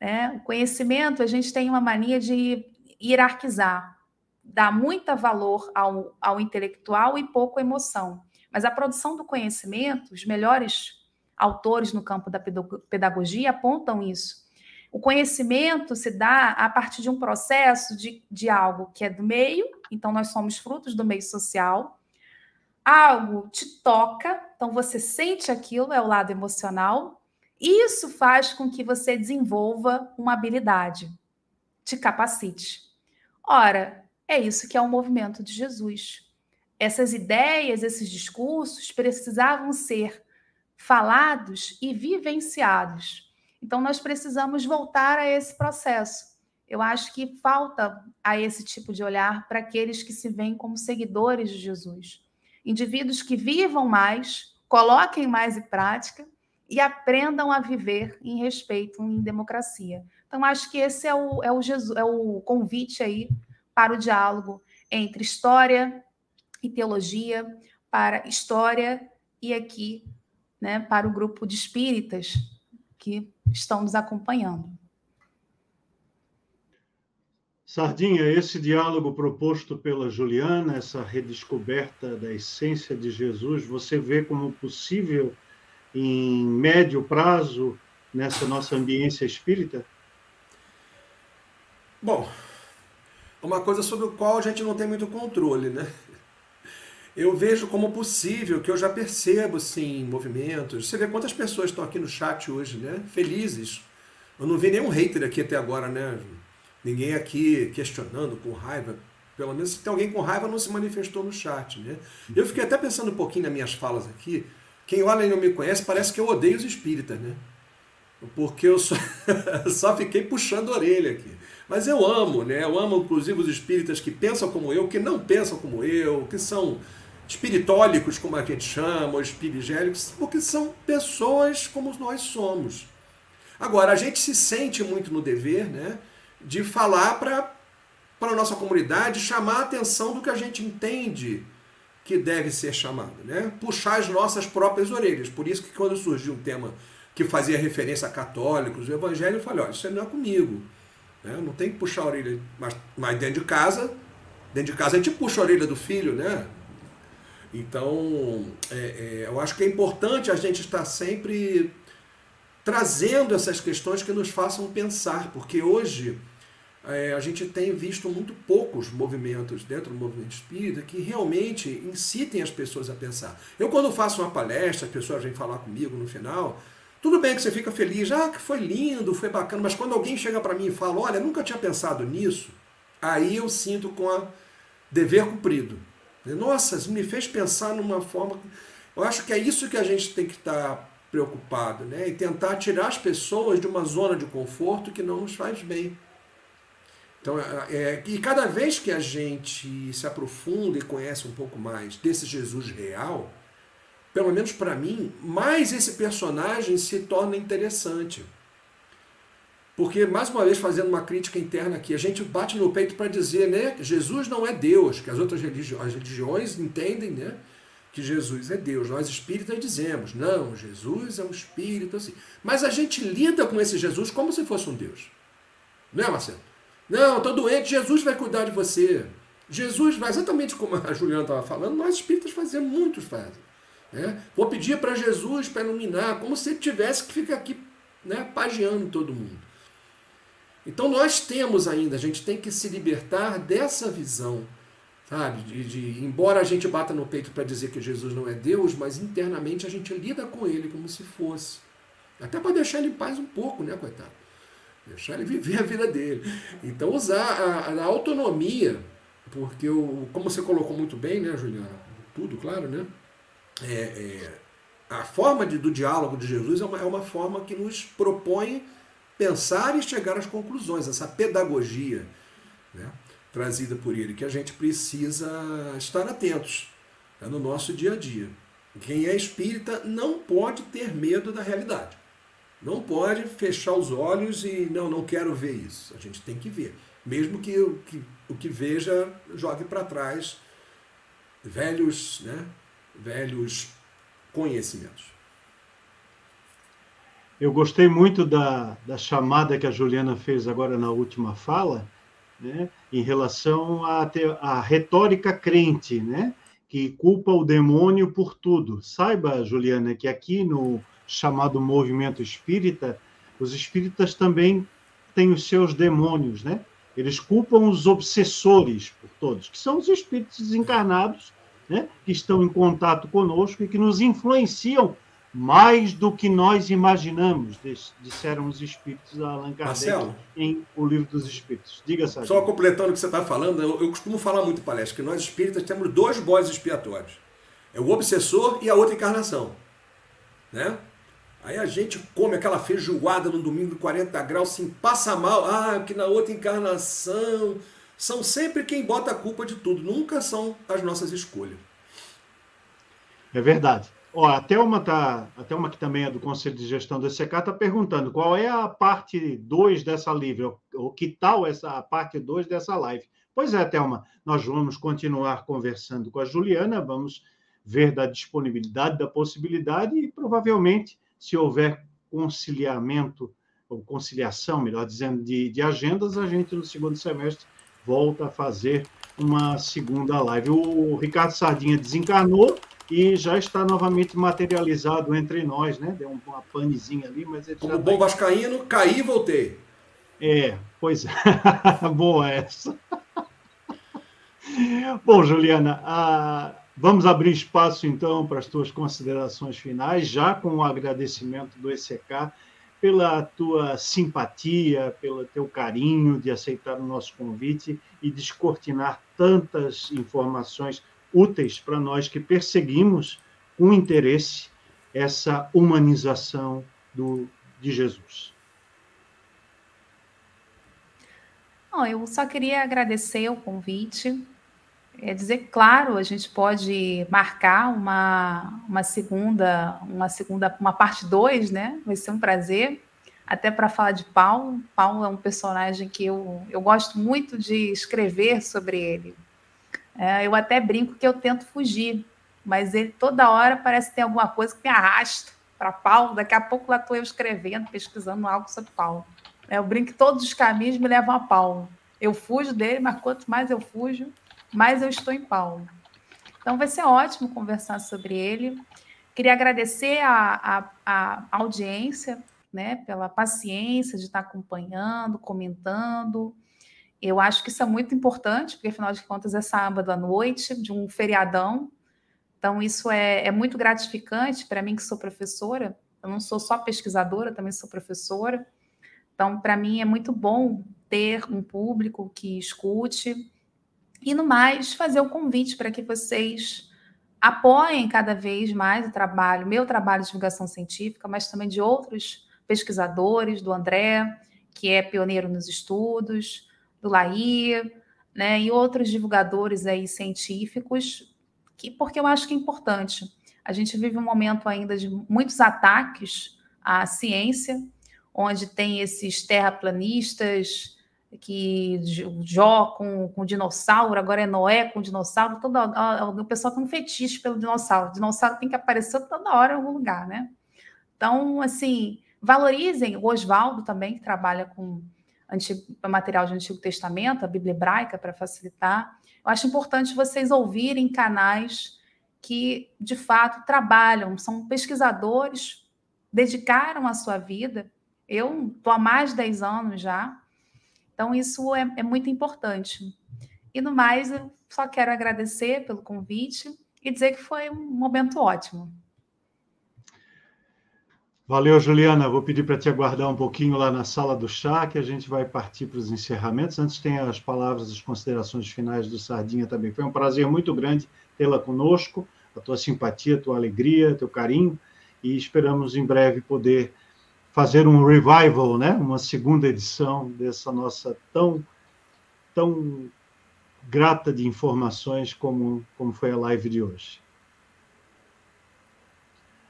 né? O conhecimento, a gente tem uma mania de hierarquizar, dar muito valor ao, ao intelectual e pouco emoção. Mas a produção do conhecimento, os melhores autores no campo da pedagogia apontam isso. O conhecimento se dá a partir de um processo de, de algo que é do meio, então nós somos frutos do meio social. Algo te toca, então você sente aquilo, é o lado emocional. Isso faz com que você desenvolva uma habilidade, te capacite. Ora, é isso que é o movimento de Jesus. Essas ideias, esses discursos precisavam ser falados e vivenciados. Então, nós precisamos voltar a esse processo. Eu acho que falta a esse tipo de olhar para aqueles que se veem como seguidores de Jesus. Indivíduos que vivam mais, coloquem mais em prática e aprendam a viver em respeito, em democracia. Então, acho que esse é o, é o, Jesus, é o convite aí para o diálogo entre história e teologia, para história e aqui né, para o grupo de espíritas que estão nos acompanhando. Sardinha, esse diálogo proposto pela Juliana, essa redescoberta da essência de Jesus, você vê como possível em médio prazo nessa nossa ambiência espírita? Bom, uma coisa sobre o qual a gente não tem muito controle, né? Eu vejo como possível, que eu já percebo, sim, movimentos. Você vê quantas pessoas estão aqui no chat hoje, né? Felizes. Eu não vi nenhum hater aqui até agora, né? Ninguém aqui questionando, com raiva. Pelo menos se tem alguém com raiva, não se manifestou no chat, né? Eu fiquei até pensando um pouquinho nas minhas falas aqui. Quem olha e não me conhece, parece que eu odeio os espíritas, né? Porque eu só, só fiquei puxando a orelha aqui. Mas eu amo, né? Eu amo, inclusive, os espíritas que pensam como eu, que não pensam como eu, que são espiritólicos, como a gente chama, ou espirigélicos, porque são pessoas como nós somos. Agora, a gente se sente muito no dever né, de falar para a nossa comunidade, chamar a atenção do que a gente entende que deve ser chamado, né? puxar as nossas próprias orelhas. Por isso que quando surgiu um tema que fazia referência a católicos, o evangelho, eu falei, olha, isso não é comigo. Né? Não tem que puxar a orelha, mas, mas dentro de casa, dentro de casa a gente puxa a orelha do filho, né? Então, é, é, eu acho que é importante a gente estar sempre trazendo essas questões que nos façam pensar, porque hoje é, a gente tem visto muito poucos movimentos dentro do movimento espírita que realmente incitem as pessoas a pensar. Eu, quando faço uma palestra, as pessoas vêm falar comigo no final, tudo bem que você fica feliz, ah, que foi lindo, foi bacana, mas quando alguém chega para mim e fala, olha, nunca tinha pensado nisso, aí eu sinto com a dever cumprido. Nossa, me fez pensar numa forma. Eu acho que é isso que a gente tem que estar preocupado, né? E tentar tirar as pessoas de uma zona de conforto que não nos faz bem. Então, é, é, e cada vez que a gente se aprofunda e conhece um pouco mais desse Jesus real, pelo menos para mim, mais esse personagem se torna interessante. Porque, mais uma vez, fazendo uma crítica interna aqui, a gente bate no peito para dizer né, que Jesus não é Deus, que as outras religiões, as religiões entendem né, que Jesus é Deus. Nós espíritas dizemos, não, Jesus é um espírito assim. Mas a gente lida com esse Jesus como se fosse um Deus. Não é, Marcelo? Não, estou doente, Jesus vai cuidar de você. Jesus vai, exatamente como a Juliana estava falando, nós espíritas fazemos, muitos fazem. Né? Vou pedir para Jesus para iluminar, como se ele tivesse que ficar aqui né, todo mundo. Então nós temos ainda, a gente tem que se libertar dessa visão, sabe? De, de embora a gente bata no peito para dizer que Jesus não é Deus, mas internamente a gente lida com ele como se fosse. Até para deixar ele em paz um pouco, né, coitado? Deixar ele viver a vida dele. Então usar a, a autonomia, porque o, como você colocou muito bem, né, Juliana? Tudo, claro, né? É, é, a forma de, do diálogo de Jesus é uma, é uma forma que nos propõe pensar e chegar às conclusões, essa pedagogia né, trazida por ele, que a gente precisa estar atentos né, no nosso dia a dia. Quem é espírita não pode ter medo da realidade. Não pode fechar os olhos e não, não quero ver isso. A gente tem que ver. Mesmo que o que, o que veja jogue para trás velhos, né, velhos conhecimentos. Eu gostei muito da, da chamada que a Juliana fez agora na última fala, né, em relação à, à retórica crente, né, que culpa o demônio por tudo. Saiba, Juliana, que aqui no chamado movimento espírita, os espíritas também têm os seus demônios, né? Eles culpam os obsessores por todos, que são os espíritos desencarnados, né, que estão em contato conosco e que nos influenciam mais do que nós imaginamos, disseram os espíritos a Allan Kardec Marcelo, em O Livro dos Espíritos. Diga, Sérgio. Só completando o que você está falando, eu, eu, costumo falar muito, palestra, que nós espíritas temos dois bodes expiatórios. É o obsessor e a outra encarnação. Né? Aí a gente come aquela feijoada no domingo de 40 graus, se passa mal, ah, que na outra encarnação são sempre quem bota a culpa de tudo, nunca são as nossas escolhas. É verdade. Ó, a Thelma, tá, a Thelma, que também é do Conselho de Gestão do ECK, está perguntando qual é a parte 2 dessa live, ou que tal essa a parte 2 dessa live. Pois é, Thelma, nós vamos continuar conversando com a Juliana, vamos ver da disponibilidade, da possibilidade e provavelmente, se houver conciliamento, ou conciliação, melhor dizendo, de, de agendas, a gente no segundo semestre volta a fazer uma segunda live. O Ricardo Sardinha desencarnou e já está novamente materializado entre nós, né? Deu uma panezinha ali, mas ele Como já bom tá... vascaíno, caí e voltei. É, pois é. Boa essa. Bom, Juliana, a... vamos abrir espaço então para as tuas considerações finais, já com o agradecimento do ECK pela tua simpatia, pelo teu carinho de aceitar o nosso convite e descortinar tantas informações úteis para nós que perseguimos com interesse essa humanização do, de Jesus. Bom, eu só queria agradecer o convite. É dizer, claro, a gente pode marcar uma, uma segunda, uma segunda, uma parte 2, né? Vai ser um prazer, até para falar de Paulo. Paulo é um personagem que eu, eu gosto muito de escrever sobre ele. É, eu até brinco que eu tento fugir, mas ele toda hora parece ter alguma coisa que me arrasta para Paulo. Daqui a pouco lá estou eu escrevendo, pesquisando algo sobre Paulo. É, eu brinco que todos os caminhos me levam a Paulo. Eu fujo dele, mas quanto mais eu fujo, mais eu estou em Paulo. Então vai ser ótimo conversar sobre ele. Queria agradecer a, a, a audiência né, pela paciência de estar acompanhando, comentando. Eu acho que isso é muito importante, porque afinal de contas é sábado à noite, de um feriadão. Então, isso é, é muito gratificante para mim, que sou professora. Eu não sou só pesquisadora, também sou professora. Então, para mim é muito bom ter um público que escute. E no mais, fazer o convite para que vocês apoiem cada vez mais o trabalho, meu trabalho de divulgação científica, mas também de outros pesquisadores, do André, que é pioneiro nos estudos, do Laí, né, e outros divulgadores aí científicos, que, porque eu acho que é importante. A gente vive um momento ainda de muitos ataques à ciência, onde tem esses terraplanistas que Jó com, com dinossauro, agora é Noé com dinossauro, toda, o pessoal tem um fetiche pelo dinossauro. O dinossauro tem que aparecer toda hora em algum lugar, né? Então, assim, valorizem o Oswaldo também, que trabalha com antigo, material de Antigo Testamento, a Bíblia hebraica, para facilitar. Eu acho importante vocês ouvirem canais que, de fato, trabalham, são pesquisadores, dedicaram a sua vida. Eu estou há mais de 10 anos já, então isso é, é muito importante. E no mais, eu só quero agradecer pelo convite e dizer que foi um momento ótimo. Valeu, Juliana. Vou pedir para te aguardar um pouquinho lá na sala do chá, que a gente vai partir para os encerramentos. Antes tem as palavras, as considerações finais do Sardinha também. Foi um prazer muito grande tê-la conosco, a tua simpatia, a tua alegria, teu carinho, e esperamos em breve poder fazer um revival, né? Uma segunda edição dessa nossa tão tão grata de informações como como foi a live de hoje.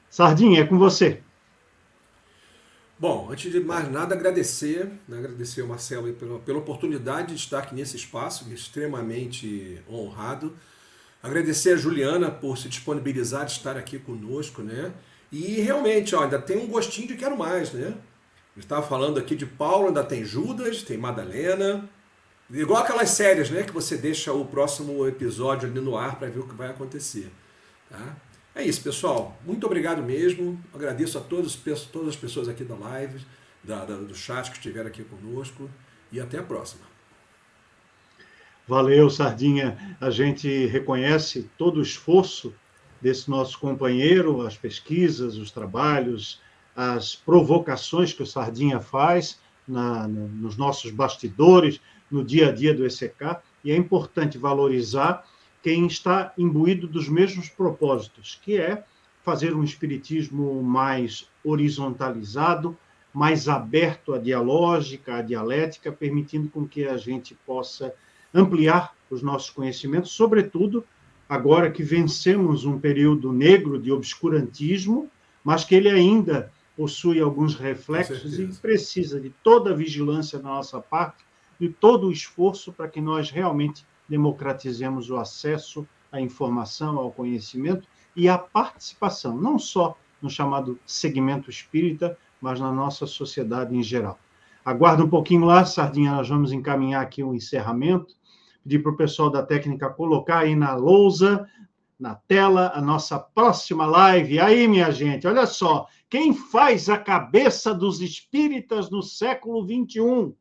Sardinha, é com você. Bom, antes de mais nada, agradecer, né, agradecer ao Marcelo pela, pela oportunidade de estar aqui nesse espaço, extremamente honrado. Agradecer a Juliana por se disponibilizar de estar aqui conosco, né? E realmente, ó, ainda tem um gostinho de quero mais, né? Estava falando aqui de Paulo, ainda tem Judas, tem Madalena. Igual aquelas séries, né? Que você deixa o próximo episódio ali no ar para ver o que vai acontecer. Tá? É isso, pessoal. Muito obrigado mesmo. Agradeço a todos, todas as pessoas aqui da live, da, da, do chat que estiveram aqui conosco. E até a próxima. Valeu, Sardinha. A gente reconhece todo o esforço desse nosso companheiro, as pesquisas, os trabalhos, as provocações que o Sardinha faz na, na, nos nossos bastidores, no dia a dia do ECK, e é importante valorizar quem está imbuído dos mesmos propósitos, que é fazer um espiritismo mais horizontalizado, mais aberto à dialógica, à dialética, permitindo com que a gente possa ampliar os nossos conhecimentos, sobretudo agora que vencemos um período negro de obscurantismo, mas que ele ainda possui alguns reflexos e precisa de toda a vigilância da nossa parte e todo o esforço para que nós realmente democratizemos o acesso à informação, ao conhecimento e a participação, não só no chamado segmento espírita, mas na nossa sociedade em geral. Aguarda um pouquinho lá, Sardinha, nós vamos encaminhar aqui o um encerramento. Pedir para o pessoal da técnica colocar aí na lousa, na tela, a nossa próxima live. Aí, minha gente, olha só, quem faz a cabeça dos espíritas no século XXI?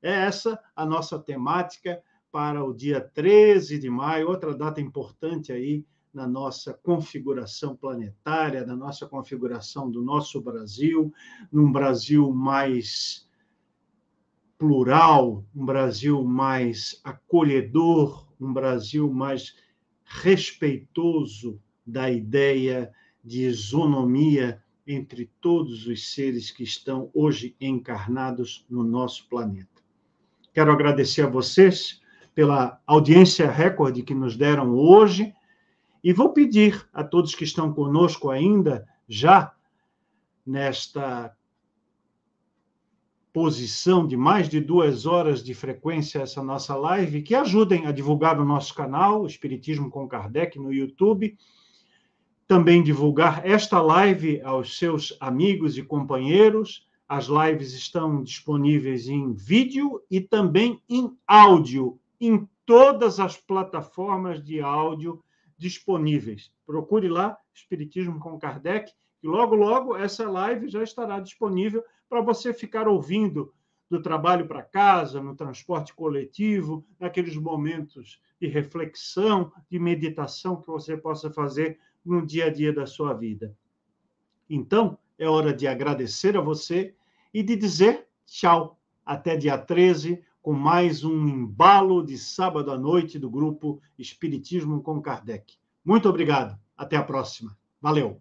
É essa a nossa temática para o dia 13 de maio, outra data importante aí na nossa configuração planetária, na nossa configuração do nosso Brasil, num Brasil mais plural, um Brasil mais acolhedor, um Brasil mais respeitoso da ideia de isonomia entre todos os seres que estão hoje encarnados no nosso planeta. Quero agradecer a vocês pela audiência recorde que nos deram hoje e vou pedir a todos que estão conosco ainda, já nesta posição de mais de duas horas de frequência essa nossa live, que ajudem a divulgar o nosso canal, Espiritismo com Kardec, no YouTube. Também divulgar esta live aos seus amigos e companheiros. As lives estão disponíveis em vídeo e também em áudio, em todas as plataformas de áudio disponíveis. Procure lá, Espiritismo com Kardec, e logo, logo essa live já estará disponível para você ficar ouvindo do trabalho para casa, no transporte coletivo, naqueles momentos de reflexão, de meditação que você possa fazer no dia a dia da sua vida. Então, é hora de agradecer a você e de dizer tchau. Até dia 13, com mais um embalo de sábado à noite do grupo Espiritismo com Kardec. Muito obrigado. Até a próxima. Valeu.